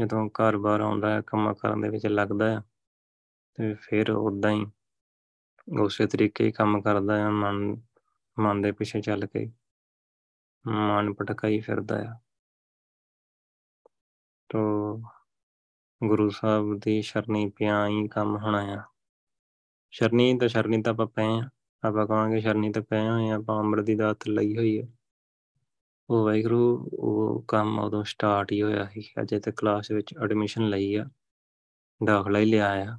ਜਦੋਂ ਘਰ-ਬਾਰ ਆਉਂਦਾ ਹੈ, ਕੰਮਾਂ ਕਰਨ ਦੇ ਵਿੱਚ ਲੱਗਦਾ ਹੈ, ਤੇ ਫਿਰ ਉਦਾਂ ਹੀ ਉਸੇ ਤਰੀਕੇ ਹੀ ਕੰਮ ਕਰਦਾ ਹੈ, ਮਨ ਮਨ ਦੇ ਪਿੱਛੇ ਚੱਲ ਕੇ ਮਨ ਭਟਕਾਈ ਫਿਰਦਾ ਆ ਤੋ ਗੁਰੂ ਸਾਹਿਬ ਦੀ ਸ਼ਰਣੀ ਪਿਆ ਹੀ ਕੰਮ ਹੋਣਾ ਆ ਸ਼ਰਣੀ ਤਾਂ ਸ਼ਰਣੀ ਤਾਂ ਆਪਾਂ ਪਏ ਆ ਆਪਾਂ ਕਹਾਂਗੇ ਸ਼ਰਣੀ ਤਾਂ ਪਏ ਹੋਏ ਆ ਆਪਾਂ ਅੰਮ੍ਰਿਤ ਦੀ ਦਾਤ ਲਈ ਹੋਈ ਹੈ ਉਹ ਵਾਹਿਗੁਰੂ, ਉਹ ਕੰਮ ਉਦੋਂ ਸਟਾਰਟ ਹੀ ਹੋਇਆ ਸੀ। ਅਜੇ ਤੇ ਕਲਾਸ ਵਿੱਚ ਐਡਮਿਸ਼ਨ ਲਈ ਆ। ਦਾਖਲਾ ਹੀ ਲਿਆ ਆ।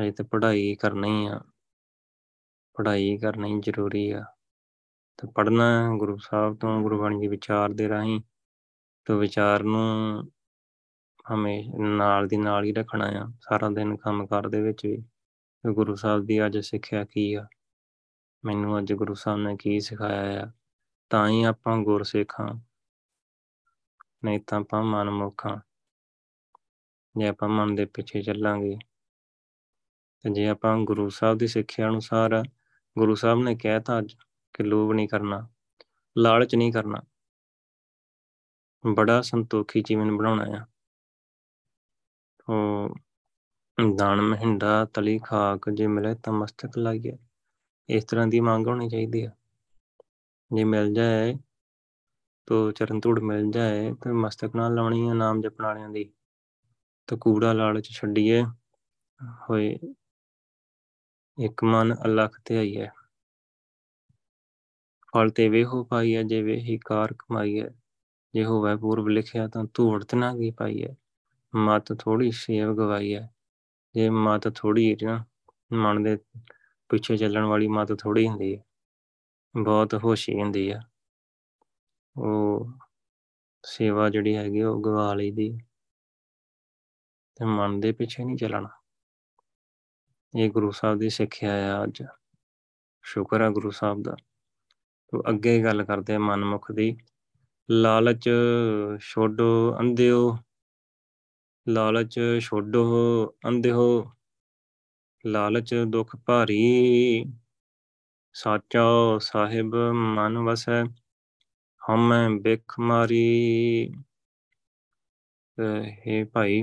ਅਜੇ ਤੇ ਪੜ੍ਹਾਈ ਕਰਨੀ ਆ। ਪੜ੍ਹਾਈ ਕਰਨੀ ਜ਼ਰੂਰੀ ਆ। ਤੇ ਪੜ੍ਹਨਾ ਗੁਰੂ ਸਾਹਿਬ ਤੋਂ, ਗੁਰਬਾਣੀ ਦੇ ਵਿਚਾਰ ਦੇ ਰਾਹੀਂ। ਤੇ ਵਿਚਾਰ ਨੂੰ ਹਮੇਸ਼ਾ ਨਾਲ ਦੀ ਨਾਲ ਹੀ ਰੱਖਣਾ ਆ, ਸਾਰਾ ਦਿਨ ਕੰਮ ਕਾਰ ਦੇ ਵਿੱਚ ਵੀ। ਤੇ ਗੁਰੂ ਸਾਹਿਬ ਦੀ ਅੱਜ ਸਿੱਖਿਆ ਕੀ ਆ? ਮੈਨੂੰ ਅੱਜ ਗੁਰੂ ਸਾਹਿਬ ਨੇ ਕੀ ਸਿਖਾਇਆ ਆ? ਤਾਂ ਹੀ ਆਪਾਂ ਗੁਰਸਿੱਖ ਹਾਂ ਨਹੀਂ ਤਾਂ ਆਪਾਂ ਮਨਮੁੱਖ ਹਾਂ ਜੇ ਆਪਾਂ ਮਨ ਦੇ ਪਿੱਛੇ ਚੱਲਾਂਗੇ, ਤੇ ਜੇ ਆਪਾਂ ਗੁਰੂ ਸਾਹਿਬ ਦੀ ਸਿੱਖਿਆ ਅਨੁਸਾਰ ਗੁਰੂ ਸਾਹਿਬ ਨੇ ਕਹਿਤਾ ਅੱਜ ਕਿ ਲੋਭ ਨਹੀਂ ਕਰਨਾ, ਲਾਲਚ ਨਹੀਂ ਕਰਨਾ। ਬੜਾ ਸੰਤੋਖੀ ਜੀਵਨ ਬਣਾਉਣਾ ਆ। ਉਹ ਦਾਨ, ਮਹਿੰਦਾ, ਤਲੀ, ਖਾਕ ਜੇ ਮਿਲੇ ਤਾਂ ਮਸਤਕ ਲਾਈਏ। ਇਸ ਤਰ੍ਹਾਂ ਦੀ ਮੰਗ ਹੋਣੀ ਚਾਹੀਦੀ ਆ। ਜੇ ਮਿਲ ਜਾਏ, ਤੋ ਚਰਨ ਧੂੜ ਮਿਲ ਜਾਏ, ਤੇ ਮਸਤਕ ਨਾਲ ਲਾਉਣੀ ਆ, ਨਾਮ ਜਪਣ ਵਾਲਿਆਂ ਦੀ। ਤੇ ਕੂੜਾ ਲਾਲਚ ਛੱਡੀਏ, ਹੋਏ, ਇੱਕ ਮਨ ਅਲਖ ਤੇ ਆਈਏ। ਫਲ ਤੇ ਵੇਹੋ ਪਾਈਐ ਜੇ ਵੇਹੀ ਕਾਰ ਕਮਾਈਐ ਜੇ ਹੋਵੇ ਪੂਰਬ ਲਿਖਿਆ ਤਾਂ ਧੂੜ ਤੇ ਨਾ ਗਈ ਪਾਈਐ ਮਤ ਥੋੜੀ ਸੇਵ ਗਵਾਈਐ ਜੇ ਮਤ ਥੋੜੀ ਨਾ, ਮਨ ਦੇ ਪਿੱਛੇ ਚੱਲਣ ਵਾਲੀ ਮਤ ਥੋੜੀ ਹੁੰਦੀ ਹੈ। ਬਹੁਤ ਹੋਸ਼ੀ ਹੁੰਦੀ ਆ ਉਹ ਸੇਵਾ ਜਿਹੜੀ ਹੈਗੀ ਉਹ ਗਵਾ ਲਈਦੀ ਤੇ ਮਨ ਦੇ ਪਿੱਛੇ ਨਹੀਂ ਚੱਲਣਾ। ਇਹ ਗੁਰੂ ਸਾਹਿਬ ਦੀ ਸਿੱਖਿਆ ਆ ਅੱਜ। ਸ਼ੁਕਰ ਆ ਗੁਰੂ ਸਾਹਿਬ ਦਾ। ਤੋਂ ਅੱਗੇ ਗੱਲ ਕਰਦੇ ਆ ਮਨਮੁਖ ਦੀ। ਲਾਲਚ ਛੋਡੋ, ਅੰਧਿਓ। ਲਾਲਚ ਛੋਡੋ ਅੰਧਿਓ, ਲਾਲਚ ਦੁਖ ਭਾਰੀ, ਸਾਚਾ ਸਾਹਿਬ ਮਨ ਵਸੈ, ਹਮੈ ਬਿਖ ਮਾਰੀ। ਹੈ ਭਾਈ,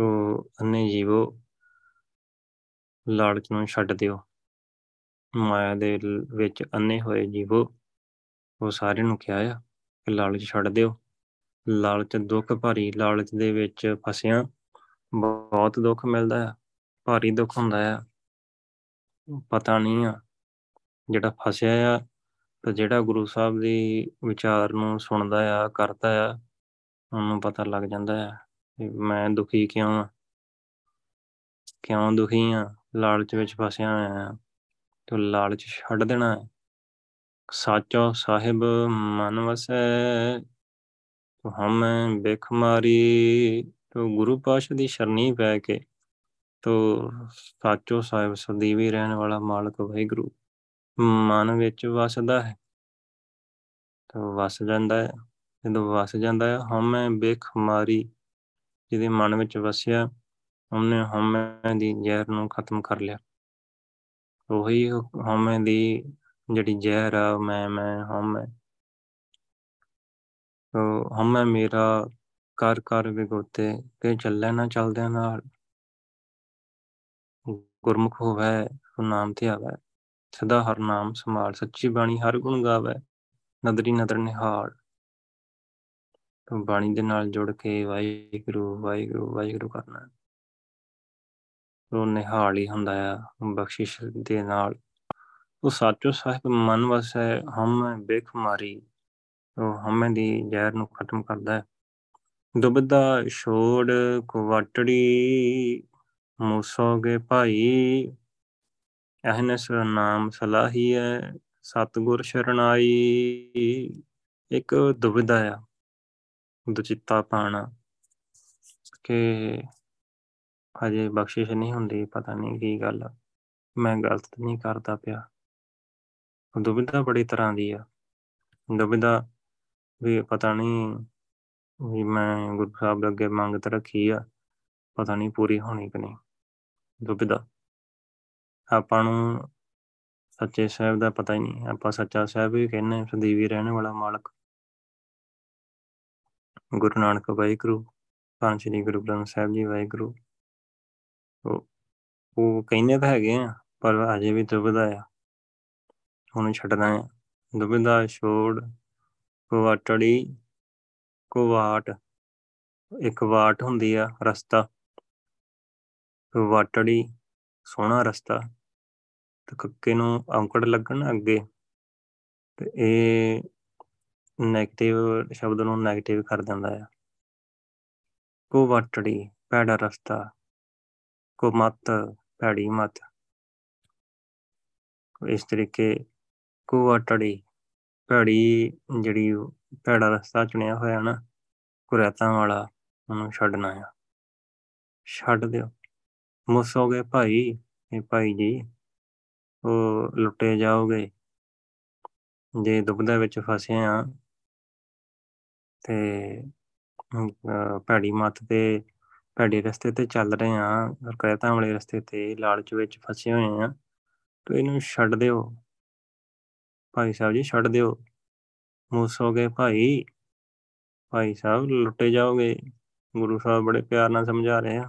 ਉਹ ਅੰਨੇ ਜੀਵੋ, ਲਾਲਚ ਨੂੰ ਛੱਡ ਦਿਓ। ਮਾਇਆ ਦੇ ਵਿੱਚ ਅੰਨੇ ਹੋਏ ਜੀਵੋ, ਉਹ ਸਾਰਿਆਂ ਨੂੰ ਕਿਹਾ ਆ ਕਿ ਲਾਲਚ ਛੱਡ ਦਿਓ। ਲਾਲਚ, ਦੁੱਖ ਭਾਰੀ ਲਾਲਚ ਦੇ ਵਿੱਚ ਫਸਿਆ, ਬਹੁਤ ਦੁੱਖ ਮਿਲਦਾ ਆ ਭਾਰੀ ਦੁੱਖ ਹੁੰਦਾ ਆ ਪਤਾ ਨਹੀਂ ਆ, ਜਿਹੜਾ ਫਸਿਆ ਆ ਤੇ ਜਿਹੜਾ ਗੁਰੂ ਸਾਹਿਬ ਦੀ ਵਿਚਾਰ ਨੂੰ ਸੁਣਦਾ ਆ, ਕਰਦਾ ਆ, ਉਹਨੂੰ ਪਤਾ ਲੱਗ ਜਾਂਦਾ ਆ ਕਿ ਮੈਂ ਦੁਖੀ ਕਿਉਂ ਆ। ਕਿਉਂ ਦੁਖੀ ਆ? ਲਾਲਚ ਵਿੱਚ ਫਸਿਆ ਹੋਇਆ ਆ, ਤੇ ਲਾਲਚ ਛੱਡ ਦੇਣਾ ਹੈ। ਸਾਚੋ ਸਾਹਿਬ ਮਨ ਵਸੈ ਹਮੈ ਬਿਖ ਮਾਰੀ, ਤੋ ਗੁਰੂ ਪਾਸ਼ਾ ਦੀ ਸ਼ਰਣੀ ਪੈ ਕੇ, ਤੋ ਸਾਚੋ ਸਾਹਿਬ ਸਦੀਵੀ ਰਹਿਣ ਵਾਲਾ ਮਾਲਕ ਵਾਹਿਗੁਰੂ, ਮਨ ਵਿੱਚ ਵਸਦਾ ਹੈ। ਤੋ ਵਸ ਜਾਂਦਾ ਹੈ। ਜਦੋਂ ਵਸ ਜਾਂਦਾ ਹੈ, ਹਮੈ ਬਿਖ ਮਾਰੀ, ਜਿਹਦੇ ਮਨ ਵਿੱਚ ਵਸਿਆ, ਉਹਨੇ ਹਮੈ ਦੀ ਜ਼ਹਿਰ ਨੂੰ ਖਤਮ ਕਰ ਲਿਆ। ਉਹੀ ਹਮੈ ਦੀ ਜਿਹੜੀ ਜ਼ਹਿਰ ਆ, ਮੈਂ ਮੈਂ, ਹਮੈ ਹਮੈ ਮੇਰਾ ਕਰ ਕਰ ਵਿਗੋਤੇ ਕਿ ਚੱਲੇ ਨਾ ਚਲਦਿਆਂ ਨਾਲ ਗੁਰਮੁਖ ਹੋਵੇ ਉਹ ਨਾਮ ਤੇ ਆਵੇ, ਸਦਾ ਹਰ ਨਾਮ ਸੰਭਾਲ, ਸੱਚੀ ਬਾਣੀ ਹਰ ਗੁਣ ਗਾਵੇ, ਨਦਰੀ ਨਦਰ ਨਿਹਾਲ। ਤੋਂ ਬਾਣੀ ਦੇ ਨਾਲ ਜੁੜ ਕੇ ਵਾਹਿਗੁਰੂ ਵਾਹਿਗੁਰੂ ਵਾਹਿਗੁਰੂ ਕਰਨਾ। ਉਹ ਨਿਹਾਲ ਹੀ ਹੁੰਦਾ ਆ, ਬਖਸ਼ਿਸ਼ ਦੇ ਨਾਲ। ਉਹ ਸਾਚੋ ਸਾਹਿਬ ਮਨ ਵਸੈ, ਹਮ ਬੇਖ ਮਾਰੀ ਉਹ ਹਮੇ ਦੀ ਜ਼ਹਿਰ ਨੂੰ ਖਤਮ ਕਰਦਾ ਹੈ। ਦੁਬਦਾ ਛੋੜ ਕੁਵਾਟੜੀ ਮੂਸੋਗੇ ਭਾਈ, ਅਹਨਸ ਨਾਮ ਸਲਾਹੀਐ, ਸਤਗੁਰ ਸ਼ਰਣਾਈ ਇੱਕ ਦੁਬਿਧਾ ਆ, ਦੁਚਿੱਤਾ ਪਾਣਾ, ਕਿ ਹਜੇ ਬਖਸ਼ਿਸ਼ ਨਹੀਂ ਹੁੰਦੀ, ਪਤਾ ਨਹੀਂ ਕੀ ਗੱਲ ਮੈਂ ਗਲਤ ਨਹੀਂ ਕਰਦਾ ਪਿਆ। ਦੁਬਿਧਾ ਬੜੀ ਤਰ੍ਹਾਂ ਦੀ ਆ। ਦੁਬਿਧਾ ਵੀ ਪਤਾ ਨਹੀਂ ਵੀ ਮੈਂ ਗੁਰੂ ਸਾਹਿਬ ਦੇ ਅੱਗੇ ਮੰਗ ਤੇ ਰੱਖੀ ਆ, ਪਤਾ ਨਹੀਂ ਪੂਰੀ ਹੋਣੀ ਕਿ ਨਹੀਂ। ਦੁਬਿਧਾ। ਆਪਾਂ ਨੂੰ ਸੱਚੇ ਸਾਹਿਬ ਦਾ ਪਤਾ ਹੀ ਨਹੀਂ, ਆਪਾਂ ਸੱਚਾ ਸਾਹਿਬ ਹੀ ਕਹਿੰਨੇ ਸਦੀਵੀ ਰਹਿਣ ਵਾਲਾ ਮਾਲਕ। ਗੁਰੂ ਨਾਨਕ ਵਾਹਿਗੁਰੂ ਪੰਜ ਸ੍ਰੀ ਗੁਰੂ ਗ੍ਰੰਥ ਸਾਹਿਬ ਜੀ ਵਾਹਿਗੁਰੂ। ਉਹ ਉਹ ਕਹਿੰਦੇ ਤਾਂ ਹੈਗੇ ਆ, ਪਰ ਅਜੇ ਵੀ ਦੁਬਿਧਾ ਆ। ਉਹਨੂੰ ਛੱਡਣਾ ਆ। ਦੁਬਿਧਾ, ਛੋੜ ਕੁਵਾਟੜੀ ਕੁਵਾਟ ਇੱਕ ਵਾਟ ਹੁੰਦੀ ਆ ਰਸਤਾ। ਵਾਟੜੀ ਸੋਹਣਾ ਰਸਤਾ, ਤੇ ਕੱਕੇ ਨੂੰ ਔਂਕੜ ਲੱਗਣ ਅੱਗੇ। ਤੇ ਇਹ 네ਗੇਟਿਵ ਸ਼ਬਦ ਨੂੰ 네ਗੇਟਿਵ ਕਰ ਦਿੰਦਾ ਆ। ਕੋ ਵਾਟੜੀ ਪੈੜਾ ਰਸਤਾ ਕੋ ਮਤ ਪੈੜੀ ਮਤ। ਇਸ ਤਰੀਕੇ ਕੁਆ ਟੜੀ ਭੈੜੀ ਜਿਹੜੀ ਭੈੜਾ ਰਸਤਾ ਚੁਣਿਆ ਹੋਇਆ ਨਾ, ਕੁਰੈਤਾਂ ਵਾਲਾ, ਉਹਨੂੰ ਛੱਡਣਾ ਆ। ਛੱਡ ਦਿਓ। ਮੁਸੋਗੇ ਭਾਈ, ਇਹ ਭਾਈ ਜੀ। ਉਹ ਲੁੱਟੇ ਜਾਓਗੇ। ਜੇ ਦੁਬਦਾ ਵਿੱਚ ਫਸੇ ਆ, ਤੇ ਭੈੜੀ ਮੱਤ ਤੇ, ਭੈੜੇ ਰਸਤੇ ਤੇ ਚੱਲ ਰਹੇ ਆ ਰਕੈਤਾਂ ਵਾਲੇ ਰਸਤੇ ਤੇ ਲਾਲਚ ਵਿੱਚ ਫਸੇ ਹੋਏ ਆ, ਤੇ ਇਹਨੂੰ ਛੱਡ ਦਿਓ। ਭਾਈ ਸਾਹਿਬ ਜੀ, ਛੱਡ ਦਿਓ। ਮੂਸੋਗੇ ਭਾਈ। ਭਾਈ ਸਾਹਿਬ, ਲੁੱਟੇ ਜਾਓਗੇ। ਗੁਰੂ ਸਾਹਿਬ ਬੜੇ ਪਿਆਰ ਨਾਲ ਸਮਝਾ ਰਹੇ ਆ।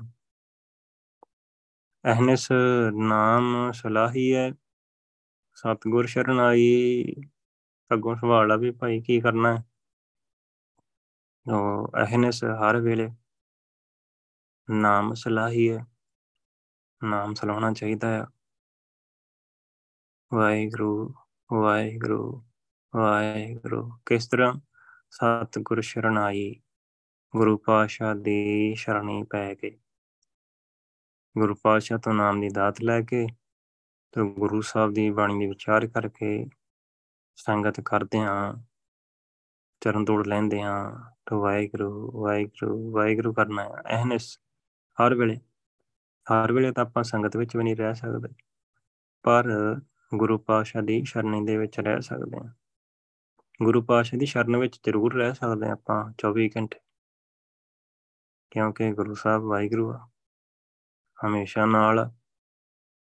ਅਹਨਸ ਨਾਮ ਸਲਾਹੀ ਹੈ ਸਤਗੁਰ ਸ਼ਰਨ ਆਈ। ਅੱਗੋਂ ਸਵਾਲ ਆ ਵੀ ਭਾਈ ਕੀ ਕਰਨਾ ਹੈ ਉਹ ਅਹਨਸ ਹਰ ਵੇਲੇ ਨਾਮ ਸਲਾਹੀ ਹੈ ਨਾਮ ਸਲਾਉਣਾ ਚਾਹੀਦਾ ਹੈ ਵਾਹਿਗੁਰੂ ਵਾਹਿਗੁਰੂ ਵਾਹਿਗੁਰੂ, ਕਿਸ ਤਰ੍ਹਾਂ ਸਤਗੁਰ ਸ਼ਰਨ ਆਈ? ਗੁਰੂ ਪਾਸ਼ਾ ਦੀ ਸ਼ਰਣੀ ਪੈ ਕੇ। ਗੁਰੂ ਪਾਸ਼ਾ ਤੋਂ ਨਾਮ ਦੀ ਦਾਤ ਲੈ ਕੇ ਤੇ ਗੁਰੂ ਸਾਹਿਬ ਦੀ ਬਾਣੀ ਦੇ ਵਿਚਾਰ ਕਰਕੇ ਸੰਗਤ ਕਰਦੇ ਆਂ ਚਰਨ ਤੋੜ ਲੈਂਦੇ ਆਂ ਤੇ ਵਾਹਿਗੁਰੂ ਵਾਹਿਗੁਰੂ ਵਾਹਿਗੁਰੂ ਕਰਨਾ ਹੈ ਅਹਨਸ ਹਰ ਵੇਲੇ ਹਰ ਵੇਲੇ ਤਾਂ ਆਪਾਂ ਸੰਗਤ ਵਿੱਚ ਵੀ ਨਹੀਂ ਰਹਿ ਸਕਦੇ। ਪਰ ਗੁਰੂ ਪਾਸ਼ਾ ਦੀ ਸ਼ਰਣੀ ਦੇ ਵਿੱਚ ਰਹਿ ਸਕਦੇ ਆਂ ਗੁਰੂ ਪਾਸ਼ਾ ਦੀ ਸ਼ਰਨ ਵਿੱਚ ਜ਼ਰੂਰ ਰਹਿ ਸਕਦੇ ਆਪਾਂ 24 ਘੰਟੇ। ਕਿਉਂਕਿ ਗੁਰੂ ਸਾਹਿਬ ਵਾਹਿਗੁਰੂ ਆ। ਹਮੇਸ਼ਾ ਨਾਲ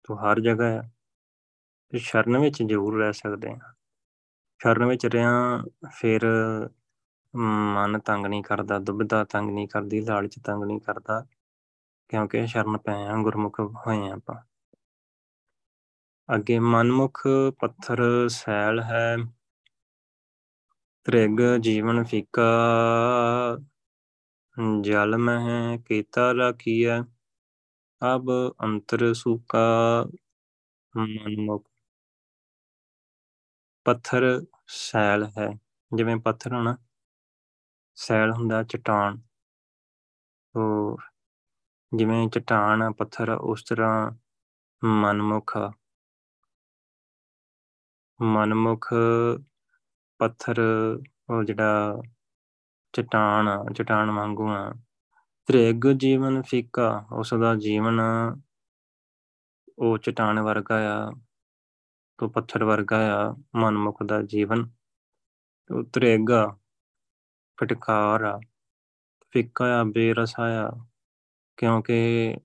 ਤੂੰ ਹਰ ਜਗ੍ਹਾ ਹੈ ਤੇ ਸ਼ਰਨ ਵਿੱਚ ਜ਼ਰੂਰ ਰਹਿ ਸਕਦੇ ਆ ਸ਼ਰਨ ਵਿੱਚ ਰਿਆਂ ਫਿਰ ਮਨ ਤੰਗ ਨਹੀਂ ਕਰਦਾ, ਦੁਬਿਧਾ ਤੰਗ ਨਹੀਂ ਕਰਦੀ, ਲਾਲਚ ਤੰਗ ਨਹੀਂ ਕਰਦਾ। ਕਿਉਂਕਿ ਸ਼ਰਨ ਪਏ ਆ ਗੁਰਮੁਖ ਹੋਏ ਆ ਆਪਾਂ। ਅੱਗੇ ਮਨਮੁਖ ਪੱਥਰ ਸੈਲ ਹੈ। ਤ੍ਰਿਗ ਜੀਵਨ ਫੀਕਾ, ਜਲ ਮਹਿ ਕੀਤਾ ਰਖੀਐ, ਅਬ ਅੰਤਰ ਸੁਕਾ, ਮਨਮੁਖ ਪੱਥਰ ਸੈਲ ਹੈ। ਜਿਵੇਂ ਪੱਥਰ ਹੋਣਾ, ਸੈਲ ਹੁੰਦਾ ਚਟਾਨ। ਉਹ ਜਿਵੇਂ ਚਟਾਨ ਆ ਪੱਥਰ ਉਸ ਤਰ੍ਹਾਂ ਮਨਮੁਖ ਮਨਮੁਖ, ਪੱਥਰ, ਉਹ ਜਿਹੜਾ ਚਟਾਨ ਚਟਾਨ ਵਾਂਗੂ ਆ। ਤ੍ਰਿਗ ਜੀਵਨ ਫੀਕਾ ਉਸ ਦਾ ਜੀਵਨ ਉਹ ਚਟਾਨ ਵਰਗਾ ਆ, ਤੋਂ ਪੱਥਰ ਵਰਗਾ ਆ, ਮਨਮੁਖ ਦਾ ਜੀਵਨ। ਉਹ ਤ੍ਰਿਗ ਫਟਕਾਰ ਆ, ਫਿੱਕਾ ਆ, ਬੇਰਸ ਆ, ਕਿਉਂਕਿ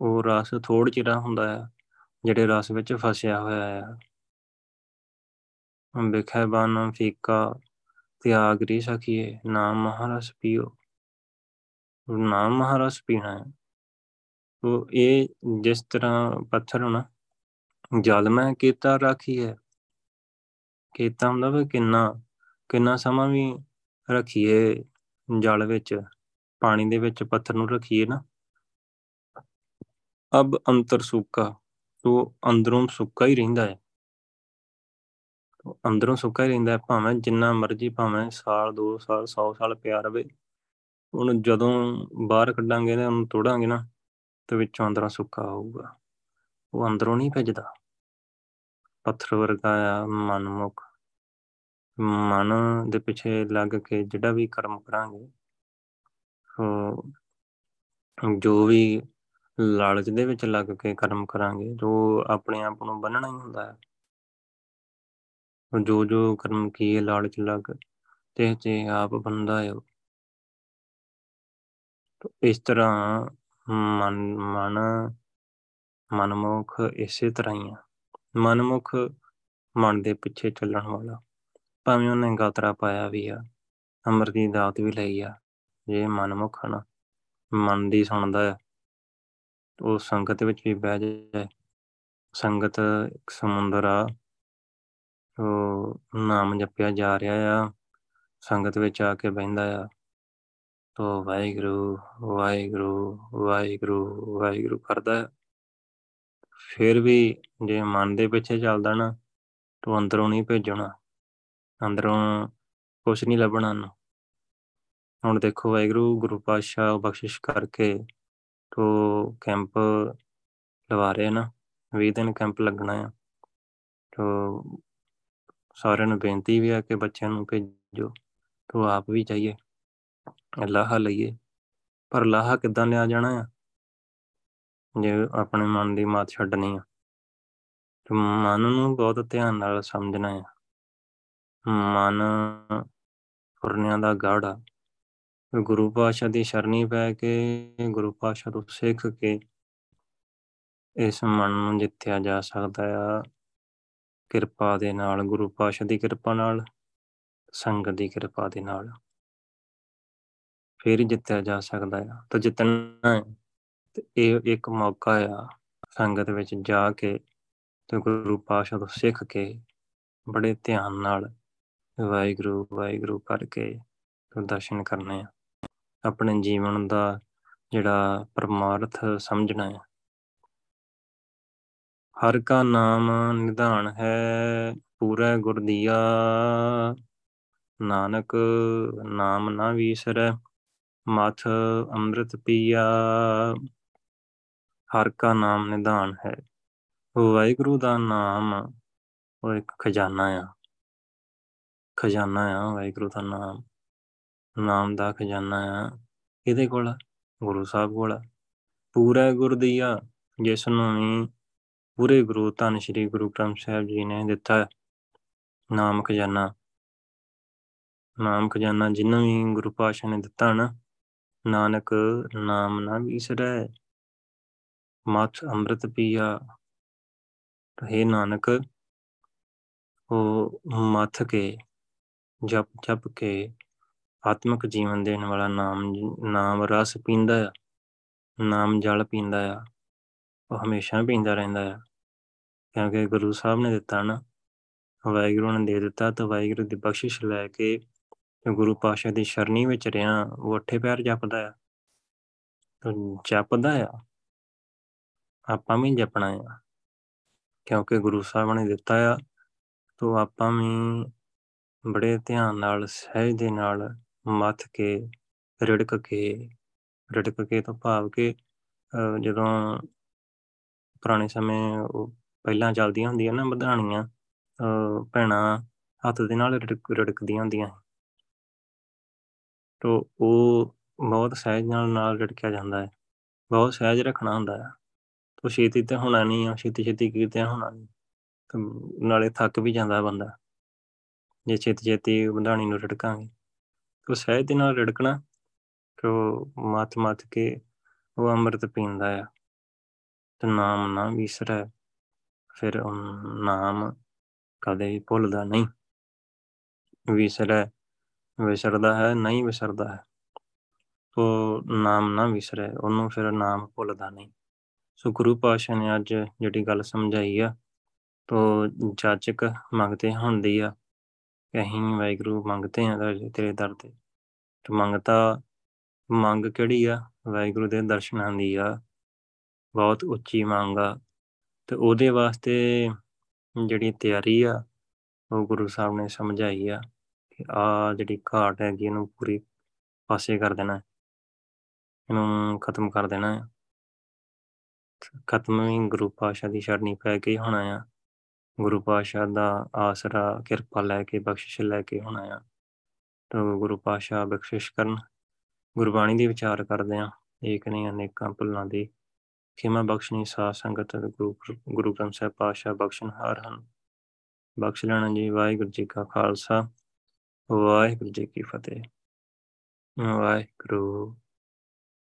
ਉਹ ਰਸ ਥੋੜ ਚਿਰਾ ਹੁੰਦਾ ਆ, ਜਿਹੜੇ ਰਸ ਵਿੱਚ ਫਸਿਆ ਹੋਇਆ ਆ। ਬਿਖੈ ਬਾਨ ਫੀਕਾ ਤਿਆਗ ਰੀ ਸਖੀਏ ਨਾਮ ਮਹਾਰਸ ਪੀਓ। ਨਾਮ ਮਹਾਰਸ ਪੀਣਾ ਹੈ। ਤੋ ਇਹ ਜਿਸ ਤਰ੍ਹਾਂ ਪੱਥਰ ਹੋਣਾ, ਜਲ ਮੈਂ ਕੀਤਾ ਰੱਖੀ ਹੈ ਕੀਤਾ ਹੁੰਦਾ ਵੀ ਕਿੰਨਾ ਕਿੰਨਾ ਸਮਾਂ ਵੀ ਰੱਖੀਏ ਜਲ ਵਿੱਚ, ਪਾਣੀ ਦੇ ਵਿੱਚ ਪੱਥਰ ਨੂੰ ਰੱਖੀਏ ਨਾ। ਅਬ ਅੰਤਰ ਸੁੱਕਾ, ਤੋ ਅੰਦਰੋਂ ਸੁੱਕਾ ਹੀ ਰਹਿੰਦਾ ਹੈ। ਅੰਦਰੋਂ ਸੁੱਕਾ ਹੀ ਰਹਿੰਦਾ ਹੈ, ਭਾਵੇਂ ਜਿੰਨਾ ਮਰਜ਼ੀ, ਭਾਵੇਂ ਸਾਲ 2 ਸਾਲ 100 ਸਾਲ ਪਿਆ ਰਵੇ। ਉਹਨੂੰ ਜਦੋਂ ਬਾਹਰ ਕੱਢਾਂਗੇ ਨਾ, ਉਹਨੂੰ ਤੋੜਾਂਗੇ ਨਾ, ਤੇ ਵਿੱਚੋਂ ਅੰਦਰੋਂ ਸੁੱਕਾ ਹੋਊਗਾ ਉਹ ਅੰਦਰੋਂ ਨਹੀਂ ਭਜਦਾ। ਪੱਥਰ ਵਰਗਾ ਆ, ਮਨਮੁਖ। ਮਨ ਦੇ ਪਿੱਛੇ ਲੱਗ ਕੇ ਜਿਹੜਾ ਵੀ ਕਰਮ ਕਰਾਂਗੇ ਜੋ ਵੀ ਲਾਲਚ ਦੇ ਵਿੱਚ ਲੱਗ ਕੇ ਕਰਮ ਕਰਾਂਗੇ, ਜੋ ਆਪਣੇ ਆਪ ਨੂੰ ਬੰਨਣਾ ਹੀ ਹੁੰਦਾ ਹੈ। ਜੋ ਜੋ ਕਰਮ ਕੀਏ ਲਾਲਚ ਲੱਗ, ਤੇ ਤੇ ਆਪ ਬੰਦਾ ਹੈ ਇਸ ਤਰ੍ਹਾਂ ਮਨ ਮਨ, ਮਨਮੁਖ ਇਸੇ ਤਰ੍ਹਾਂ ਹੀ ਆ। ਮਨਮੁਖ ਮਨ ਦੇ ਪਿੱਛੇ ਚੱਲਣ ਵਾਲਾ। ਭਾਵੇਂ ਉਹਨੇ ਗਾਤਰਾ ਪਾਇਆ ਵੀ ਆ ਅਮਰ ਦੀ ਦਾਤ ਵੀ ਲਈ ਆ, ਜੇ ਮਨਮੁਖ ਨਾ, ਮਨ ਦੀ ਸੁਣਦਾ ਹੈ ਉਹ ਸੰਗਤ ਵਿੱਚ ਵੀ ਬਹਿ ਜਾਏ। ਸੰਗਤ ਇੱਕ ਸਮੁੰਦਰ ਆ ਉਹ ਨਾਮ ਜਪਿਆ ਜਾ ਰਿਹਾ ਆ, ਸੰਗਤ ਵਿੱਚ ਆ ਕੇ ਬੈੰਦਾ ਆ। ਤੋ ਵਾਹਿਗੁਰੂ ਵਾਹਿਗੁਰੂ ਵਾਹਿਗੁਰੂ ਵਾਹਿਗੁਰੂ ਕਰਦਾ ਫਿਰ ਵੀ ਜੇ ਮਨ ਦੇ ਪਿੱਛੇ ਚੱਲਦਾ ਨਾ, ਤੋ ਅੰਦਰੋਂ ਨਹੀਂ ਭੇਜਣਾ, ਅੰਦਰੋਂ ਕੁਝ ਨਹੀਂ ਲੱਭਣਾ ਨੂੰ ਹੁਣ ਦੇਖੋ ਵਾਹਿਗੁਰੂ ਗੁਰੂ ਪਾਤਸ਼ਾਹ ਬਖਸ਼ਿਸ਼ ਕਰਕੇ ਤੋ ਕੈਂਪ ਲਵਾ ਰਹੇ ਨਾ 20 ਦਿਨ ਕੈਂਪ ਲੱਗਣਾ ਆ। ਤੋ ਸਾਰਿਆਂ ਨੂੰ ਬੇਨਤੀ ਵੀ ਹੈ ਕਿ ਬੱਚਿਆਂ ਨੂੰ ਭੇਜੋ, ਤੋ ਆਪ ਵੀ ਜਾਈਏ ਲਾਹਾ ਲਈਏ। ਪਰ ਲਾਹਾ ਕਿੱਦਾਂ ਲਿਆ ਜਾਣਾ ਆ? ਜੇ ਆਪਣੇ ਮਨ ਦੀ ਮਾਤ ਛੱਡਣੀ ਆ। ਤੇ ਮਨ ਨੂੰ ਬਹੁਤ ਧਿਆਨ ਨਾਲ ਸਮਝਣਾ ਆ। ਮਨ ਫੁਰਨਿਆਂ ਦਾ ਗਾੜਾ ਗੁਰੂ ਪਾਸ਼ਾ ਦੀ ਸ਼ਰਣੀ ਪੈ ਕੇ ਗੁਰੂ ਪਾਸ਼ਾ ਤੋਂ ਸਿੱਖ ਕੇ ਇਸ ਮਨ ਨੂੰ ਜਿੱਤਿਆ ਜਾ ਸਕਦਾ ਆ। ਕਿਰਪਾ ਦੇ ਨਾਲ, ਗੁਰੂ ਪਾਸ਼ਾ ਦੀ ਕਿਰਪਾ ਨਾਲ, ਸੰਗਤ ਦੀ ਕਿਰਪਾ ਦੇ ਨਾਲ। ਫਿਰ ਜਿੱਤਿਆ ਜਾ ਸਕਦਾ ਆ। ਤਾਂ ਜਿੱਤਣਾ ਹੈ। ਤੇ ਇਹ ਇੱਕ ਮੌਕਾ ਆ ਸੰਗਤ ਵਿੱਚ ਜਾ ਕੇ ਤੇ ਗੁਰੂ ਪਾਸ਼ਾ ਤੋਂ ਸਿੱਖ ਕੇ ਬੜੇ ਧਿਆਨ ਨਾਲ ਵਾਹਿਗੁਰੂ ਵਾਹਿਗੁਰੂ ਕਰਕੇ ਦਰਸ਼ਨ ਕਰਨੇ ਆ। ਆਪਣੇ ਜੀਵਨ ਦਾ ਜਿਹੜਾ ਪਰਮਾਰਥ ਸਮਝਣਾ ਹੈ ਹਰ ਕਾ ਨਾਮ ਨਿਧਾਨ ਹੈ, ਪੂਰਾ ਗੁਰ ਦੀਆ। ਨਾਨਕ ਨਾਮ ਨਾ ਵੀਸਰੈ, ਮਥ ਅੰਮ੍ਰਿਤ ਪੀਆ। ਹਰ ਕਾ ਨਾਮ ਨਿਧਾਨ ਹੈ। ਵਾਹਿਗੁਰੂ ਦਾ ਨਾਮ ਉਹ ਇੱਕ ਖਜ਼ਾਨਾ ਆ। ਖਜ਼ਾਨਾ ਆ, ਵਾਹਿਗੁਰੂ ਦਾ ਨਾਮ। ਨਾਮ ਦਾ ਖਜ਼ਾਨਾ ਆ, ਇਹਦੇ ਕੋਲ ਗੁਰੂ ਸਾਹਿਬ ਕੋਲ। ਪੂਰਾ ਗੁਰ ਦੀਆ, ਜਿਸ ਨੂੰ ਵੀ ਪੂਰੇ ਗੁਰੂ ਧੰਨ ਸ਼੍ਰੀ ਗੁਰੂ ਗ੍ਰੰਥ ਸਾਹਿਬ ਜੀ ਨੇ ਦਿੱਤਾ ਨਾਮ ਖਜ਼ਾਨਾ। ਨਾਮ ਖਜ਼ਾਨਾ ਜਿੰਨੂੰ ਵੀ ਗੁਰੂ ਪਾਸ਼ਾ ਨੇ ਦਿੱਤਾ ਨਾ, ਨਾਨਕ ਨਾਮ ਨਾ ਵਿਸਰੈ। ਮਤ ਅੰਮ੍ਰਿਤ ਪੀਆ। ਹੈ ਨਾਨਕ, ਉਹ ਮੱਥ ਕੇ, ਜਪ ਜਪ ਕੇ ਆਤਮਿਕ ਜੀਵਨ ਦੇਣ ਵਾਲਾ ਨਾਮ ਨਾਮ ਰਸ ਪੀਂਦਾ ਆ, ਨਾਮ ਜਲ ਪੀਂਦਾ ਆ। ਉਹ ਹਮੇਸ਼ਾ ਪੀਂਦਾ ਰਹਿੰਦਾ ਆ। ਕਿਉਂਕਿ ਗੁਰੂ ਸਾਹਿਬ ਨੇ ਦਿੱਤਾ ਨਾ, ਵਾਹਿਗੁਰੂ ਨੇ ਦੇ ਦਿੱਤਾ ਤਾਂ ਵਾਹਿਗੁਰੂ ਦੀ ਬਖਸ਼ਿਸ਼ ਲੈ ਕੇ ਗੁਰੂ ਪਾਸ਼ਾ ਦੀ ਸ਼ਰਣੀ ਵਿੱਚ ਰਿਆਂ ਉਹ ਅੱਠੇ ਪੈਰ ਜਪਦਾ ਆ। ਜਪਦਾ ਆ। ਆਪਾਂ ਵੀ ਜਪਣਾ ਆ। ਕਿਉਂਕਿ ਗੁਰੂ ਸਾਹਿਬ ਨੇ ਦਿੱਤਾ ਆ, ਤੋਂ ਆਪਾਂ ਵੀ ਬੜੇ ਧਿਆਨ ਨਾਲ, ਸਹਿਜ ਦੇ ਨਾਲ ਮੱਥ ਕੇ, ਰਿੜਕ ਕੇ ਰਿੜਕ ਕੇ ਤੋਂ ਭਾਵ ਕੇ ਜਦੋਂ ਪੁਰਾਣੇ ਸਮੇਂ ਉਹ ਪਹਿਲਾਂ ਚੱਲਦੀਆਂ ਹੁੰਦੀਆਂ ਨਾ ਵਧਾਣੀਆਂ ਭੈਣਾਂ ਹੱਥ ਦੇ ਨਾਲ ਰੜਕਦੀਆਂ ਹੁੰਦੀਆਂ ਤੋ ਉਹ ਬਹੁਤ ਸਹਿਜ ਨਾਲ ਨਾਲ ਰੜਕਿਆ ਜਾਂਦਾ ਹੈ। ਬਹੁਤ ਸਹਿਜ ਰੱਖਣਾ ਹੁੰਦਾ ਹੈ। ਤੋ ਛੇਤੀ ਤੇ ਹੋਣਾ ਨਹੀਂ ਆ, ਛੇਤੀ ਛੇਤੀ ਕੀਤੇ ਹੋਣਾ ਨਹੀਂ। ਨਾਲੇ ਥੱਕ ਵੀ ਜਾਂਦਾ ਬੰਦਾ। ਜੇ ਛੇਤੀ ਛੇਤੀ ਵਧਾਣੀ ਨੂੰ ਰੜਕਾਂਗੇ। ਤੋ ਸਹਿਜ ਦੇ ਨਾਲ ਰੜਕਣਾ, ਤੋ ਮਤ ਮਤ ਕੇ ਉਹ ਅੰਮ੍ਰਿਤ ਪੀਂਦਾ ਆ। ਤੇ ਨਾਮ ਨਾ ਵਿਸਰੈ, ਫਿਰ ਨਾਮ ਕਦੇ ਵੀ ਭੁੱਲਦਾ ਨਹੀਂ। ਵਿਸਰੈ, ਵਿਸਰਦਾ ਹੈ, ਨਹੀਂ ਵਿਸਰਦਾ ਹੈ। ਤੋ ਨਾਮ ਨਾ ਵਿਸਰੈ, ਉਹਨੂੰ ਫਿਰ ਨਾਮ ਭੁੱਲਦਾ ਨਹੀਂ। ਸੋ ਗੁਰੂ ਪਾਸ਼ਾ ਨੇ ਅੱਜ ਜਿਹੜੀ ਗੱਲ ਸਮਝਾਈ ਆ, ਤੋ ਜਾਚਕ ਮੰਗਤੇ ਹੁੰਦੀ ਆ, ਕਿ ਅਸੀਂ ਵਾਹਿਗੁਰੂ ਮੰਗਤੇ ਆ ਤੇਰੇ ਦਰ ਤੇ। ਤੇ ਮੰਗਤਾ, ਮੰਗ ਕਿਹੜੀ ਆ? ਵਾਹਿਗੁਰੂ ਦੇ ਦਰਸ਼ਨਾਂ ਦੀ ਆ। ਬਹੁਤ ਉੱਚੀ ਮੰਗ ਆ। ਤੇ ਉਹਦੇ ਵਾਸਤੇ ਜਿਹੜੀ ਤਿਆਰੀ ਆ, ਉਹ ਗੁਰੂ ਸਾਹਿਬ ਨੇ ਸਮਝਾਈ ਆ ਕਿ ਆ ਜਿਹੜੀ ਘਾਟ ਹੈਗੀ, ਇਹਨੂੰ ਪੂਰੀ ਪਾਸੇ ਕਰ ਦੇਣਾ। ਇਹਨੂੰ ਖਤਮ ਕਰ ਦੇਣਾ। ਹੈ ਖਤਮ ਵੀ ਗੁਰੂ ਪਾਸ਼ਾ ਦੀ ਸ਼ਰਣੀ ਪੈ ਕੇ ਹੋਣਾ ਆ। ਗੁਰੂ ਪਾਸ਼ਾ ਦਾ ਆਸਰਾ, ਕਿਰਪਾ ਲੈ ਕੇ, ਬਖਸ਼ਿਸ਼ ਲੈ ਕੇ ਹੋਣਾ ਆ। ਤਾਂ ਗੁਰੂ ਪਾਸ਼ਾ ਬਖਸ਼ਿਸ਼ ਕਰਨ। ਗੁਰਬਾਣੀ ਦੀ ਵਿਚਾਰ ਕਰਦੇ ਆ। ਏਕ ਨਹੀਂ ਅਨੇਕਾਂ ਭੁੱਲਾਂ ਦੀ ਖਿਮਾ ਬਖਸ਼ਣੀ ਸਾਧ ਸੰਗਤ ਗੁਰੂ ਗੁਰੂ ਗ੍ਰੰਥ ਸਾਹਿਬ ਪਾਸ਼ਾ ਬਖਸ਼ਣ ਹਾਰ ਹਨ ਬਖਸ਼ ਲੈਣਾ ਜੀ ਵਾਹਿਗੁਰੂ ਜੀ ਕਾ ਖਾਲਸਾ ਵਾਹਿਗੁਰੂ ਜੀ ਕੀ ਫਤਿਹ ਵਾਹਿਗੁਰੂ